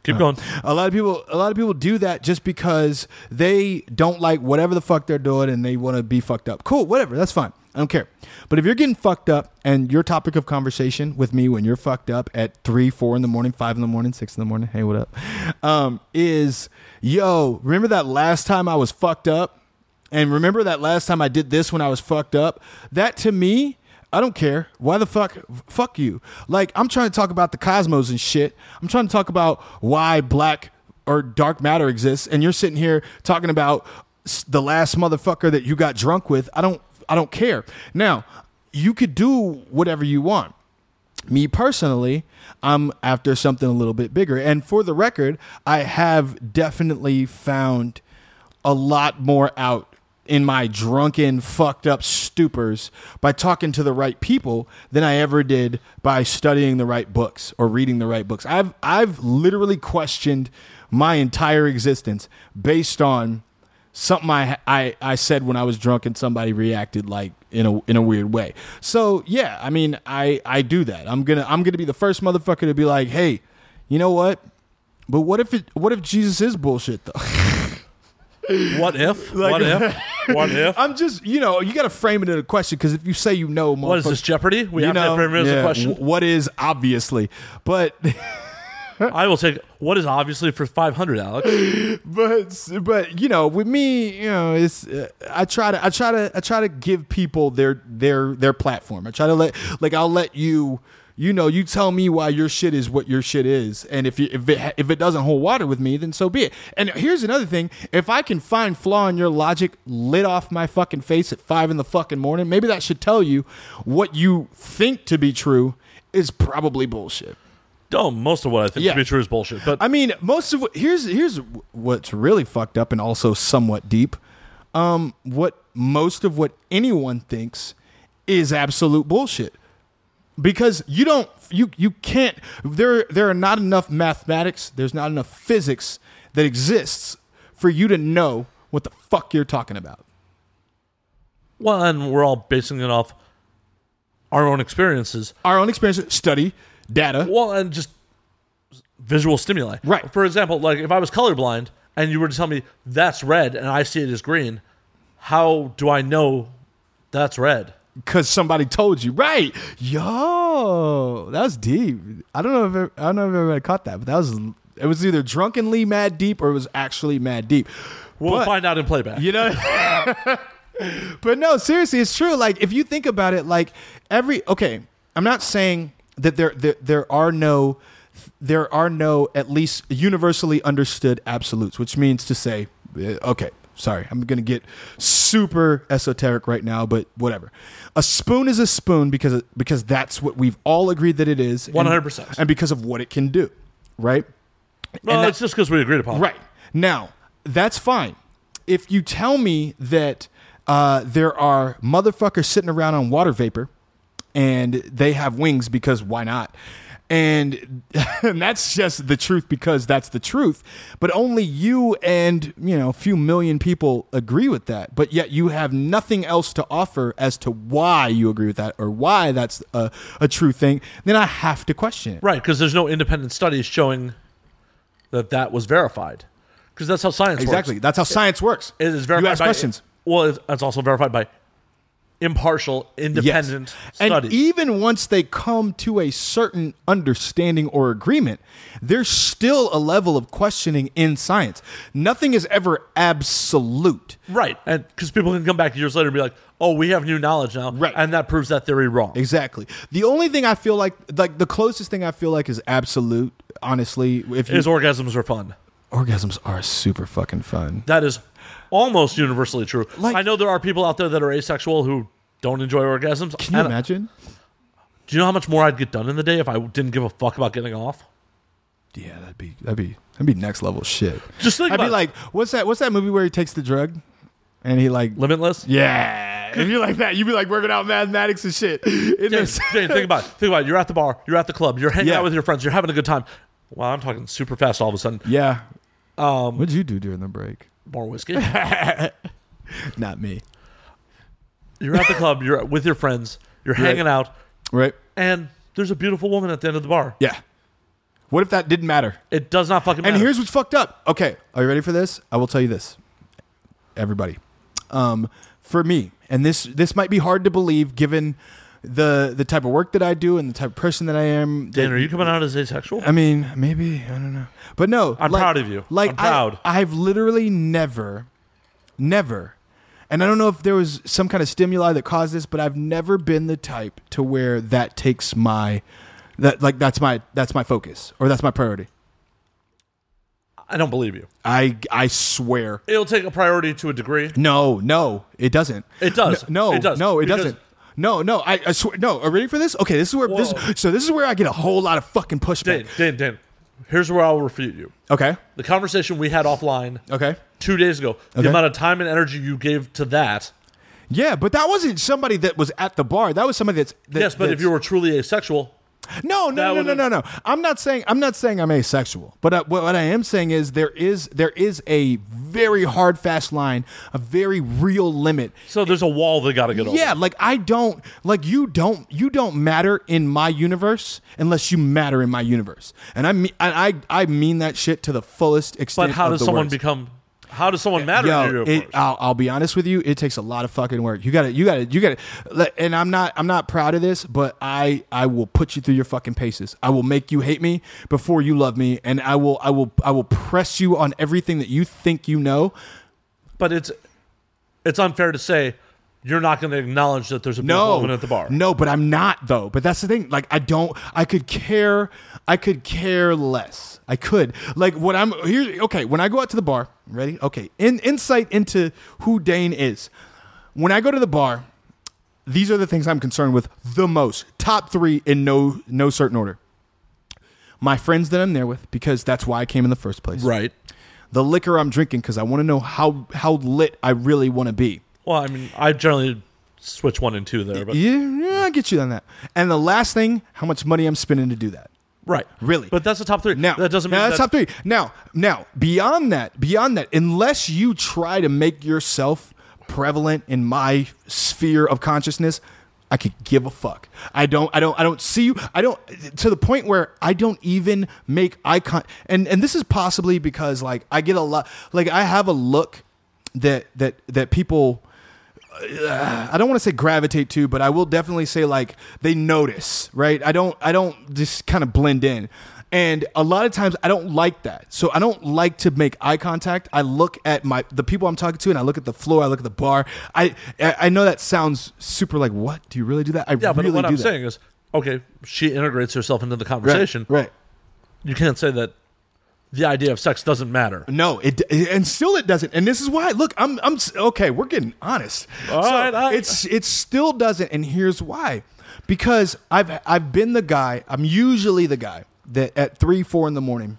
Keep going. A lot of people, a lot of people do that just because they don't like whatever the fuck they're doing and they want to be fucked up. Cool, whatever, that's fine. I don't care. But if you're getting fucked up and your topic of conversation with me when you're fucked up at three, four in the morning, five in the morning, six in the morning, hey, what up? Um, is yo, remember that last time I was fucked up? And remember that last time I did this when I was fucked up? That to me, I don't care. Why the fuck? Fuck you. Like, I'm trying to talk about the cosmos and shit. I'm trying to talk about why black or dark matter exists. And you're sitting here talking about the last motherfucker that you got drunk with. I don't, I don't care. Now, you could do whatever you want me personally, I'm after something a little bit bigger. And for the record, I have definitely found a lot more out in my drunken, fucked up stupors by talking to the right people than I ever did by studying the right books or reading the right books. I've I've literally questioned my entire existence based on something I, I I said when I was drunk and somebody reacted like in a in a weird way. So yeah, I mean I I do that. I'm gonna I'm gonna be the first motherfucker to be like, hey, you know what? But what if it what if Jesus is bullshit though? (laughs) What if? (laughs) what if? (laughs) What if? I'm just you know you got to frame it in a question because if you say you know, What is this Jeopardy? We have know, to frame it as yeah, a question. What is obviously, but (laughs) I will take what is obviously for five hundred, Alex. but but you know with me you know it's uh, i try to i try to i try to give people their their their platform i try to let like i'll let you you know you tell me why your shit is what your shit is and if you if it if it doesn't hold water with me then so be it and here's another thing if i can find flaw in your logic lit off my fucking face at five in the fucking morning maybe that should tell you what you think to be true is probably bullshit Oh, most of what I think Yeah. to be true is bullshit. But I mean, most of what here's here's what's really fucked up and also somewhat deep. Um, what most of what anyone thinks is absolute bullshit because you don't you you can't there there are not enough mathematics there's not enough physics that exists for you to know what the fuck you're talking about well, and we're all basing it off our own experiences. our own experiences study data Well, and just visual stimuli. Right. For example, like if I was colorblind and you were to tell me that's red and I see it as green, how do I know that's red? Because somebody told you. Right. Yo that was deep. I don't know if i don't know if everybody caught that but that was it was either drunkenly mad deep or it was actually mad deep. We'll But- find out in playback. you know (laughs) but no seriously it's true. Like if you think about it like every okay i'm not saying that there there, there are no there are no at least universally understood absolutes which means to say uh, okay sorry i'm gonna get super esoteric right now but whatever a spoon is a spoon because because that's what we've all agreed that it is and- 100%. and because of what it can do right well, and that- it's just because we agreed upon it. Right. Now, that's fine. If you tell me that uh, there are motherfuckers sitting around on water vapor and they have wings because why not? And, (laughs) and that's just the truth because that's the truth. But only you and, you know, a few million people agree with that. But yet you have nothing else to offer as to why you agree with that or why that's a, a true thing. Then I have to question it. Right, because there's no independent studies showing that that was verified. Because that's how science Exactly. works. That's how science works. It is verified You ask by questions. Well, it's- it's also verified by impartial, independent And even once they come to a certain understanding or agreement, there's still a level of questioning in science. Nothing is ever absolute. right, and because people can come back years later and be like, "Oh, we have new knowledge now," Right. and that proves that theory wrong. Exactly. The only thing I feel like, like the closest thing I feel like is absolute. Honestly, if you, Is orgasms are fun. orgasms are super fucking fun. That is almost universally true. Like- I know there are people out there that are asexual who don't enjoy orgasms. Can you And imagine? Do you know how much more I'd get done in the day if I didn't give a fuck about getting off? Yeah, that'd be that'd be that'd be next level shit. Just think I'd about be it. like, what's that? What's that movie where he takes the drug and he like Limitless. Yeah. If you like that, you'd be like working out mathematics and shit. In Jane, Jane, think about it. Think about it. You're at the bar. You're at the club. You're hanging Yeah. out with your friends. You're having a good time. Wow, I'm talking super fast all of a sudden. yeah. Um, What'd you do during the break? More whiskey. (laughs) (laughs) Not me. you're at the club. You're with your friends. You're hanging out, Right? and there's a beautiful woman at the end of the bar. Yeah. What if that didn't matter? It does not fucking matter. And here's what's fucked up. Okay, are you ready for this? I will tell you this, everybody. Um, for me, and this this might be hard to believe given the the type of work that I do and the type of person that I am. Dan, are you coming out as asexual? I mean, maybe I don't know, but no. I'm like- proud of you. Like I'm proud. I, I've literally never, never, and I don't know if there was some kind of stimuli that caused this, but I've never been the type to where that takes my, that like that's my that's my focus or that's my priority. I don't believe you. I I swear. It'll take a priority to a degree. No, no, it doesn't. It does. No, It does. no, it Because- doesn't. No, no, I, I swear. No, are you ready for this? Okay, this is where this. So this is where I get a whole lot of fucking pushback. Dan, Dan, Dan. Here's where I'll refute you. Okay, The conversation we had offline okay. two days ago, the Okay. amount of time and energy you gave to that. Yeah, but that wasn't somebody that was at the bar. That was somebody that's. That, yes, but if that's- you were truly asexual, No, no, no, no, no, no. I'm not saying I'm not saying I'm asexual, but uh, what, what I am saying is there is there is a very hard, fast line, a very real limit. so there's a wall they got to get over. Yeah, like I don't like you don't you don't matter in my universe unless you matter in my universe, and I mean I I, I mean that shit to the fullest extent. But how does someone words. become? How does someone matter Yo, to you? it, I'll, I'll be honest with you. It takes a lot of fucking work. You got to, you got to, you got to. And I'm not, I'm not proud of this, but I, I will put you through your fucking paces. I will make you hate me before you love me, and I will, I will, I will press you on everything that you think you know. but it's it's unfair to say you're not going to acknowledge that there's a No, woman at the bar. No, but I'm not though. But that's the thing. Like I don't. I could care. I could care less. I could. Like what I'm here. Okay, when I go out to the bar, ready? Okay, in insight into who Dane is. When I go to the bar, these are the things I'm concerned with the most. Top three in no no certain order. My friends that I'm there with, because that's why I came in the first place. Right. The liquor I'm drinking, because I want to know how how lit I really want to be. Well, I mean, I generally switch one and two there, but Yeah, yeah, I get you on that. And the last thing, how much money I'm spending to do that. Right, Really? But that's the top three. Now that doesn't mean now that's that, top three. Now, now beyond that, beyond that, unless you try to make yourself prevalent in my sphere of consciousness, I could give a fuck. I don't. I don't. I don't see you. I don't to the point where I don't even make eye con. And and this is possibly because like I get a lot. Like I have a look that that that people. Uh, I don't want to say gravitate to, but I will definitely say like they notice, right? I don't I don't just kind of blend in. And a lot of times I don't like that. So I don't like to make eye contact. I look at my the people I'm talking to and I look at the floor, I look at the bar. I I know that sounds super like what? Do you really do that? I Yeah, but what I'm that. saying is, okay, she integrates herself into the right, conversation. right. You can't say that the idea of sex doesn't matter. No, it and still it doesn't. And this is why. Look, I'm I'm okay. We're getting honest. All so right, right. it's it still doesn't. And here's why: because I've I've been the guy. I'm usually the guy that at three four in the morning,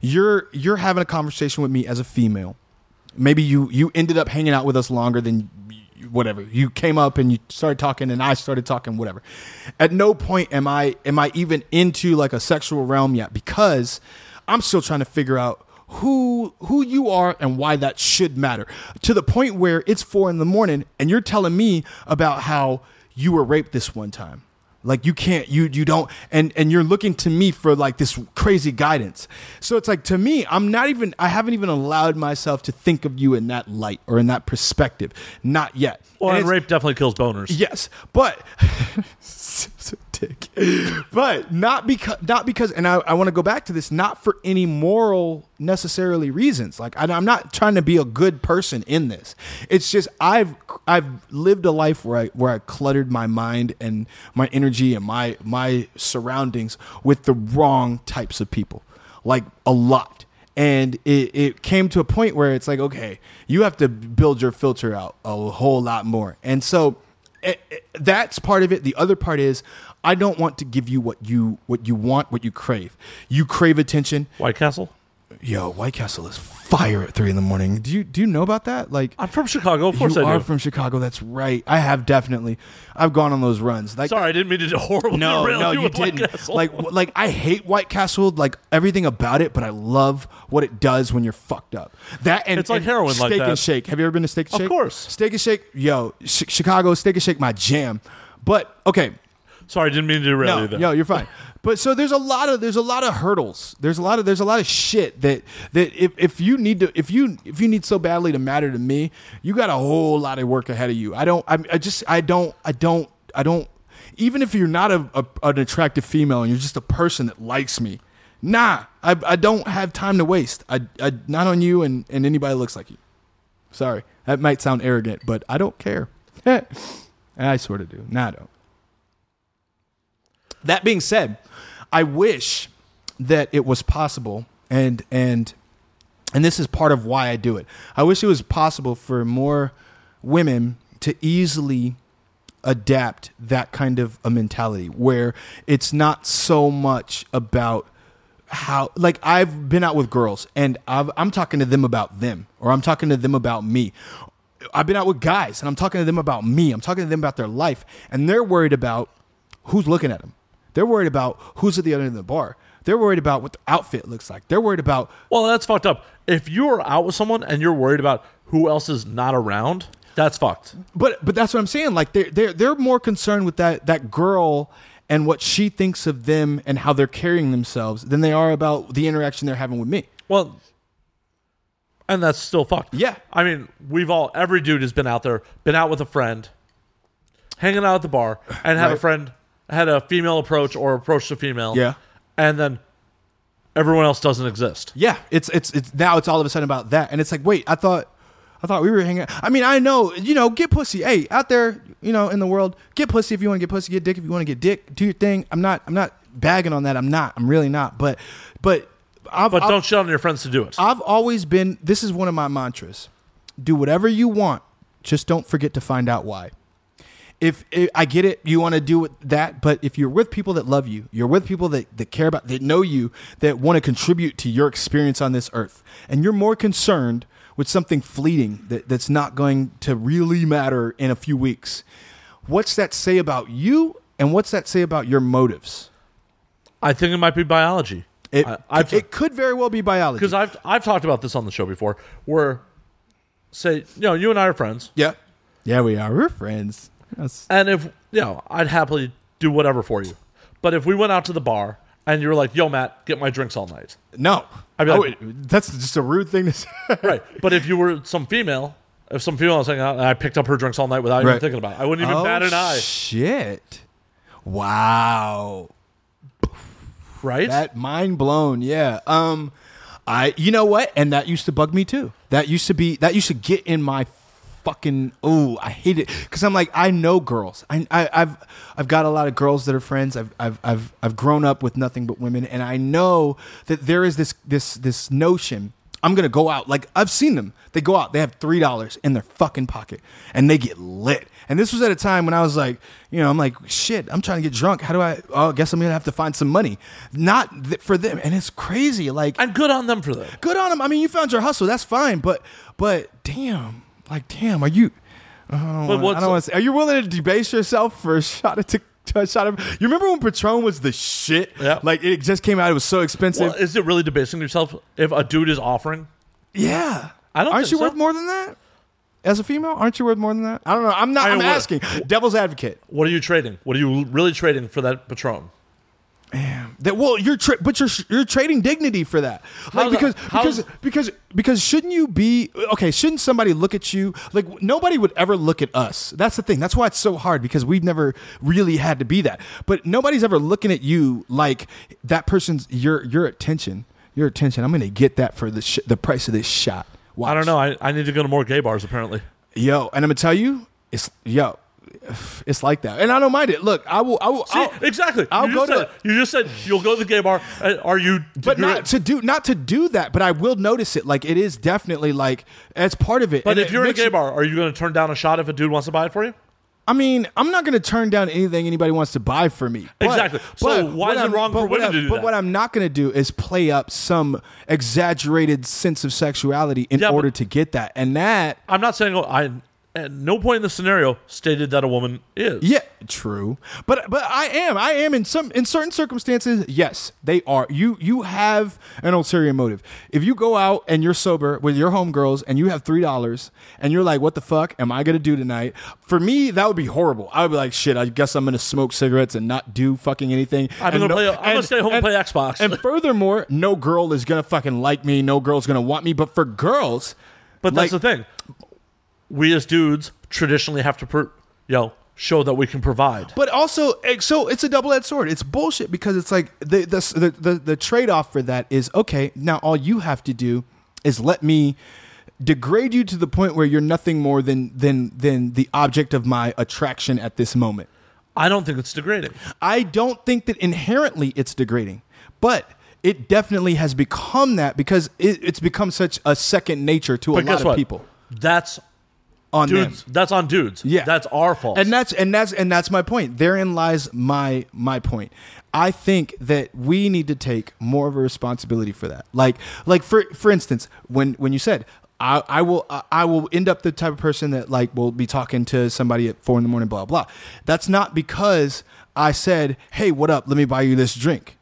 you're you're having a conversation with me as a female. Maybe you you ended up hanging out with us longer than whatever you came up and you started talking and I started talking whatever. At no point am I am I even into like a sexual realm yet because I'm still trying to figure out who who you are and why that should matter. To the point where it's four in the morning and you're telling me about how you were raped this one time. Like you can't you you don't and and you're looking to me for like this crazy guidance. So it's like to me I'm not even I haven't even allowed myself to think of you in that light or in that perspective. Not yet. Well, And and rape definitely kills boners. Yes, but (laughs) (laughs) (laughs) But not because not because, and I, I want to go back to this, not for any moral necessarily reasons. Like I, I'm not trying to be a good person in this. It's just I've I've lived a life where I where I cluttered my mind and my energy and my my surroundings with the wrong types of people, like a lot and it, it came to a point where it's like okay you have to build your filter out a whole lot more and so it, it- that's part of it the other part is i don't want to give you what you what you want what you crave you crave attention White Castle. yo, White Castle is fire at three in the morning. Do you do you know about that? Like, I'm from Chicago. Of course I do. you I are do. from Chicago. That's right. I have definitely. I've gone on those runs. Like, Sorry, I didn't mean to horribly no, (laughs) no, you didn't. Like, like I hate White Castle, like everything about it, but I love what it does when you're fucked up. That and It's like and heroin like Steak that. and Shake. Have you ever been to Steak and Shake? Of course. Steak and Shake. Yo, Ch- Chicago Steak and Shake, my jam. But okay, Sorry, I didn't mean to derail no, you there. no, you're fine. But so there's a lot of there's a lot of hurdles. There's a lot of there's a lot of shit that that if, if you need to if you if you need so badly to matter to me, you got a whole lot of work ahead of you. I don't I, I just I don't I don't I don't even if you're not a, a an attractive female and you're just a person that likes me, nah, I, I don't have time to waste. I, I not on you and, and anybody looks like you. Sorry, that might sound arrogant, but I don't care. (laughs) I sort of do. Nah, I don't. That being said, I wish that it was possible, and and and this is part of why I do it. I wish it was possible for more women to easily adapt that kind of a mentality where it's not so much about how like I've been out with girls and I've, I'm talking to them about them or I'm talking to them about me. I've been out with guys and I'm talking to them about me. I'm talking to them about their life and they're worried about who's looking at them. They're worried about who's at the other end of the bar. They're worried about what the outfit looks like. They're worried about Well, that's fucked up. If you are out with someone and you're worried about who else is not around, that's fucked. But but that's what I'm saying. Like they're they're they're more concerned with that that girl and what she thinks of them and how they're carrying themselves than they are about the interaction they're having with me. Well, and that's still fucked. Yeah. I mean, we've all, every dude has been out there, been out with a friend, hanging out at the bar, and had a friend, had a female approach or approach a female. Yeah. And then everyone else doesn't exist. Yeah, it's it's it's now it's all of a sudden about that, and it's like, wait, I thought, I thought we were hanging. I mean, I know, you know, get pussy. Hey, out there, you know, in the world, get pussy if you want to get pussy. Get dick if you want to get dick. Do your thing. I'm not, I'm not bagging on that. I'm not. I'm really not. But, but, I've, But I've, don't shit on your friends to do it. I've always been. This is one of my mantras. Do whatever you want. Just don't forget to find out why. If, if I get it, you want to do that, but if you're with people that love you, you're with people that, that care about, that know you, that want to contribute to your experience on this earth, and you're more concerned with something fleeting that, that's not going to really matter in a few weeks, what's that say about you, and what's that say about your motives? I think it might be biology. It, I, I've, it could very well be biology. because I've I've talked about this on the show before, where say you know you and I are friends, yeah, yeah, we are. We're friends. That's, and if you know I'd happily do whatever for you, but if we went out to the bar and you were like, "Yo, Matt, get my drinks all night," no, I'd be like- would- that's just a rude thing to say. right? But if you were some female, if some female was hanging out and I picked up her drinks all night without even thinking about it, I wouldn't even bat an eye, Shit. Wow. right? That mind blown. Yeah. Um I you know what? And that used to bug me too. That used to be that used to get in my fucking oh, I hate it cuz I'm like I know girls. I, I I've I've got a lot of girls that are friends. I've I've I've I've grown up with nothing but women and I know that there is this this this notion I'm gonna go out. Like I've seen them. They go out. They have three dollars in their fucking pocket, and they get lit. And this was at a time when I was like, you know, I'm like, shit. I'm trying to get drunk. How do I? Oh, I guess I'm gonna have to find some money. Not th- for them. And it's crazy. Like, and good on them for that. good on them. I mean, you found your hustle. That's fine. But, but damn, like, damn, are you? I don't But wanna- what's- I don't want to say. Are you willing to debase yourself for a shot shot of. You remember when Patron was the shit? Yeah. Like it just came out. It was so expensive. Well, is it really debasing yourself if a dude is offering? Yeah. I don't Aren't you so. worth more than that? As a female, aren't you worth more than that? I don't know. I'm not. I I'm would. asking. Devil's advocate. What are you trading? What are you really trading for that Patron? That well, you're tra- but you're you're trading dignity for that. Like because because because because shouldn't you be okay? Shouldn't somebody look at you like nobody would ever look at us? That's the thing. That's why it's so hard because we've never really had to be that. But nobody's ever looking at you like that person's your your attention. Your attention. I'm going to get that for the sh- the price of this shot. Watch. I don't know. I, I need to go to more gay bars apparently. Yo, and I'm gonna tell you, it's yo, it's like that, and I don't mind it. Look, I will, I will, See, I'll, exactly. I'll you go to- said, You just said you'll go to the gay bar. Are you? but not to do, not to do that. But I will notice it. Like it is definitely like as part of it. But and if it you're in a gay bar, are you going to turn down a shot if a dude wants to buy it for you? I mean, I'm not going to turn down anything anybody wants to buy for me. But- Exactly. So why what is it I'm- wrong but for what women to do But that? what I'm not going to do is play up some exaggerated sense of sexuality in Yeah, but- order to get that. And that, I'm not saying oh, I at no point in the scenario stated that a woman is. yeah, true. But but I am. I am in some in certain circumstances. Yes, they are. You you have an ulterior motive. If you go out and you're sober with your homegirls and you have three dollars and you're like, what the fuck am I gonna do tonight? For me, that would be horrible. I would be like, shit. I guess I'm gonna smoke cigarettes and not do fucking anything. I'm gonna no- play. I'm gonna stay home and, play Xbox. And (laughs) furthermore, no girl is gonna fucking like me. No girl's gonna want me. But for girls, but like- that's the thing. We as dudes traditionally have to, per, you know, show that we can provide. But also, eh, so it's a double edged sword. It's bullshit because it's like the the the, the, the trade off for that is okay. Now all you have to do is let me degrade you to the point where you're nothing more than than than the object of my attraction at this moment. I don't think it's degrading. I don't think that inherently it's degrading, but it definitely has become that because it, it's become such a second nature to a lot of what? people That's on them. dudes. That's on dudes. Yeah. that's our fault. and that's and that's and that's my point therein lies my my point i think that we need to take more of a responsibility for that like like for for instance when when you said I, I will I- I will end up the type of person that like will be talking to somebody at four in the morning blah blah that's not because I said hey what up let me buy you this drink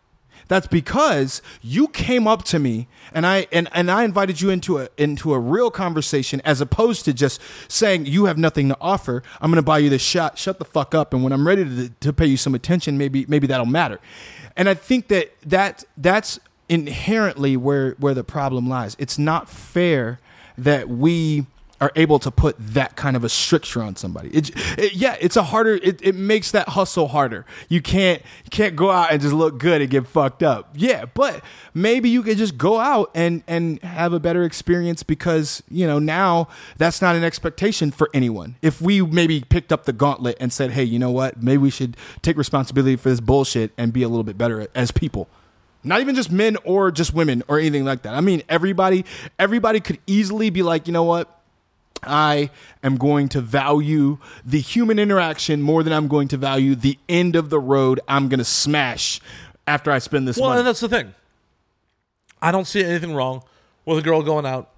that's because you came up to me and I and, and I invited you into a into a real conversation as opposed to just saying you have nothing to offer. I'm gonna buy you this shot. Shut the fuck up. And when I'm ready to, to pay you some attention, maybe maybe that'll matter. And I think that that that's inherently where where the problem lies. It's not fair that we are able to put that kind of a stricture on somebody. It, it- yeah, it's a harder. It, it makes that hustle harder. You can't you can't go out and just look good and get fucked up. Yeah, but maybe you could just go out and and have a better experience because you know now that's not an expectation for anyone. If we maybe picked up the gauntlet and said, hey, you know what, maybe we should take responsibility for this bullshit and be a little bit better as people. Not even just men or just women or anything like that. I mean, everybody everybody could easily be like, you know what? I am going to value the human interaction more than I'm going to value the end of the road I'm going to smash after I spend this well, money. and that's the thing. I don't see anything wrong with a girl going out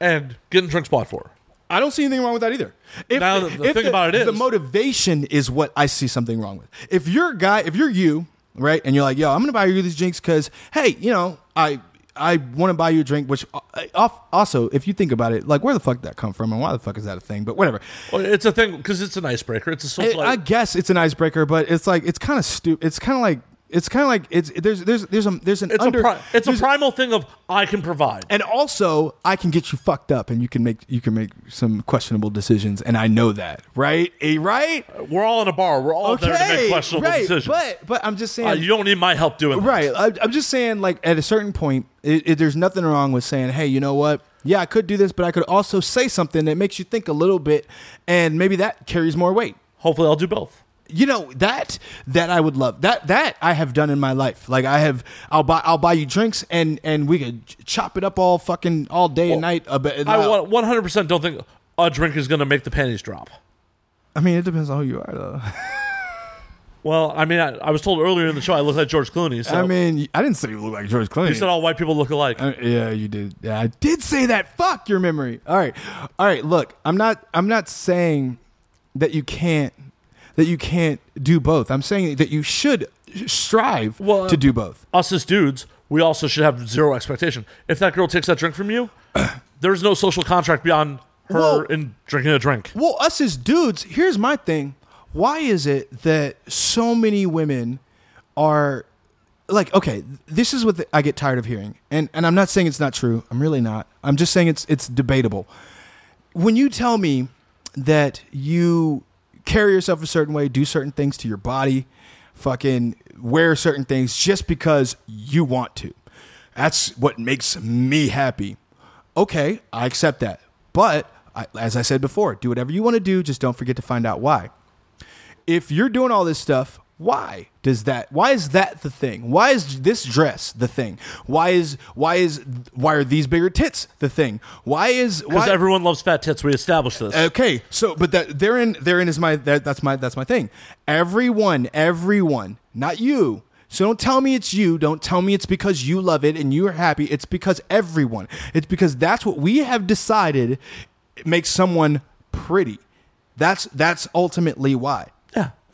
and getting drinks bought for her. I don't see anything wrong with that either. If Now, the- the thing about it the motivation is what I see something wrong with. If you're a guy, if you're you, right, and you're like, yo, I'm gonna buy you these drinks because, hey, you know, I I want to buy you a drink. Which uh, off- also, if you think about it, like, where the fuck did that come from, and why the fuck is that a thing? But whatever. Well, it's a thing because it's an icebreaker. It's a social. I guess it's an icebreaker, but it's like it's kind of stupid. It's kind of like it's kind of like it's there's there's there's a there's an it's under a pri- it's a primal thing of I can provide. and also I can get you fucked up, and you can make you can make some questionable decisions, and I know that, right? Eh, right? We're all in a bar. We're all there to make questionable right. decisions. But but I'm just saying, Uh, you don't need my help doing right? I, I'm just saying, like at a certain point, it, it, there's nothing wrong with saying, hey, you know what? Yeah, I could do this, but I could also say something that makes you think a little bit, and maybe that carries more weight Hopefully, I'll do both. You know that that I would love that that I have done in my life. Like I have, I'll buy I'll buy you drinks and and we could chop it up all fucking all day and night. A bit, I one hundred percent don't think a drink is going to make the panties drop. I mean, it depends on who you are, though. (laughs) Well, I mean, I, I was told earlier in the show I look like George Clooney. So I mean, I didn't say you look like George Clooney. you said all white people look alike. Uh, yeah, you did. Yeah, I did say that. Fuck your memory. All right, all right. Look, I'm not. I'm not saying that you can't. That you can't do both. I'm saying that you should strive Well, to do both. Uh, us as dudes, we also should have zero expectation. If that girl takes that drink from you, (clears throat) there's no social contract beyond her Well- in drinking a drink. Well, us as dudes, here's my thing. Why is it that so many women are like, okay, this is what I get tired of hearing. And and I'm not saying it's not true. I'm really not. I'm just saying it's it's debatable. When you tell me that you carry yourself a certain way, do certain things to your body, fucking wear certain things just because you want to. That's what makes me happy. Okay, I accept that. But I, as I said before, do whatever you want to do, just don't forget to find out why. If you're doing all this stuff why does that why is that the thing why is this dress the thing why is why is why are these bigger tits the thing why is Because everyone loves fat tits. We established this. Okay, so but that therein therein is my that, that's my that's my thing. Everyone, everyone, not you. So don't tell me it's you. Don't tell me it's because you love it and you are happy. It's because everyone. It's because that's what we have decided makes someone pretty. That's that's ultimately why.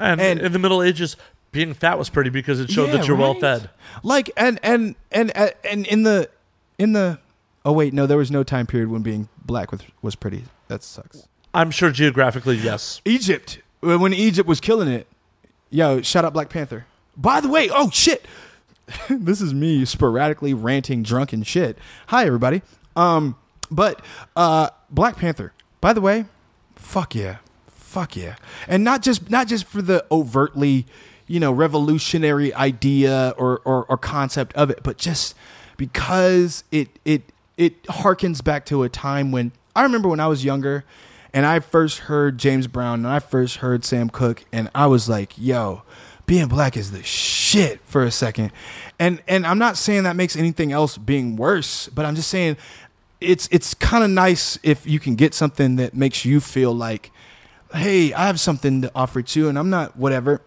And, and- in the Middle Ages, being fat was pretty because it showed Yeah, that you're well fed. Like and and and uh, and in the in the oh wait no there was no time period when being black was was pretty. That sucks. I'm sure geographically, yes. Egypt when Egypt was killing it. Yo, shout out Black Panther. By the way, oh shit, (laughs) this is me sporadically ranting drunken shit. Hi everybody. Um, but uh, Black Panther. By the way, fuck yeah, fuck yeah, and not just not just for the overtly, you know, revolutionary idea or or, or concept of it, but just because it it it harkens back to a time when I remember when I was younger and I first heard James Brown and I first heard Sam Cooke and I was like, yo, being black is the shit for a second. And and I'm not saying that makes anything else being worse, but I'm just saying it's it's kind of nice if you can get something that makes you feel like, hey, I have something to offer too, and I'm not whatever.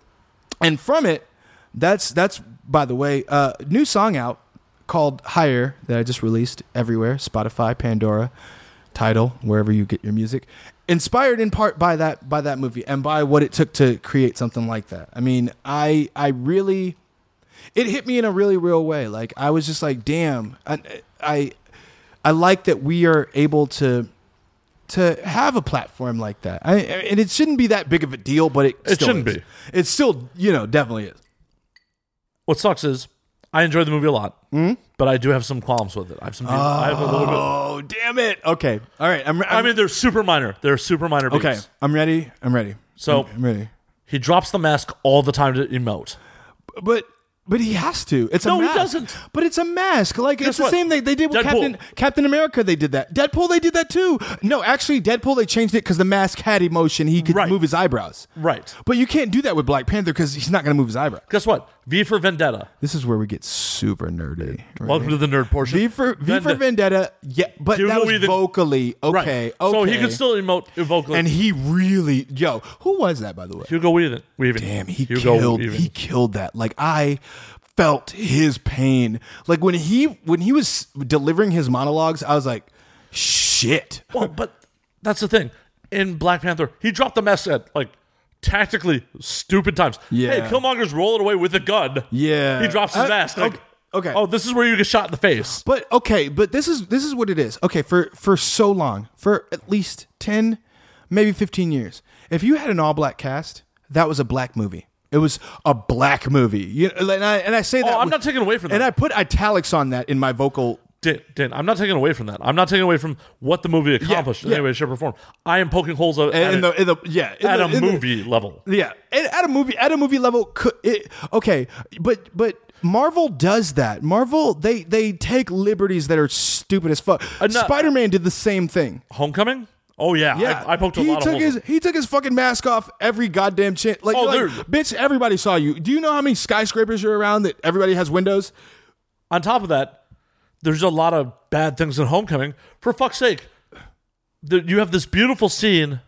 And from it, that's that's by the way, uh, new song out called Higher that I just released everywhere, Spotify, Pandora, Tidal, wherever you get your music. Inspired in part by that by that movie and by what it took to create something like that. I mean, I I really it hit me in a really real way. Like I was just like, damn, I I, I like that we are able to to have a platform like that. I, and it shouldn't be that big of a deal, but it It still shouldn't is. be. It still, you know, definitely is. What sucks is I enjoyed the movie a lot, Hmm? but I do have some qualms with it. I have some. I have a little bit. Oh, damn it. Okay. All right. I'm, I'm I mean, they're super minor. They're super minor. Beats. okay. I'm ready. I'm ready. So- I'm, I'm ready. he drops the mask all the time to emote. But but he has to. It's No, a mask. he doesn't. But it's a mask. Like it's the what? same thing they did with Deadpool. Captain Captain America. They did that. Deadpool. They did that too. No, actually, Deadpool. They changed it because the mask had emotion. He could Right. move his eyebrows. Right. But you can't do that with Black Panther because he's not going to move his eyebrow. Guess what? V for Vendetta. This is where we get super nerdy. right? Welcome to the nerd portion. V for V for Vende- Vendetta. Yeah, but Hugo that was Weaving- vocally okay. Right. So he could still emote vocally. And he really, yo, who was that by the way? Hugo Weaving. Weaving. Damn, he Hugo killed. Weaving. He killed that. Like I felt his pain. Like when he when he was delivering his monologues, I was like, shit. Well, but that's the thing. In Black Panther, he dropped the mask at like tactically stupid times. Yeah. Hey, Killmonger's rolling away with a gun. Yeah. He drops his Uh, mask. Like, okay- okay. Oh, this is where you get shot in the face. But okay, but this is this is what it is. Okay, for for so long, for at least ten, maybe fifteen years, if you had an all black cast, that was a black movie. It was a black movie. You and I and I say that. Oh, I'm with- not taking away from that. And I put italics on that in my vocal. Dan, I'm not taking away from that. I'm not taking away from what the movie accomplished in yeah. any way, shape, or form. I am poking holes at, at, In the, in the yeah in at the- a in the- movie level. Yeah, and at a movie at a movie level, could it, okay, but but Marvel does that. Marvel they they take liberties that are stupid as fuck. Uh, no- Spider Man did the same thing. Homecoming? Oh yeah, Yeah, I, I poked a he lot took of his holes. he took his fucking mask off every goddamn chin. Like, Oh, like, bitch, everybody saw you. Do you know how many skyscrapers you're around that everybody has windows? On top of that, there's a lot of bad things in Homecoming. For fuck's sake, the, you have this beautiful scene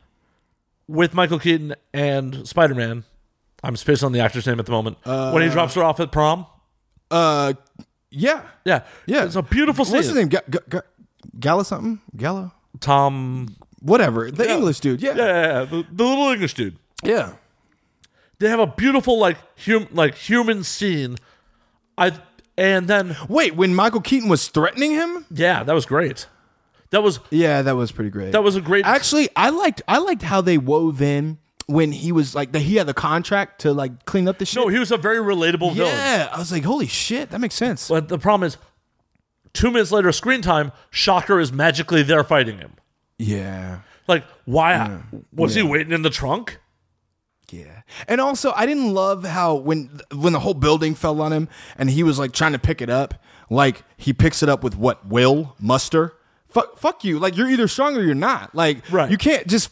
with Michael Keaton and Spider Man. I'm spaced on the actor's name at the moment. when he drops her off at prom. Uh, yeah, Yeah, yeah, It's a beautiful scene. What's his name? Ga- Ga- Gala something? Gala? Tom. Whatever. The English dude. Yeah. Yeah, yeah, yeah, the, the little English dude. yeah. They have a beautiful like hum, like human scene. I and then Wait, when Michael Keaton was threatening him? yeah, that was great. That was Yeah, that was pretty great. that was a great. Actually, I liked I liked how they wove in when he was like that he had the contract to like clean up the shit. no, he was a very relatable villain. yeah, I was like, holy shit, that makes sense. But the problem is, two minutes later, screen time, Shocker is magically there fighting him. Yeah. Like, why? Was he waiting in the trunk? Yeah. And also, I didn't love how when when the whole building fell on him and he was like trying to pick it up, like he picks it up with what will muster fuck, fuck you. Like you're either strong or you're not. Like Right. you can't just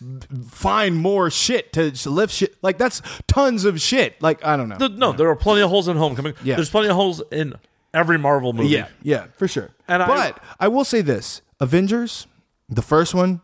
find more shit to, to lift shit. Like that's tons of shit. Like I don't know. The- no, there are plenty of holes in Homecoming. Yeah. There's plenty of holes in every Marvel movie. yeah, yeah, for sure. And I- but I, will say this: Avengers, the first one.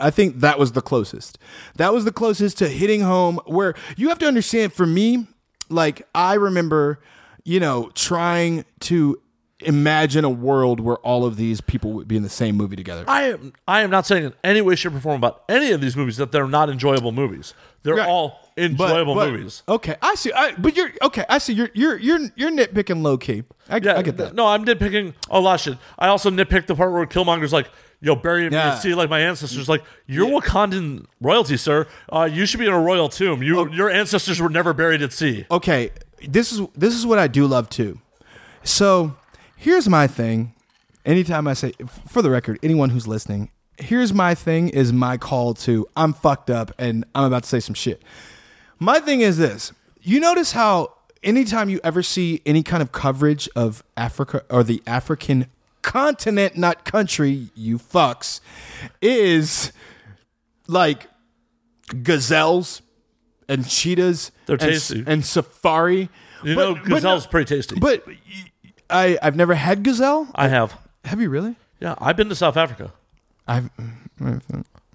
I think that was the closest. That was the closest to hitting home where you have to understand for me, like I remember, you know, trying to imagine a world where all of these people would be in the same movie together. I am I am not saying in any way, shape, or form about any of these movies that they're not enjoyable movies. They're Right. all But- enjoyable but- movies. Okay, I see. I, but you're okay. I see. You're you're you're you're nitpicking low key. I, Yeah, I get that. No, I'm nitpicking a lot of shit. I also nitpicked the part where Killmonger's like, "Yo, bury me Yeah. at sea like my ancestors." Like, you're Wakandan royalty, sir. Uh, you should be in a royal tomb. You, Oh. your ancestors were never buried at sea. okay this is this is what i do love too so here's my thing anytime i say for the record anyone who's listening here's my thing is my call to i'm fucked up and i'm about to say some shit my thing is this you notice how anytime you ever see any kind of coverage of africa or the african continent not country you fucks is like gazelles and cheetahs They're and, tasty. and safari. You But- know, but gazelle's no- pretty tasty. But I I've never had gazelle. I have. Have you really? Yeah, I've been to South Africa. I've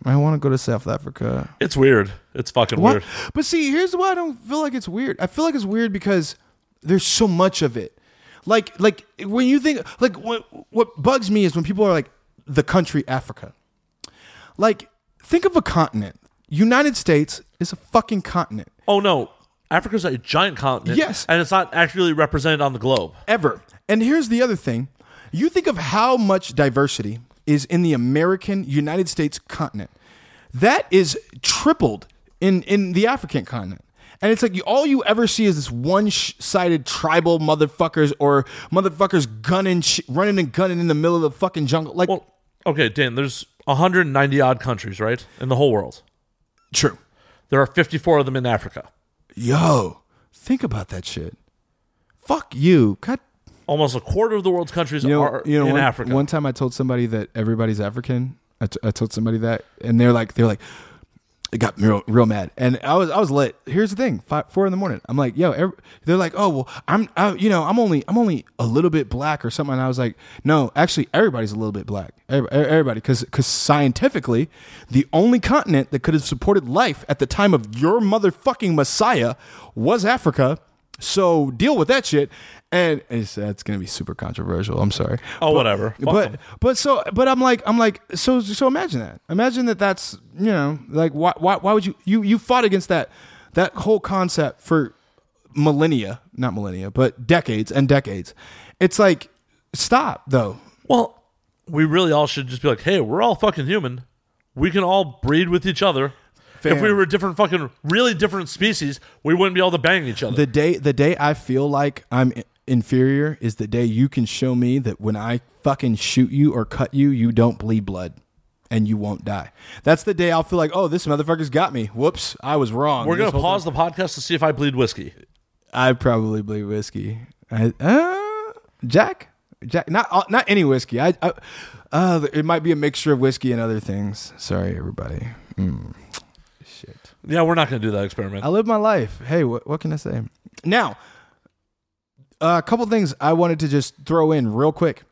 I want to go to South Africa. It's weird. It's fucking What? weird. But see, here's why I don't feel like it's weird. I feel like it's weird because there's so much of it. Like like when you think like what what bugs me is when people are like the country Africa. Like think of a continent. United States is a fucking continent. Oh no, Africa's a giant continent. Yes. and it's not actually represented on the globe. ever. And here's the other thing. You think of how much diversity is in the American United States continent. That is tripled in in the African continent. And it's like you, all you ever see is this one-sided tribal motherfuckers or motherfuckers gunning, sh- running and gunning in the middle of the fucking jungle. Like, Well, okay, Dan. There's 190 odd countries, right, in the whole world. true. There are 54 of them in Africa. Yo, think about that shit. Fuck you. God Almost a quarter of the world's countries you know, are you know, in one, Africa. One time I told somebody that everybody's African. I, t- I told somebody that, and they're like, they're like, it got real, real mad. And I was, I was lit. Here's the thing: five, four in the morning. I'm like, yo, every, they're like, oh well, I'm, I, you know, I'm only, I'm only a little bit black or something. And I was like, no, actually, everybody's a little bit black. Everybody, because, because scientifically, the only continent that could have supported life at the time of your motherfucking Messiah was Africa. So deal with that shit. And it's, that's gonna be super controversial. I'm sorry. oh, whatever. Fuck But 'em. but so but I'm like I'm like so so imagine that imagine that that's you know like why why why would you you you fought against that that whole concept for millennia not millennia but decades and decades it's like stop though well, we really all should just be like, hey, we're all fucking human. We can all breed with each other. If we were different, fucking really different species, we wouldn't be able to bang each other. the day the day I feel like I'm inferior is the day you can show me that when I fucking shoot you or cut you you don't bleed blood and you won't die that's the day I'll feel like oh this motherfucker's got me whoops I was wrong we're This gonna pause the podcast to see if I bleed whiskey. I probably bleed whiskey. I, uh, Jack, Jack, not uh, not any whiskey. I, I uh, it might be a mixture of whiskey and other things. Sorry, everybody. Mm. Yeah, we're not gonna do that experiment. I live my life. Hey, what what can I say? Now, a couple things I wanted to just throw in real quick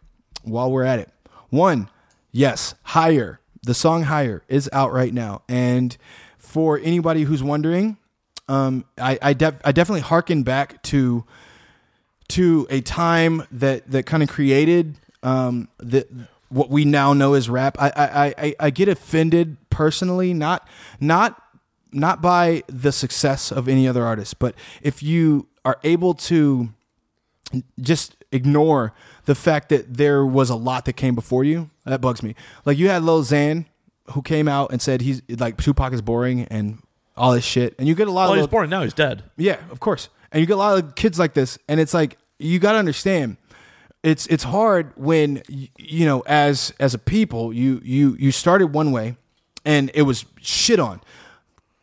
while we're at it. One, yes, higher. The song "Higher" is out right now, and for anybody who's wondering, um, I I, def- I definitely harken back to to a time that that kind of created um, the what we now know as rap. I, I I I get offended personally, not not not by the success of any other artist, but if you are able to just ignore the fact that there was a lot that came before you, that bugs me. Like you had Lil Xan, who came out and said he's like Tupac is boring and all this shit, and you get a lot well, of he's little- boring now. He's dead. yeah, of course. And you get a lot of kids like this, and it's like you got to understand. It's it's hard when you know as as a people you you you started one way, and it was shit on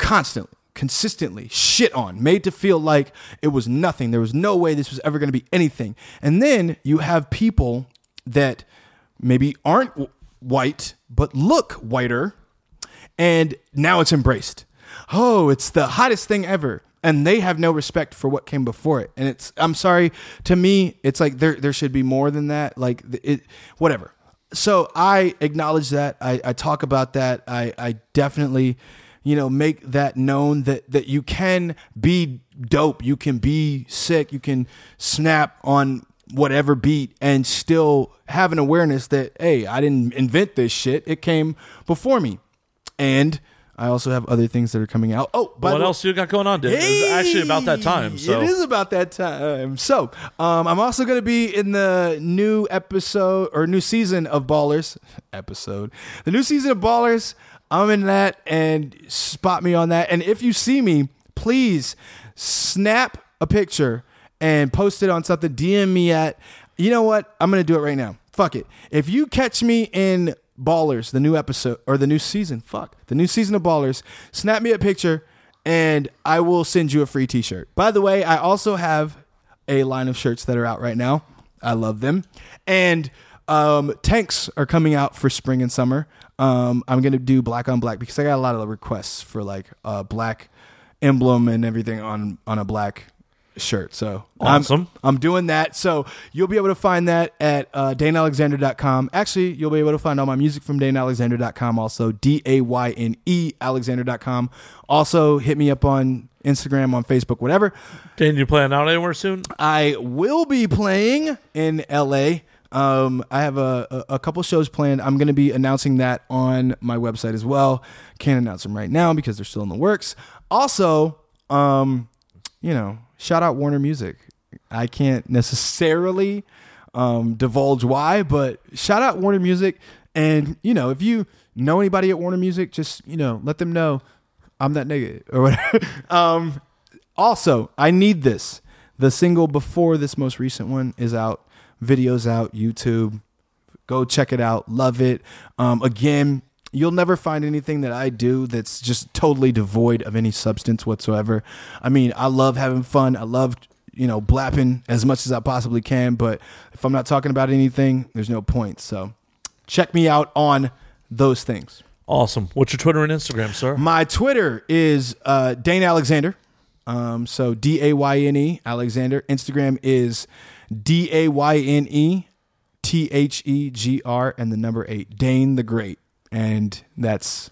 constantly, consistently shit on, made to feel like it was nothing. There was no way this was ever going to be anything. And then you have people that maybe aren't white, but look whiter. And now it's embraced. Oh, it's the hottest thing ever. And they have no respect for what came before it. And it's, I'm sorry, to me, it's like there, there should be more than that. Like, it, whatever. So I acknowledge that. I, I talk about that. I, I definitely, you know, make that known that, that you can be dope. You can be sick. You can snap on whatever beat and still have an awareness that, hey, I didn't invent this shit. It came before me. And I also have other things that are coming out. Oh, by what else you got going on, dude? It's actually about that time. So it is about that time. So, um, I'm also going to be in the new episode or new season of Ballers. Episode. The new season of Ballers. I'm in that and spot me on that. And if you see me, please snap a picture and post it on something. DM me at, you know what? I'm going to do it right now. Fuck it. If you catch me in Ballers, the new episode or the new season, fuck, the new season of Ballers, snap me a picture and I will send you a free t shirt. By the way, I also have a line of shirts that are out right now. I love them. And um, tanks are coming out for spring and summer. Um, I'm going to do black on black because I got a lot of requests for like a black emblem and everything on, on a black shirt. So Awesome. I'm, I'm doing that. So you'll be able to find that at uh, DayneAlexander.com. Actually, you'll be able to find all my music from DayneAlexander.com. Also, D A Y N E Alexander.com. Also, hit me up on Instagram, on Facebook, whatever. Dan, you playing out anywhere soon? I will be playing in LA. Um, I have a, a, couple shows planned. I'm going to be announcing that on my website as well. Can't announce them right now because they're still in the works. Also, um, you know, shout out Warner Music. I can't necessarily um, divulge why, but shout out Warner Music. And you know, if you know anybody at Warner Music, just you know, let them know I'm that nigga or whatever. (laughs) um, also, I need this. The single before this most recent one is out. Videos out. YouTube. Go check it out. Love it. Um, again, you'll never find anything that I do that's just totally devoid of any substance whatsoever. I mean, I love having fun. I love you know blapping as much as I possibly can. But if I'm not talking about anything, there's no point. So check me out on those things. Awesome. What's your Twitter and Instagram, sir? My Twitter is uh, Dayne Alexander. Um, so D A Y N E Alexander. Instagram is D A Y N E T H E G R and the number eight. Dayne the Great. And that's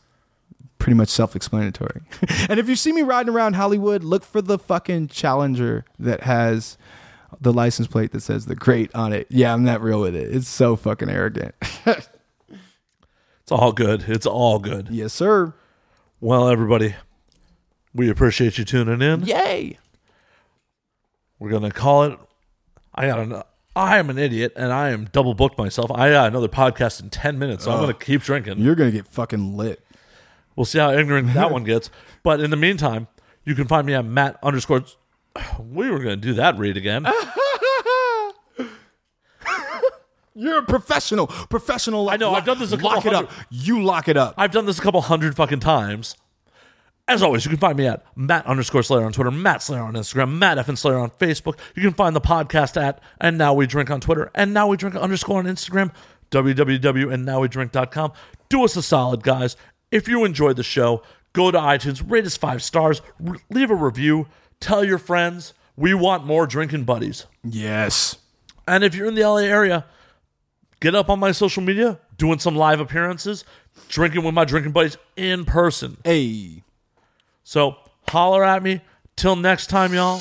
pretty much self explanatory. (laughs) and if you see me riding around Hollywood, look for the fucking Challenger that has the license plate that says the Great on it. Yeah, I'm not real with it. It's so fucking arrogant. (laughs) It's all good. It's all good. yes, sir. Well, everybody, we appreciate you tuning in. Yay. We're gonna call it. I got an. I am an idiot, and I am double booked myself. I got another podcast in ten minutes, so I'm gonna keep drinking. You're going to get fucking lit. We'll see how ignorant that (laughs) one gets. But in the meantime, you can find me at Matt underscore. (sighs) We were gonna do that read again. (laughs) You're a professional. Professional. I know, I've done this a couple Lock it up. hundred- You lock it up. I've done this a couple hundred fucking times. As always, you can find me at Matt underscore Slayer on Twitter, Matt Slayer on Instagram, Matt F and Slayer on Facebook. You can find the podcast at And Now We Drink on Twitter, and Now We Drink underscore on Instagram, www.andnowwedrink.com. Do us a solid, guys. If you enjoyed the show, go to iTunes, rate us five stars, r- leave a review, tell your friends. We want more drinking buddies. yes. And if you're in the LA area, get up on my social media, doing some live appearances, drinking with my drinking buddies in person. Hey. So holler at me. Till next time, y'all.